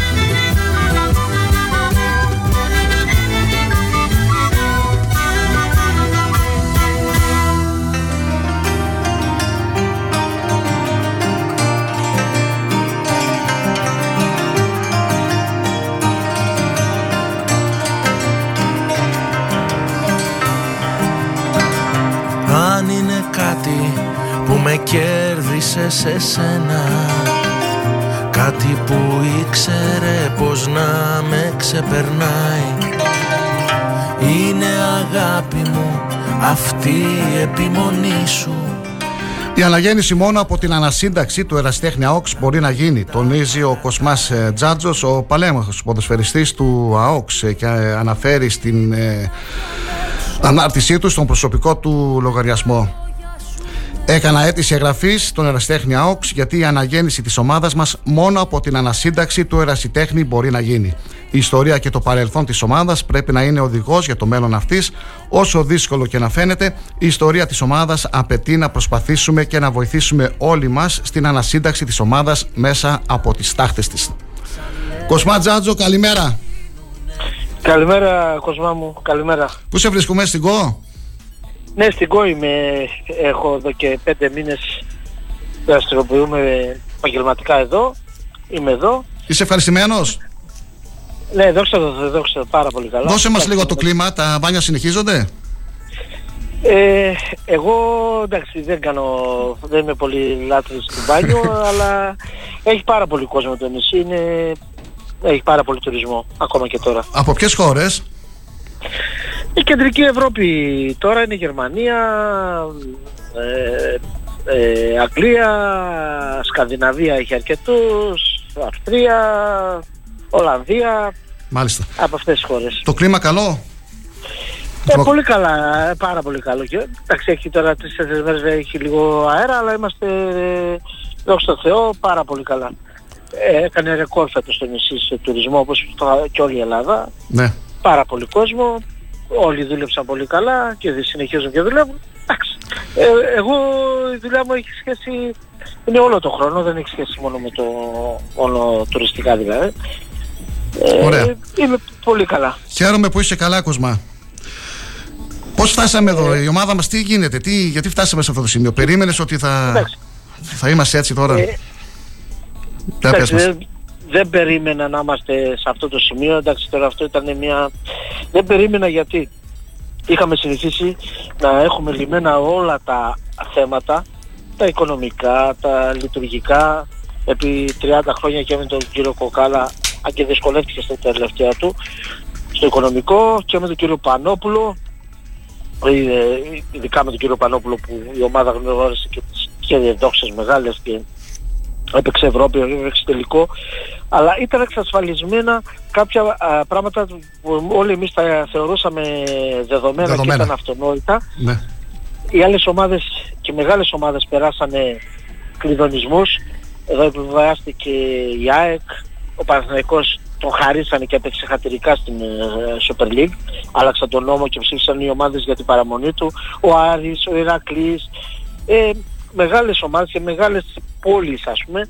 Speaker 8: κέρδισες σε σένα Κάτι που ήξερε πως να με ξεπερνάει Είναι αγάπη μου αυτή η επιμονή σου
Speaker 1: Η αναγέννηση μόνο από την ανασύνταξη του εραστέχνη ΑΟΚΣ μπορεί να γίνει. Τονίζει ο Κοσμάς Τζάτζο, ο παλέμαχος ποδοσφαιριστής του ΑΟΚΣ ε, και ε, αναφέρει στην ε, ανάρτησή του στον προσωπικό του λογαριασμό. Έκανα αίτηση εγγραφής στον Ερασιτέχνη ΑΟΚΣ γιατί η αναγέννηση της ομάδας μας μόνο από την ανασύνταξη του Ερασιτέχνη μπορεί να γίνει. Η ιστορία και το παρελθόν της ομάδας πρέπει να είναι οδηγός για το μέλλον αυτής. Όσο δύσκολο και να φαίνεται, η ιστορία της ομάδας απαιτεί να προσπαθήσουμε και να βοηθήσουμε όλοι μας στην ανασύνταξη της ομάδας μέσα από τις τάχτες της. Κοσμά Τζάτζο, καλημέρα.
Speaker 19: Καλημέρα Κοσμά μου, καλημέρα.
Speaker 1: Πού σε βρίσκουμε, στην ΚΟ;
Speaker 19: Ναι, στην ΚΟ είμαι, έχω εδώ και πέντε μήνες δραστηριοποιούμε επαγγελματικά εδώ, είμαι εδώ.
Speaker 1: Είσαι ευχαριστημένος;
Speaker 19: Ναι, δόξα τω δόξα πάρα πολύ καλά.
Speaker 1: Δώσε μας λίγο το κλίμα, τα μπάνια συνεχίζονται;
Speaker 19: Ε, εγώ εντάξει δεν κάνω, δεν είμαι πολύ λάτρης του μπάνιο, *laughs* αλλά έχει πάρα πολύ κόσμο το νησί, είναι, έχει πάρα πολύ τουρισμό ακόμα και τώρα.
Speaker 1: Από ποιες χώρες;
Speaker 19: Η κεντρική Ευρώπη τώρα είναι η Γερμανία, ε, ε, Αγγλία, Σκανδιναβία έχει αρκετούς, Αυστρία, Ολλανδία,
Speaker 1: Μάλιστα.
Speaker 19: από αυτές τις χώρες.
Speaker 1: Το κλίμα καλό;
Speaker 19: Ε, πολύ καλά, ε, πάρα πολύ καλό. Και, εντάξει, έχει τώρα τρεις-τέσσερις μέρες έχει λίγο αέρα, αλλά είμαστε, ε, δόξα τω Θεώ, πάρα πολύ καλά. Ε, έκανε ρεκόρ φέτος στο νησί σε τουρισμό, όπως το- και όλη η Ελλάδα.
Speaker 1: Ναι.
Speaker 19: Πάρα πολύ κόσμο, όλοι δούλεψαν πολύ καλά και δι- συνεχίζουν και δουλεύουν. Εντάξει. Ε, εγώ η δουλειά μου έχει σχέση, είναι όλο το χρόνο, δεν έχει σχέση μόνο με το μόνο τουριστικά δηλαδή. Ε,
Speaker 1: Ωραία.
Speaker 19: Είμαι πολύ καλά.
Speaker 1: Χαίρομαι που είσαι καλά, Κοσμά. Πώς φτάσαμε εδώ, η ομάδα μας τι γίνεται, τι, γιατί φτάσαμε σε αυτό το σημείο; Περίμενες ότι θα,
Speaker 19: Εντάξει.
Speaker 1: θα είμαστε έτσι τώρα;
Speaker 19: Ε,
Speaker 1: Τα πες
Speaker 19: Εντάξει,
Speaker 1: μας.
Speaker 19: Δεν, δεν περίμενα να είμαστε σε αυτό το σημείο. Εντάξει, τώρα αυτό ήταν μια... Δεν περίμενα γιατί είχαμε συνηθίσει να έχουμε λυμμένα όλα τα θέματα, τα οικονομικά, τα λειτουργικά. Επί 30 χρόνια και με τον κύριο Κοκάλα, αν και δυσκολεύτηκε στα τελευταία του, στο οικονομικό και με τον κύριο Πανόπουλο, ε, ειδικά με τον κύριο Πανόπουλο που η ομάδα γνώρισε και τις και δόξες μεγάλες και έπαιξε Ευρώπη, έπαιξε τελικό, αλλά ήταν εξασφαλισμένα κάποια α, πράγματα που όλοι εμείς τα θεωρούσαμε δεδομένα,
Speaker 1: Δεδομένα.
Speaker 19: και ήταν αυτονόητα.
Speaker 1: Ναι.
Speaker 19: Οι άλλες ομάδες και οι μεγάλες ομάδες περάσανε κλειδονισμούς. Εδώ επιβεβαιάστηκε η ΑΕΚ, ο Παναθηναϊκός τον χαρίσανε και έπαιξε χατηρικά στην ε, Super League. Άλλαξαν τον νόμο και ψήφισαν οι ομάδες για την παραμονή του. Ο Άρης, ο Ηρακλής, ε, μεγάλες ομάδες και μεγάλες πόλεις ας πούμε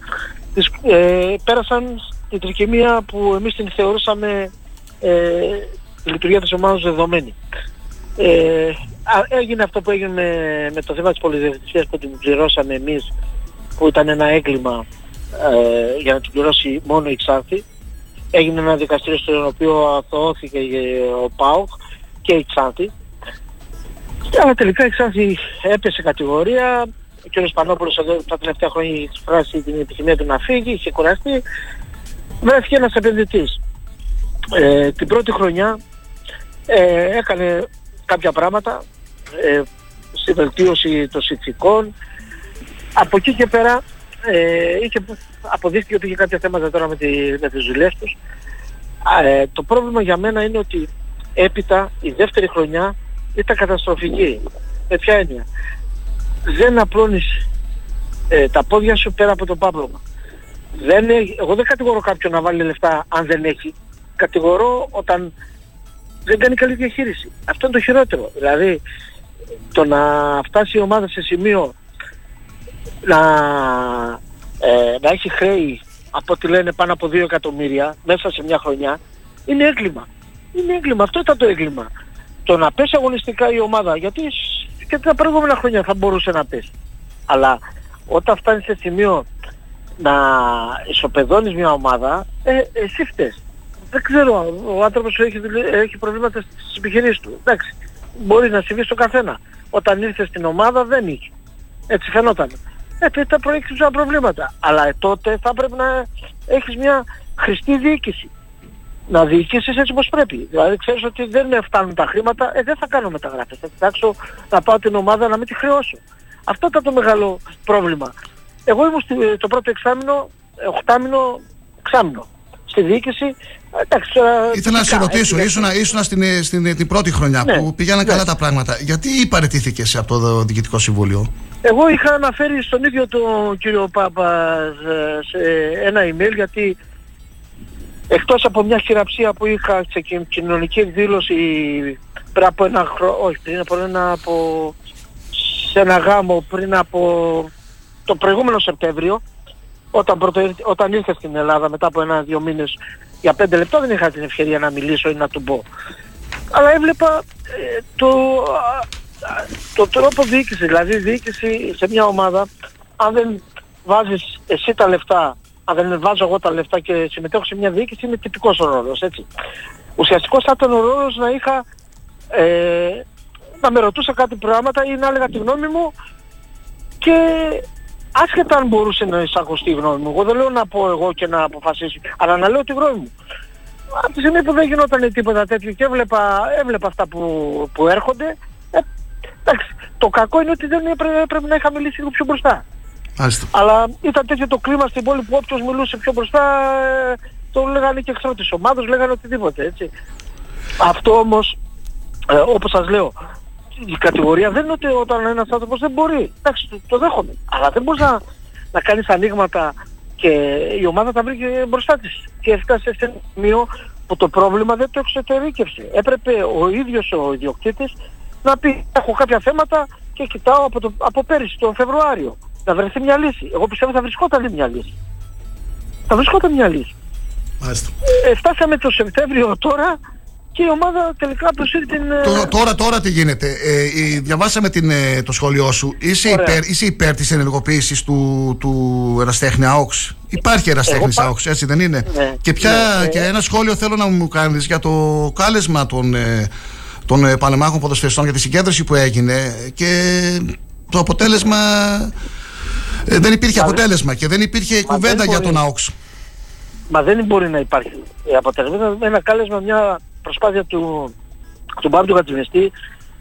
Speaker 19: τις, ε, πέρασαν την τρικυμία που εμείς την θεωρούσαμε ε, τη λειτουργία της ομάδας δεδομένη. Ε, α- έγινε αυτό που έγινε με, με το θέμα της πολυδιοκτησίας που την πληρώσαμε εμείς που ήταν ένα έγκλημα ε, για να την πληρώσει μόνο η Ξάνθη. Έγινε ένα δικαστήριο στο οποίο αθωώθηκε ο ΠΑΟΚ και η Ξάνθη. Αλλά τελικά η Ξάνθη έπεσε κατηγορία. Ο κ. Πανόπουλος εδώ τα τελευταία χρόνια έχει εκφράσει την επιθυμία του να φύγει, είχε κουραστεί. Βρέθηκε ένας επενδυτής. Ε, την πρώτη χρονιά ε, έκανε κάποια πράγματα ε, στη βελτίωση των συνθηκών. Από εκεί και πέρα ε, είχε, αποδείχθηκε ότι είχε κάποια θέματα τώρα με, τη, με τις δουλειές τους. Α, Ε, το πρόβλημα για μένα είναι ότι έπειτα η δεύτερη χρονιά ήταν καταστροφική. Με ποια έννοια; Δεν απλώνεις ε, τα πόδια σου πέρα από το πάπλωμα. Δεν έχει, εγώ δεν κατηγορώ κάποιον να βάλει λεφτά αν δεν έχει. Κατηγορώ όταν δεν κάνει καλή διαχείριση. Αυτό είναι το χειρότερο. Δηλαδή το να φτάσει η ομάδα σε σημείο να, ε, να έχει χρέη από ό,τι λένε πάνω από 2 εκατομμύρια μέσα σε μια χρονιά είναι έγκλημα. Είναι έγκλημα. Αυτό ήταν το έγκλημα. Το να πέσει αγωνιστικά η ομάδα γιατί σ- και τα προηγούμενα χρόνια θα μπορούσε να πέσει. Αλλά όταν φτάνεις σε σημείο να ισοπεδώνεις μια ομάδα, ε, εσύ φταίς. Δεν ξέρω, ο άνθρωπος έχει, δουλε- έχει προβλήματα στις επιχειρήσεις του. Εντάξει, μπορεί να συμβεί στο καθένα. Όταν ήρθες στην ομάδα δεν είχε. Έτσι φαινόταν. Ε, τότε προέκυψαν προβλήματα. Αλλά ε, τότε θα πρέπει να έχεις μια χρηστή διοίκηση. Να διοικήσεις έτσι όπως πρέπει. Δηλαδή ξέρεις ότι δεν φτάνουν τα χρήματα, ε, δεν θα κάνω μεταγράφες. Θα κοιτάξω να πάω την ομάδα να μην τη χρεώσω. Αυτό ήταν το μεγάλο πρόβλημα. Εγώ ήμουν στη- το πρώτο εξάμεινο, ε, οχτάμινο, εξάμεινο. Στη διοίκηση, ε, εντάξει, τώρα
Speaker 1: Ήθελα να σε
Speaker 19: φυσικά,
Speaker 1: ρωτήσω,
Speaker 19: έτσι,
Speaker 1: ήσουν, ήσουν στην, στην, την πρώτη χρονιά
Speaker 19: Ναι,
Speaker 1: που πηγαίναν
Speaker 19: ναι.
Speaker 1: καλά τα πράγματα. Γιατί παρετήθηκες από το Διοικητικό Συμβούλιο;
Speaker 19: Εγώ είχα αναφέρει στον ίδιο τον κύριο Πάπας ε, σε ένα email γιατί εκτός από μια χειραψία που είχα σε κοινωνική εκδήλωση πριν από ένα χρόνο, όχι πριν από ένα από σε ένα γάμο πριν από το προηγούμενο Σεπτέμβριο όταν, πρωτο, όταν ήρθε στην Ελλάδα μετά από ένα-δύο μήνες για πέντε λεπτά δεν είχα την ευκαιρία να μιλήσω ή να του πω. Αλλά έβλεπα ε, το, το τρόπο διοίκησης, δηλαδή διοίκηση σε μια ομάδα, αν δεν βάζεις εσύ τα λεφτά, αν δεν βάζω εγώ τα λεφτά και συμμετέχω σε μια διοίκηση, είναι τυπικός ο ρόλος, έτσι. Ουσιαστικός θα ήταν ο ρόλος να είχα, ε, να με ρωτούσα κάτι πράγματα ή να έλεγα τη γνώμη μου και άσχετα αν μπορούσε να εισακωστεί η γνώμη μου. Εγώ δεν λέω να πω εγώ και να αποφασίσει, αλλά να λέω τη γνώμη μου. Από τη στιγμή που δεν γινόταν τίποτα τέτοιο και έβλεπα, έβλεπα αυτά που, που έρχονται, ε, εντάξει, το κακό είναι ότι δεν έπρεπε, πρέπει να είχα μιλήσει λίγο πιο μπροστά.
Speaker 1: Άλιστα.
Speaker 19: Αλλά ήταν τέτοιο το κλίμα στην πόλη που όποιος μιλούσε πιο μπροστά ε, το λέγανε και εχθρό της ομάδας, λέγανε οτιδήποτε, έτσι. Αυτό όμως, ε, όπως σας λέω, η κατηγορία δεν είναι ότι όταν ένας άνθρωπος δεν μπορεί. Εντάξει, το, το δέχομαι. Αλλά δεν μπορείς να, να κάνεις ανοίγματα και η ομάδα τα βρήκε μπροστά της. Και έφτασε σε ένα σημείο που το πρόβλημα δεν το εξωτερήκευσε. Έπρεπε ο ίδιος ο ιδιοκτήτης να πει έχω κάποια θέματα και κοιτάω από, το, από πέρυσι, τον Φεβρουάριο, να βρεθεί μια λύση. Εγώ πιστεύω θα βρισκόταν μια λύση. Θα βρισκόταν μια λύση.
Speaker 1: Μάλιστα.
Speaker 19: Ε, φτάσαμε το Σεπτέμβριο τώρα και η ομάδα τελικά αποσύρει την... ε,
Speaker 1: Τώρα, τώρα, τώρα τι γίνεται. Ε, ε, διαβάσαμε την, ε, το σχόλιο σου. Είσαι
Speaker 19: Ωραία.
Speaker 1: υπέρ, είσαι υπέρ της ενεργοποίησης του, του εραστέχνη ΑΟΞ. Υπάρχει εραστέχνης
Speaker 19: Εγώ πα-
Speaker 1: ΑΟΞ, έτσι δεν είναι;
Speaker 19: Ναι.
Speaker 1: Και, πια,
Speaker 19: Ναι, ε.
Speaker 1: και ένα σχόλιο θέλω να μου κάνεις για το κάλεσμα των, ε, των ε, πανεμάχων ποδοσφαιριστών για τη συγκέντρωση που έγινε και το αποτέλεσμα... ε, δεν υπήρχε αποτέλεσμα και δεν υπήρχε κουβέντα
Speaker 19: δεν
Speaker 1: για
Speaker 19: μπορεί.
Speaker 1: τον ΑΟΞ.
Speaker 19: Μα δεν μπορεί να υπάρχει ε, αποτέλεσμα. Ήταν ένα κάλεσμα, μια προσπάθεια του, του Μπάμπη του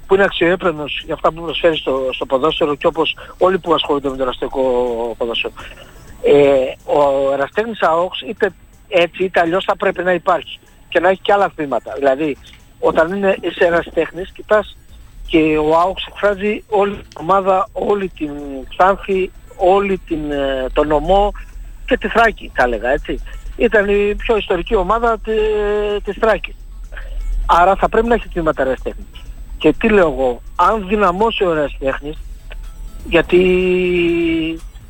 Speaker 19: που είναι αξιοέπαινος για αυτά που προσφέρει στο, στο ποδόσφαιρο και όπως όλοι που ασχολούνται με το εραστικό ποδόσφαιρο. Ε, ο εραστέχνης ΑΟΞ είτε έτσι είτε αλλιώς θα πρέπει να υπάρχει και να έχει και άλλα θύματα. Δηλαδή όταν είναι, είσαι εραστέχνης κοιτάς και ο ΑΟΞ εκφράζει όλη την ομάδα, όλη την Ξάνθη, όλη την, ε, τον νομό και τη Θράκη θα έλεγα έτσι. Ήταν η πιο ιστορική ομάδα τη, της Θράκης. Άρα θα πρέπει να έχει τμήματα ερασιτέχνης. Και τι λέω εγώ, αν δυναμώσει ο ερασιτέχνης, γιατί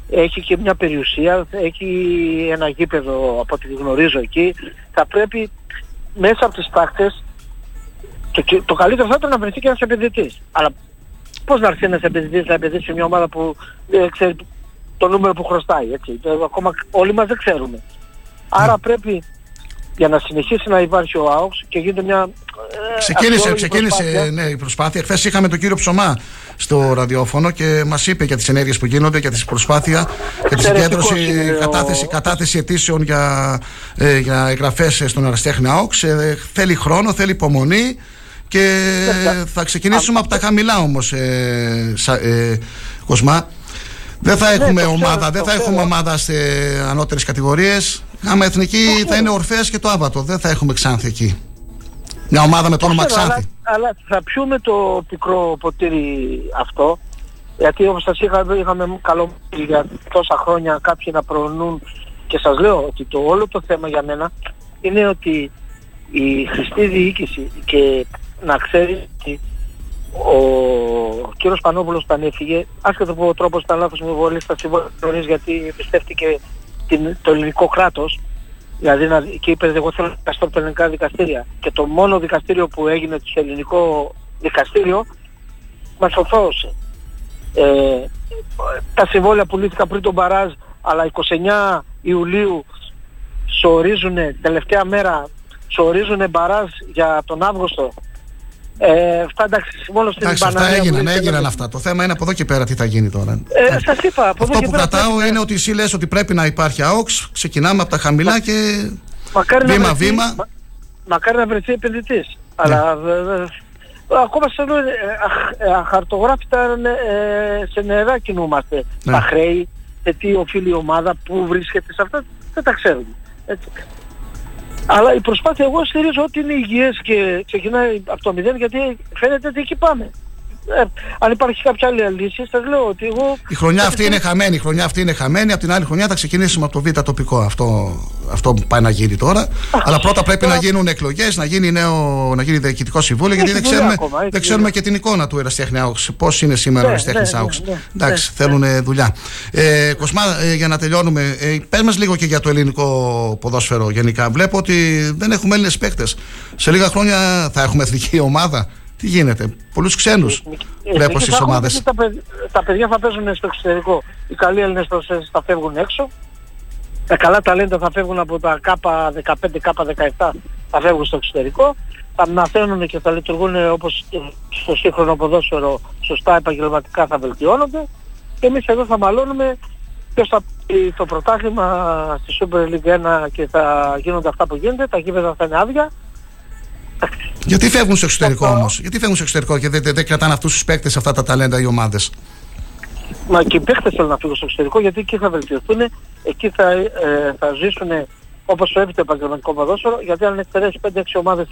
Speaker 19: έχει και μια περιουσία, έχει ένα γήπεδο από ό,τι γνωρίζω εκεί, θα πρέπει μέσα από τις τάχτες το, και- το καλύτερο θα ήταν να βρεθεί και ένας επενδυτής. Αλλά πώς να έρθει ένας επενδυτής να επενδύσει σε μια ομάδα που δεν ξέρει το νούμερο που χρωστάει, έτσι. Το, ακόμα όλοι μας δεν ξέρουμε. Άρα πρέπει για να συνεχίσει να υπάρχει ο ΑΟΚΣ και γίνεται μια ε,
Speaker 1: Ξεκίνησε,
Speaker 19: αξιόλογη
Speaker 1: ξεκίνησε
Speaker 19: προσπάθεια.
Speaker 1: ναι, η προσπάθεια. Χθες είχαμε τον κύριο Ψωμά στο ραδιόφωνο και μας είπε για τις ενέργειες που γίνονται, για τη προσπάθεια, για τη
Speaker 19: Εξαιρετικός
Speaker 1: συγκέντρωση,
Speaker 19: είναι ο-
Speaker 1: κατάθεση, κατάθεση αιτήσεων για, ε, για εγγραφές στον Αραστέχνη ΑΟΚΣ. Ε, θέλει χρόνο, θέλει υπομονή και θα ξεκινήσουμε από τα χαμηλά όμως, ε, σα- ε, Κοσμά. Δεν θα έχουμε
Speaker 19: Ναι, το ξέρω,
Speaker 1: ομάδα, δεν
Speaker 19: το
Speaker 1: θα έχουμε
Speaker 19: ξέρω.
Speaker 1: ομάδα σε ανώτερες κατηγορίες. Άμα εθνική θα είναι Ορφαία και το Άβατο. Δεν θα έχουμε Ξάνθη εκεί. Μια ομάδα με το όνομα
Speaker 19: Ξέρω,
Speaker 1: Ξάνθη.
Speaker 19: Αλλά, αλλά θα πιούμε το πικρό ποτήρι αυτό γιατί όπως σας είχα είχαμε καλό για τόσα χρόνια κάποιοι να προωνούν και σας λέω ότι το όλο το θέμα για μένα είναι ότι η χρηστή διοίκηση και να ξέρει ότι ο κύριος Πανόπουλος όταν έφυγε άσχετο που ο τρόπος ήταν λάθος με βολής στα συμβόλαια νωρίς γιατί εμπιστεύτηκε την, το ελληνικό κράτος Δηλαδή να, και είπε εγώ θέλω να δικαστώ από τα ελληνικά δικαστήρια. Και το μόνο δικαστήριο που έγινε στο ελληνικό δικαστήριο μας οφθώωσε. Ε, τα συμβόλαια που λύθηκαν πριν τον Παράζ αλλά 29 Ιουλίου σου ορίζουν τελευταία μέρα σου ορίζουν Μπαράζ για τον Αύγουστο. Ε, αυτά εντάξει μόνο στην
Speaker 1: Εντάξει, αυτά
Speaker 19: Παναγία που
Speaker 1: έγιναν,
Speaker 19: λύθηκαν.
Speaker 1: έγιναν αυτά. Το θέμα είναι από εδώ και πέρα τι θα γίνει τώρα.
Speaker 19: Ε, σας είπα, από εδώ
Speaker 1: Αυτό
Speaker 19: και
Speaker 1: που
Speaker 19: πέρα
Speaker 1: κρατάω
Speaker 19: πρέπει-
Speaker 1: είναι ότι εσύ λες ότι πρέπει να υπάρχει ΑΟΚΣ, ξεκινάμε από τα χαμηλά και
Speaker 19: Μακάρι να βρεθεί-
Speaker 1: βήμα-βήμα.
Speaker 19: μα- μακάρι να βρεθεί επενδυτής. Αλλά δε- δε- ακόμα σε εδώ, ε, αχ- ε, αχαρτογράφητα ε, σε νερά κινούμαστε.
Speaker 1: Ναι.
Speaker 19: Τα χρέη, σε τι οφείλει η ομάδα, πού βρίσκεται σε αυτά, δεν τα ξέρουμε. Έτσι. Αλλά η προσπάθεια εγώ στηρίζω ότι είναι υγιές και ξεκινάει από το μηδέν γιατί φαίνεται ότι εκεί πάμε. Ε, αν υπάρχει κάποια άλλη λύση, σας λέω ότι εγώ...
Speaker 1: Η χρονιά αυτή είναι χαμένη. Η χρονιά αυτή είναι χαμένη. Από την άλλη χρονιά θα ξεκινήσουμε από το Β τοπικό. Αυτό, αυτό που πάει να γίνει τώρα. Αλλά πρώτα πρέπει να γίνουν εκλογές, να γίνει, νέο, να γίνει διοικητικό συμβούλιο, γιατί δεν ξέρουμε, δεν ξέρουμε και την εικόνα του Εραστέχνη Άουξ. Πώς είναι σήμερα ο
Speaker 19: Ναι,
Speaker 1: Εραστέχνης
Speaker 19: ναι,
Speaker 1: Άουξ.
Speaker 19: ναι, ναι,
Speaker 1: Εντάξει, θέλουν δουλειά. Ε, Κοσμά, ε, για να τελειώνουμε, ε, πες μας λίγο και για το ελληνικό ποδόσφαιρο γενικά. Βλέπω ότι δεν έχουμε Έλληνες παίκτες. Σε λίγα χρόνια θα έχουμε εθνική ομάδα. Τι γίνεται, πολλούς ξένους βλέπω
Speaker 19: Εκεί
Speaker 1: στι
Speaker 19: θα έχουμε
Speaker 1: ομάδες.
Speaker 19: γιατί Τα, παιδ- τα παιδιά θα παίζουν στο εξωτερικό. Οι καλοί Έλληνες προσθέσεις θα φεύγουν έξω. Τα καλά ταλέντα θα φεύγουν από τα K15, K17 θα φεύγουν στο εξωτερικό. Θα μαθαίνουν και θα λειτουργούν όπως στο σύγχρονο ποδόσφαιρο σωστά επαγγελματικά θα βελτιώνονται. Και εμείς εδώ θα μαλώνουμε ποιος θα πει το πρωτάθλημα στη Super League 1 και θα γίνονται αυτά που γίνονται. Τα γήπεδα θα είναι άδεια.
Speaker 1: Γιατί φεύγουν στο εξωτερικό όμως, Γιατί φεύγουν στο εξωτερικό και δεν, δεν, δεν κρατάνε αυτούς τους παίκτες, αυτά τα ταλέντα οι ομάδες;
Speaker 19: Μα και οι παίχτες θέλουν να φύγουν στο εξωτερικό γιατί εκεί θα βελτιωθούν, εκεί θα, ε, θα ζήσουν όπως πρέπει το επαγγελματικό ποδόσφαιρο, γιατί αν εξαιρέσει 5-6 ομάδες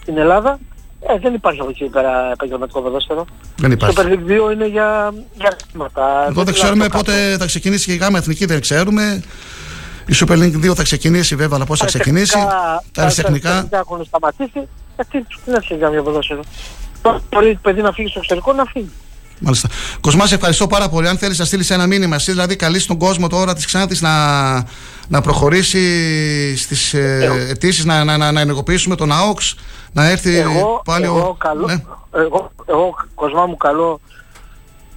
Speaker 19: στην Ελλάδα, ε, δεν υπάρχει από εκεί πέρα επαγγελματικό ποδόσφαιρο.
Speaker 1: Δεν υπάρχει.
Speaker 19: Το Super League 2 είναι για, για χρήματα.
Speaker 1: Εδώ δεν ξέρουμε πότε θα ξεκινήσει και η γάμα εθνική, δεν ξέρουμε. Η Super League 2 θα ξεκινήσει βέβαια, αλλά πώς θα ξεκινήσει. Τα αριστεχνικά.
Speaker 19: Τα έχουν σταματήσει. Ε, τι, τι να φτιάξει για ποδόσφαιρο. Τώρα μπορεί το παιδί να φύγει στο εξωτερικό να φύγει.
Speaker 1: Μάλιστα. Κοσμά, σε ευχαριστώ πάρα πολύ. Αν θέλεις να στείλεις ένα μήνυμα, εσύ δηλαδή καλεί τον κόσμο τώρα της Ξάνθης να, να προχωρήσει στις ε, αιτήσεις, να, να, να, να ενεργοποιήσουμε τον ΑΟΚΣ, να έρθει
Speaker 19: εγώ,
Speaker 1: πάλι
Speaker 19: εγώ,
Speaker 1: ο.
Speaker 19: καλό,
Speaker 1: Ναι.
Speaker 19: εγώ, εγώ κοσμά μου καλό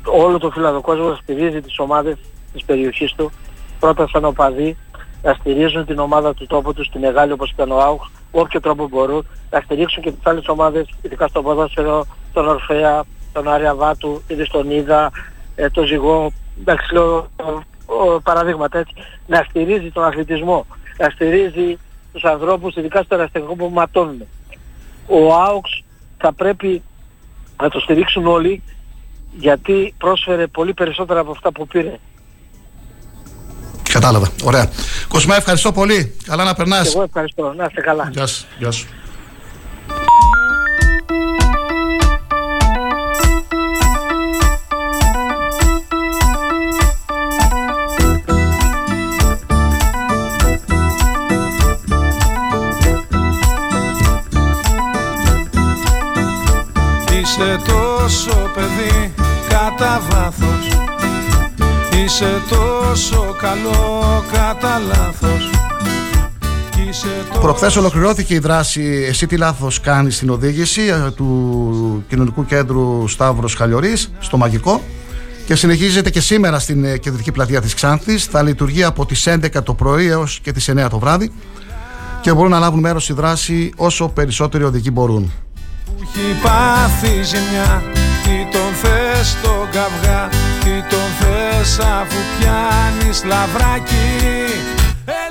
Speaker 19: όλο το φιλαδό κόσμο να στηρίζει τις ομάδες της περιοχής του πρώτα σαν οπαδοί να στηρίζουν την ομάδα του τόπου του στη μεγάλη όπως ήταν ο Άουχ όποιο τρόπο μπορούν να στηρίξουν και τις άλλες ομάδες ειδικά στο ποδόσφαιρο τον Ορφέα, τον Άρια Βάτου, τη Διστονίδα, ε, το Ζυγό. Εντάξει λέω ο, παραδείγματα έτσι. Να στηρίζει τον αθλητισμό να στηρίζει τους ανθρώπους ειδικά στο εραστεχνικό που ματώνουν. Ο ΑΟΚΣ θα πρέπει να το στηρίξουν όλοι γιατί πρόσφερε πολύ περισσότερα από αυτά που πήρε.
Speaker 1: Κατάλαβα. Ωραία. Κοσμά, ευχαριστώ πολύ. Καλά να περνάς.
Speaker 19: Και εγώ ευχαριστώ. Να είστε καλά.
Speaker 1: Γεια σου. Γεια σου.
Speaker 2: Είσαι τόσο παιδί κατά βάθος Είσαι τόσο καλό κατά λάθος Είσαι
Speaker 1: Προχθές ολοκληρώθηκε η δράση Εσύ τι λάθος κάνεις στην οδήγηση ε, του Κοινωνικού Κέντρου Σταύρος Χαλιορή στο Μαγικό και συνεχίζεται και σήμερα στην ε, κεντρική πλατεία της Ξάνθης. Θα λειτουργεί από τις 11 το πρωί έως και τις 9 το βράδυ και μπορούν να λάβουν μέρος στη δράση όσο περισσότεροι οδηγοί μπορούν.
Speaker 2: που έχει πάθει ζημιά Τι τον θες τον καυγά Τι τον θες αφού πιάνεις λαβράκι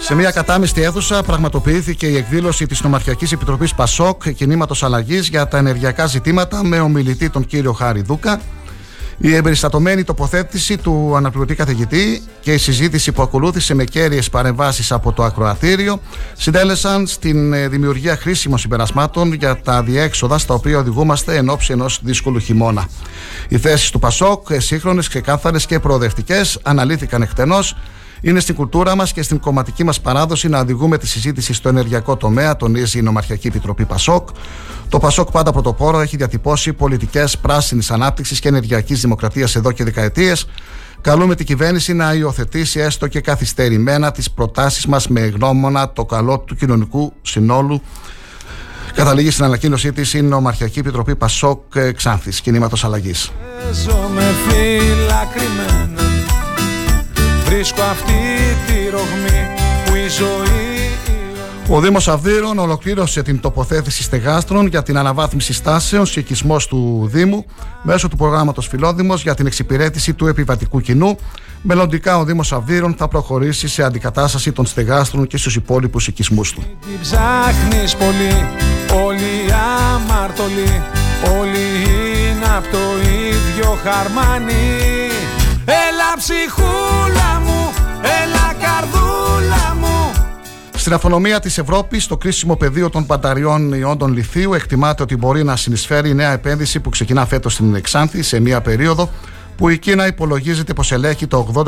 Speaker 1: Σε μια κατάμεστη αίθουσα πραγματοποιήθηκε η εκδήλωση της Νομαρχιακής Επιτροπής ΠΑΣΟΚ Κινήματος Αλλαγής για τα ενεργειακά ζητήματα με ομιλητή τον κύριο Χάρη Δούκα. Η εμπεριστατωμένη τοποθέτηση του αναπληρωτή καθηγητή και η συζήτηση που ακολούθησε με κέρυες παρεμβάσεις από το ακροατήριο συντέλεσαν στην ε, δημιουργία χρήσιμων συμπερασμάτων για τα διέξοδα στα οποία οδηγούμαστε εν ώψη ενός δύσκολου χειμώνα. Οι θέσεις του ΠΑΣΟΚ, ε, σύγχρονες, ξεκάθαρες και προοδευτικές, αναλύθηκαν εκτενώς είναι στην κουλτούρα μας και στην κομματική μας παράδοση να οδηγούμε τη συζήτηση στο ενεργειακό τομέα, τονίζει η Νομαρχιακή Επιτροπή Πασόκ. Το Πασόκ πάντα πρωτοπόρο έχει διατυπώσει πολιτικές πράσινης ανάπτυξης και ενεργειακής δημοκρατίας εδώ και δεκαετίες. Καλούμε την κυβέρνηση να υιοθετήσει έστω και καθυστερημένα τις προτάσεις μας με γνώμονα το καλό του κοινωνικού συνόλου. Καταλήγει στην ανακοίνωσή της η Νομαρχιακή Επιτροπή Πασόκ ε,
Speaker 2: Ξάνθης, κινήματος αλλαγής. Βρίσκω αυτή τη ρογμή που η ζωή
Speaker 1: Ο Δήμος Αυδείρων ολοκλήρωσε την τοποθέτηση στεγάστρων για την αναβάθμιση στάσεων και οικισμός του Δήμου μέσω του προγράμματος Φιλόδημος για την εξυπηρέτηση του επιβατικού κοινού. Μελλοντικά, ο Δήμος Αυδείρων θα προχωρήσει σε αντικατάσταση των στεγάστρων και στους υπόλοιπους οικισμούς του.
Speaker 2: την ψάχνεις πολύ Όλοι αμαρτωλοί Όλοι είναι απ' το ίδιο χαρμάνι Έλα ψυχούλα μου Έλα καρδούλα μου
Speaker 1: Στην αυτονομία της Ευρώπης, στο κρίσιμο πεδίο των μπαταριών ιόντων λιθίου, εκτιμάται ότι μπορεί να συνεισφέρει η νέα επένδυση που ξεκινά φέτος στην Εξάνθη σε μία περίοδο που η Κίνα υπολογίζεται πως ελέγχει το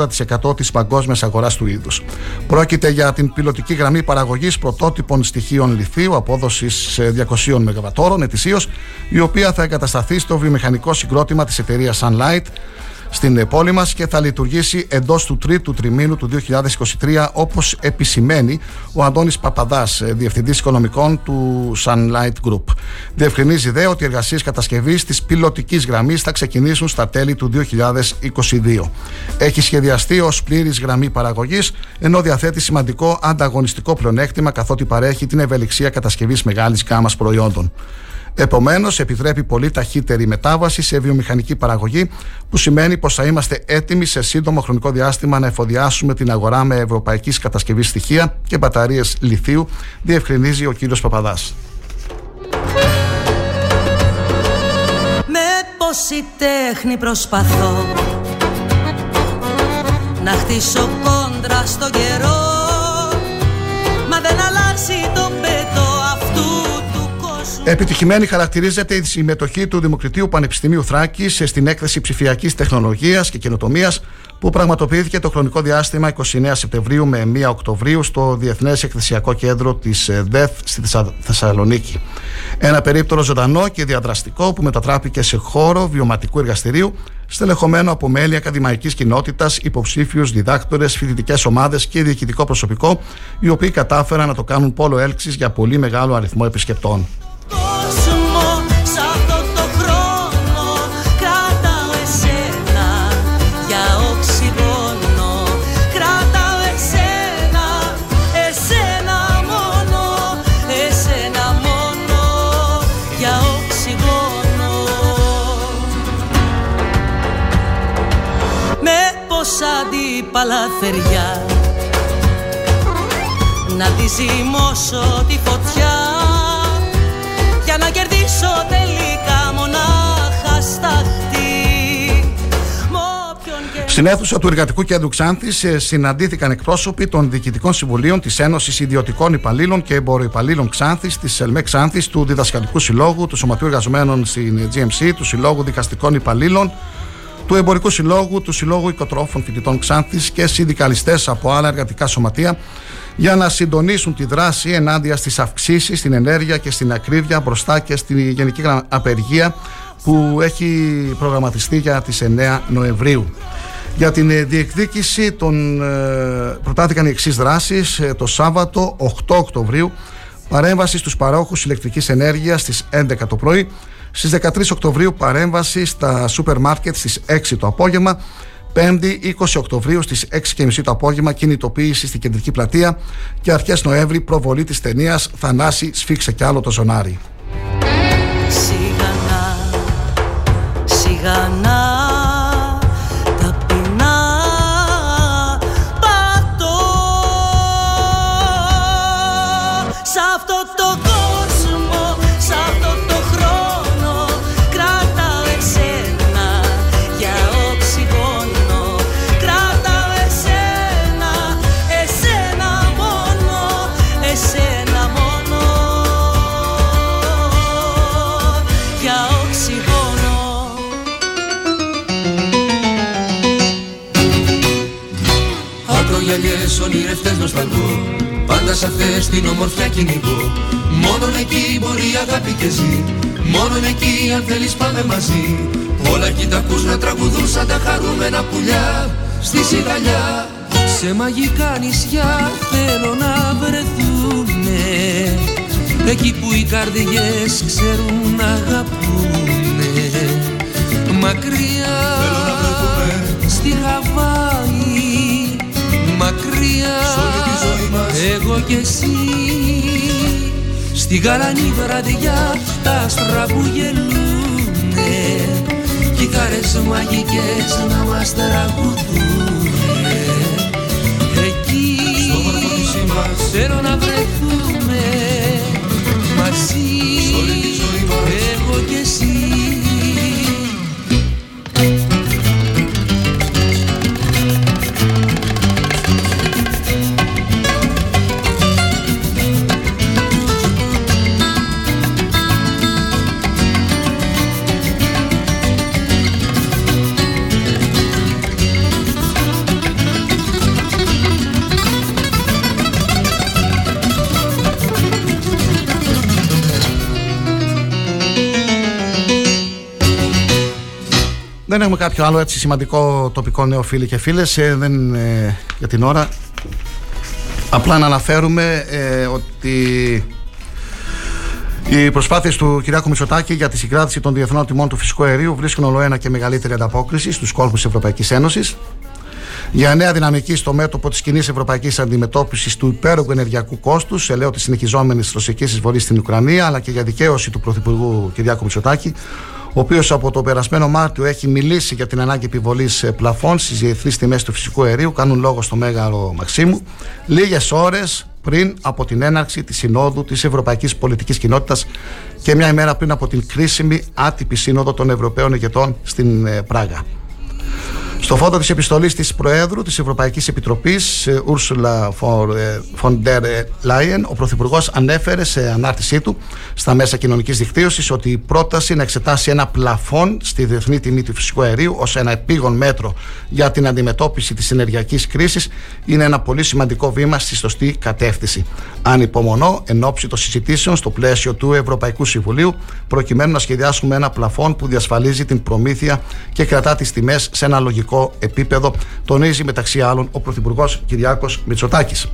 Speaker 1: 80% της παγκόσμιας αγοράς του είδους. Πρόκειται για την πιλωτική γραμμή παραγωγής πρωτότυπων στοιχείων λιθίου απόδοσης 200 ΜΒ ετησίως, η οποία θα εγκατασταθεί στο βιομηχανικό συγκρότημα της εταιρείας Sunlight στην πόλη μας και θα λειτουργήσει εντός του τρίτου τριμήνου του 2023, όπως επισημαίνει ο Αντώνης Παπαδάς, διευθυντής οικονομικών του Sunlight Group. Διευκρινίζει δε ότι οι εργασίες κατασκευής της πιλωτικής γραμμής θα ξεκινήσουν στα τέλη του 2022. Έχει σχεδιαστεί ως πλήρης γραμμή παραγωγής, ενώ διαθέτει σημαντικό ανταγωνιστικό πλεονέκτημα καθότι παρέχει την ευελιξία κατασκευής μεγάλης γάμας προϊόντων. Επομένως, επιτρέπει πολύ ταχύτερη μετάβαση σε βιομηχανική παραγωγή, που σημαίνει πως θα είμαστε έτοιμοι σε σύντομο χρονικό διάστημα να εφοδιάσουμε την αγορά με ευρωπαϊκής κατασκευής στοιχεία και μπαταρίες λιθίου, διευκρινίζει ο κύριος Παπαδάς.
Speaker 9: Με πόση τέχνη προσπαθώ να χτίσω κόντρα στο καιρό Μα δεν αλλάζει το πέτο
Speaker 1: Επιτυχημένη χαρακτηρίζεται η συμμετοχή του Δημοκρατίου Πανεπιστημίου Θράκης στην έκθεση ψηφιακής τεχνολογίας και καινοτομίας που πραγματοποιήθηκε το χρονικό διάστημα 29 Σεπτεμβρίου με 1 Οκτωβρίου στο Διεθνές Εκθεσιακό Κέντρο της ε, ΔΕΘ στη Θεσσαλονίκη. Ένα περίπτωρο ζωντανό και διαδραστικό που μετατράπηκε σε χώρο βιωματικού εργαστηρίου στελεχωμένο από μέλη ακαδημαϊκής κοινότητας, υποψήφιους διδάκτορες, φοιτητικές ομάδες και διοικητικό προσωπικό, οι οποίοι κατάφεραν να το κάνουν πόλο έλξης για πολύ μεγάλο αριθμό επισκεπτών.
Speaker 9: Παλαθεριά Να τη ζυμώσω τη φωτιά
Speaker 1: στην αίθουσα του Εργατικού Κέντρου Ξάνθης ε, συναντήθηκαν εκπρόσωποι των διοικητικών συμβουλίων της Ένωσης Ιδιωτικών Υπαλλήλων και Εμποροϊπαλλήλων Ξάνθης, της ΕΛΜΕ Ξάνθης, του Διδασκαλικού Συλλόγου, του Σωματείου Εργαζομένων στην GMC, του Συλλόγου Δικαστικών Υπαλλήλων, του Εμπορικού Συλλόγου, του Συλλόγου Οικοτρόφων Φοιτητών Ξάνθης και συνδικαλιστές από άλλα εργατικά σωματεία για να συντονίσουν τη δράση ενάντια στις αυξήσεις στην ενέργεια και στην ακρίβεια μπροστά και στην γενική απεργία που έχει προγραμματιστεί για τις 9 Νοεμβρίου. Για την ε, διεκδίκηση των, ε, προτάθηκαν οι εξής δράσεις ε, το Σάββατο 8 Οκτωβρίου παρέμβαση στους παρόχους ηλεκτρικής ενέργειας στις 11 το πρωί στις 13 Οκτωβρίου παρέμβαση στα σούπερ μάρκετ στις 6 το απόγευμα 5η 20 Οκτωβρίου στις 6.30 το απόγευμα κινητοποίηση στην κεντρική πλατεία και αρχές Νοέμβρη προβολή της ταινίας Θανάση σφίξε κι άλλο το ζωνάρι.
Speaker 9: Σιγανά
Speaker 20: ονειρευτές νοσταλγώ Πάντα σε αυτές την ομορφιά κυνηγώ Μόνον εκεί μπορεί η αγάπη και ζει. Μόνον εκεί αν θέλεις πάμε μαζί. Όλα εκεί τα ακούς να τραγουδούν σαν τα χαρούμενα πουλιά Στη σιγαλιά.
Speaker 10: Σε μαγικά νησιά θέλω να βρεθούνε. Εκεί που οι καρδιές ξέρουν να αγαπούνε. Μακριά στη Χαβάη μακριά. Εγώ και εσύ Στη γαλανή βραδιά τα άστρα που γελούνε Κιθάρες μαγικές να μας τραγουδούνε. Εκεί θέλω να βρεθούμε μαζί. Εγώ και εσύ
Speaker 1: δεν έχουμε κάποιο άλλο έτσι σημαντικό τοπικό νέο φίλοι και φίλες ε, δεν, ε, για την ώρα απλά να αναφέρουμε ε, ότι οι προσπάθειες του κ. Μητσοτάκη για τη συγκράτηση των διεθνών τιμών του φυσικού αερίου βρίσκουν όλο ένα και μεγαλύτερη ανταπόκριση στους κόλπους της Ευρωπαϊκής Ένωσης. Για νέα δυναμική στο μέτωπο της κοινής ευρωπαϊκής αντιμετώπισης του υπέρογκου ενεργειακού κόστους, σε λέω της συνεχιζόμενης ρωσικής εισβολής στην Ουκρανία, αλλά και για δικαίωση του Πρωθυπουργού κ. Μητσοτάκη, ο οποίος από το περασμένο Μάρτιο έχει μιλήσει για την ανάγκη επιβολής πλαφών στις διεθνεί τιμές του φυσικού αερίου, κάνουν λόγο στο Μέγαρο Μαξίμου, λίγες ώρες πριν από την έναρξη της Συνόδου της Ευρωπαϊκής Πολιτικής Κοινότητας και μια ημέρα πριν από την κρίσιμη άτυπη Σύνοδο των Ευρωπαίων Ηγετών στην ε, Πράγα. Στο φόντο της επιστολής της Προέδρου της Ευρωπαϊκής Επιτροπής, Ursula von der Leyen, ο Πρωθυπουργός ανέφερε σε ανάρτησή του στα μέσα κοινωνικής δικτύωσης ότι η πρόταση να εξετάσει ένα πλαφόν στη διεθνή τιμή του φυσικού αερίου ως ένα επίγον μέτρο για την αντιμετώπιση της ενεργειακής κρίσης είναι ένα πολύ σημαντικό βήμα στη σωστή κατεύθυνση. Ανυπομονώ εν ώψη των συζητήσεων στο πλαίσιο του Ευρωπαϊκού Συμβουλίου, προκειμένου να σχεδιάσουμε ένα πλαφόν που διασφαλίζει την προμήθεια και κρατά τις τιμές σε ένα λογικό επίπεδο, τονίζει μεταξύ άλλων ο Πρωθυπουργός Κυριάκος Μητσοτάκης.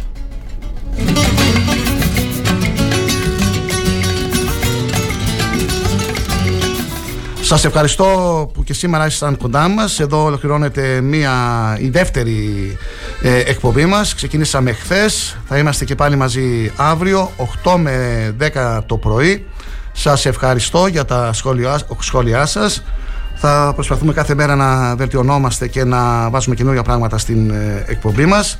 Speaker 1: Σας ευχαριστώ που και σήμερα ήσασταν κοντά μας. Εδώ ολοκληρώνεται μία, η δεύτερη ε, εκπομπή μας. Ξεκινήσαμε χθες. Θα είμαστε και πάλι μαζί αύριο, 8 με 10 το πρωί. Σας ευχαριστώ για τα σχόλιά, σχόλιά σας. Θα προσπαθούμε κάθε μέρα να βελτιωνόμαστε και να βάζουμε καινούργια πράγματα στην ε, εκπομπή μας.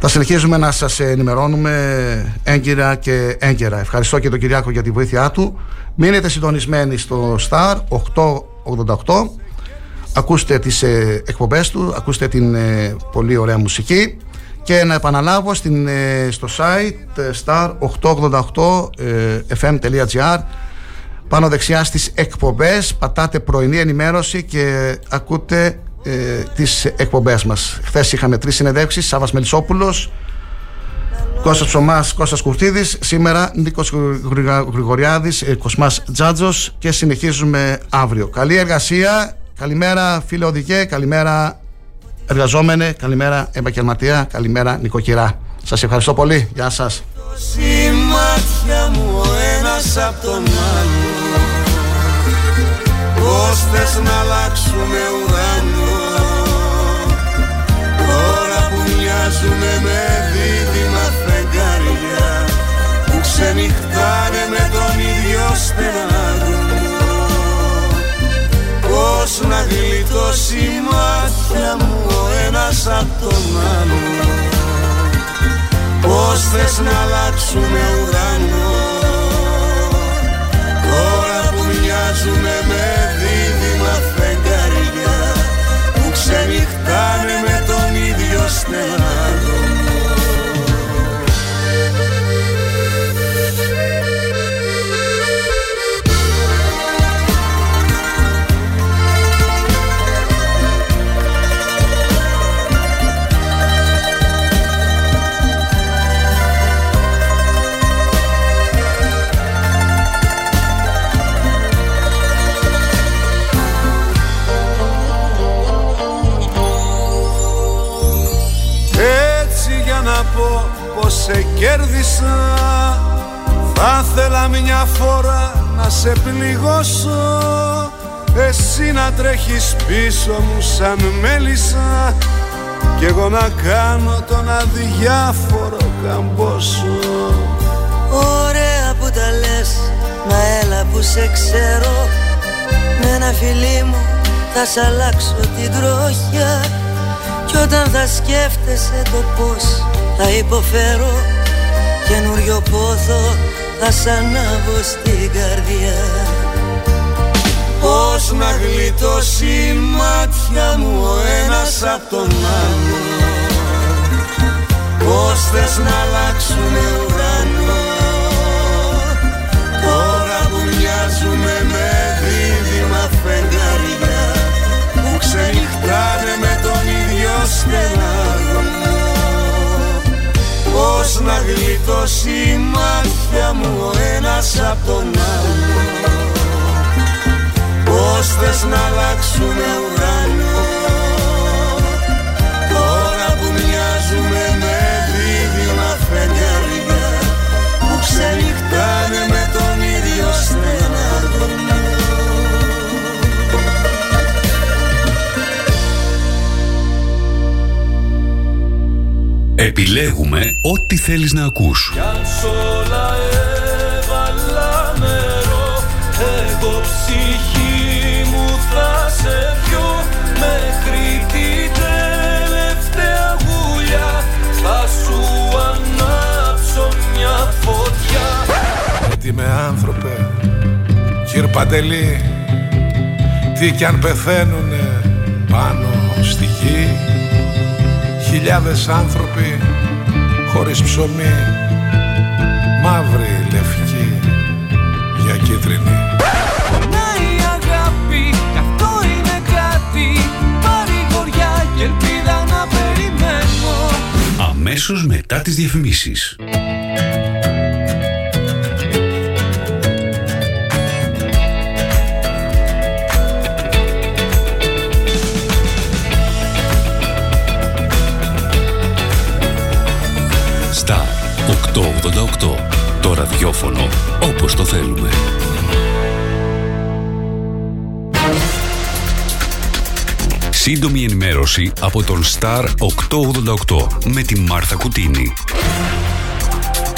Speaker 1: Θα συνεχίζουμε να σας ενημερώνουμε έγκυρα και έγκαιρα. Ευχαριστώ και τον Κυριάκο για τη βοήθειά του. Μείνετε συντονισμένοι στο Star 888. Ακούστε τις ε, εκπομπές του, ακούστε την ε, πολύ ωραία μουσική και να επαναλάβω στην, στο site star888fm.gr πάνω δεξιά στις εκπομπές πατάτε πρωινή ενημέρωση και ακούτε ε, τις εκπομπές μας. Χθες είχαμε τρεις συνεδεύξεις Σάβας Μελισσόπουλος Κώστας Ψωμάς, Κώστας Κουρτίδης Σήμερα Νίκος Γρηγοριάδης ε, Κοσμάς Τζάτζος και συνεχίζουμε αύριο. Καλή εργασία, καλημέρα φίλε οδηγέ Καλημέρα εργαζόμενε, καλημέρα επαγγελματία Καλημέρα νοικοκυρά. Σας ευχαριστώ πολύ, γεια σας μου ένας απ' τον άλλο. Πώς θες να αλλάξουμε ουρανό; Τώρα που μοιάζουμε με δίδυμα φεγγάρια Που ξενυχτάνε με τον ίδιο στεναγμό Πώς να γλιτώσει η μάτια μου ο ένας απ' τον άλλο Πώς θες να αλλάξουμε ουρανό; Τώρα που μοιάζουμε με δίδυμα φεγγαριά Που ξενυχτάνε με τον ίδιο στενάδο Θα θέλα μια φορά να σε πληγώσω. Εσύ να τρέχεις πίσω μου σαν μέλισσα. Κι εγώ να κάνω τον αδιάφορο καμπόσο
Speaker 9: Ωραία που τα λες, μα έλα που σε ξέρω. Με ένα φιλί μου θα σ' αλλάξω την τροχιά. Κι όταν θα σκέφτεσαι το πώς θα υποφέρω καινούριο πόθο θα σ' ανάβω στην καρδιά. Πώς να γλιτώσει η μάτια μου ο ένας απ' τον άλλο. Πώς θες να αλλάξουμε ουρανό. Τώρα που μοιάζουμε με δίδυμα φεγγαριά Που ξενυχτάνε με τον ίδιο στεναγμό Πώς να γλιτώσει η μάτια μου ο ένας απ' τον άλλο Πώς θες
Speaker 2: μας να αλλάξουμε ουρανό;
Speaker 3: Επιλέγουμε ό,τι θέλεις να ακούς.
Speaker 2: Κι αν σ' όλα έβαλα νερό Εγώ ψυχή μου θα σε πιω. Μέχρι την τελευταία γουλιά Θα σου ανάψω μια φωτιά.
Speaker 21: Γιατί με άνθρωπε Κύρ Παντελή Τι κι αν πεθαίνουνε πάνω στη γη Χιλιάδες άνθρωποι χωρίς ψωμί Μαύρη, λευκή, για κίτρινη
Speaker 2: Να η αγάπη, κι αυτό είναι κάτι Παρηγοριά και ελπίδα να περιμένω
Speaker 3: Αμέσως μετά τις διαφημίσεις. 888. Το ραδιόφωνο όπως το θέλουμε. Σύντομη ενημέρωση από τον Star 888 με τη Μάρθα Κουτίνη.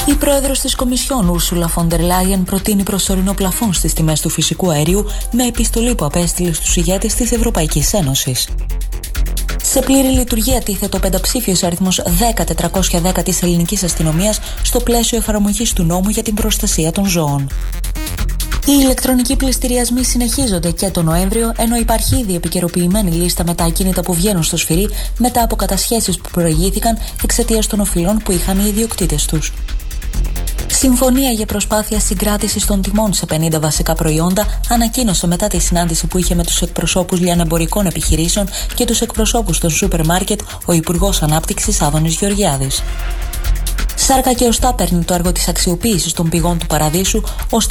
Speaker 22: Η πρόεδρος της Κομισιόν, Ούρσουλα Φοντερ Λάιεν, προτείνει προσωρινό πλαφόν στις τιμές του φυσικού αερίου με επιστολή που απέστειλε στους ηγέτες της Ευρωπαϊκής Ένωσης. Σε πλήρη λειτουργία τίθεται ο πενταψήφιος αριθμός 10410 της ελληνικής αστυνομίας στο πλαίσιο εφαρμογής του νόμου για την προστασία των ζώων. Οι ηλεκτρονικοί πληστηριασμοί συνεχίζονται και το Νοέμβριο, ενώ υπάρχει ήδη επικαιροποιημένη λίστα με τα ακίνητα που βγαίνουν στο σφυρί μετά από κατασχέσει που προηγήθηκαν εξαιτίας των οφειλών που είχαν οι ιδιοκτήτες τους. Συμφωνία για προσπάθεια συγκράτηση των τιμών σε 50 βασικά προϊόντα ανακοίνωσε μετά τη συνάντηση που είχε με τους εκπροσώπους λιανεμπορικών επιχειρήσεων και τους εκπροσώπους των σούπερ μάρκετ ο Υπουργός Ανάπτυξης Άδωνης Γεωργιάδης. Σάρκα και οστά παίρνει το έργο της αξιοποίησης των πηγών του παραδείσου, ώστε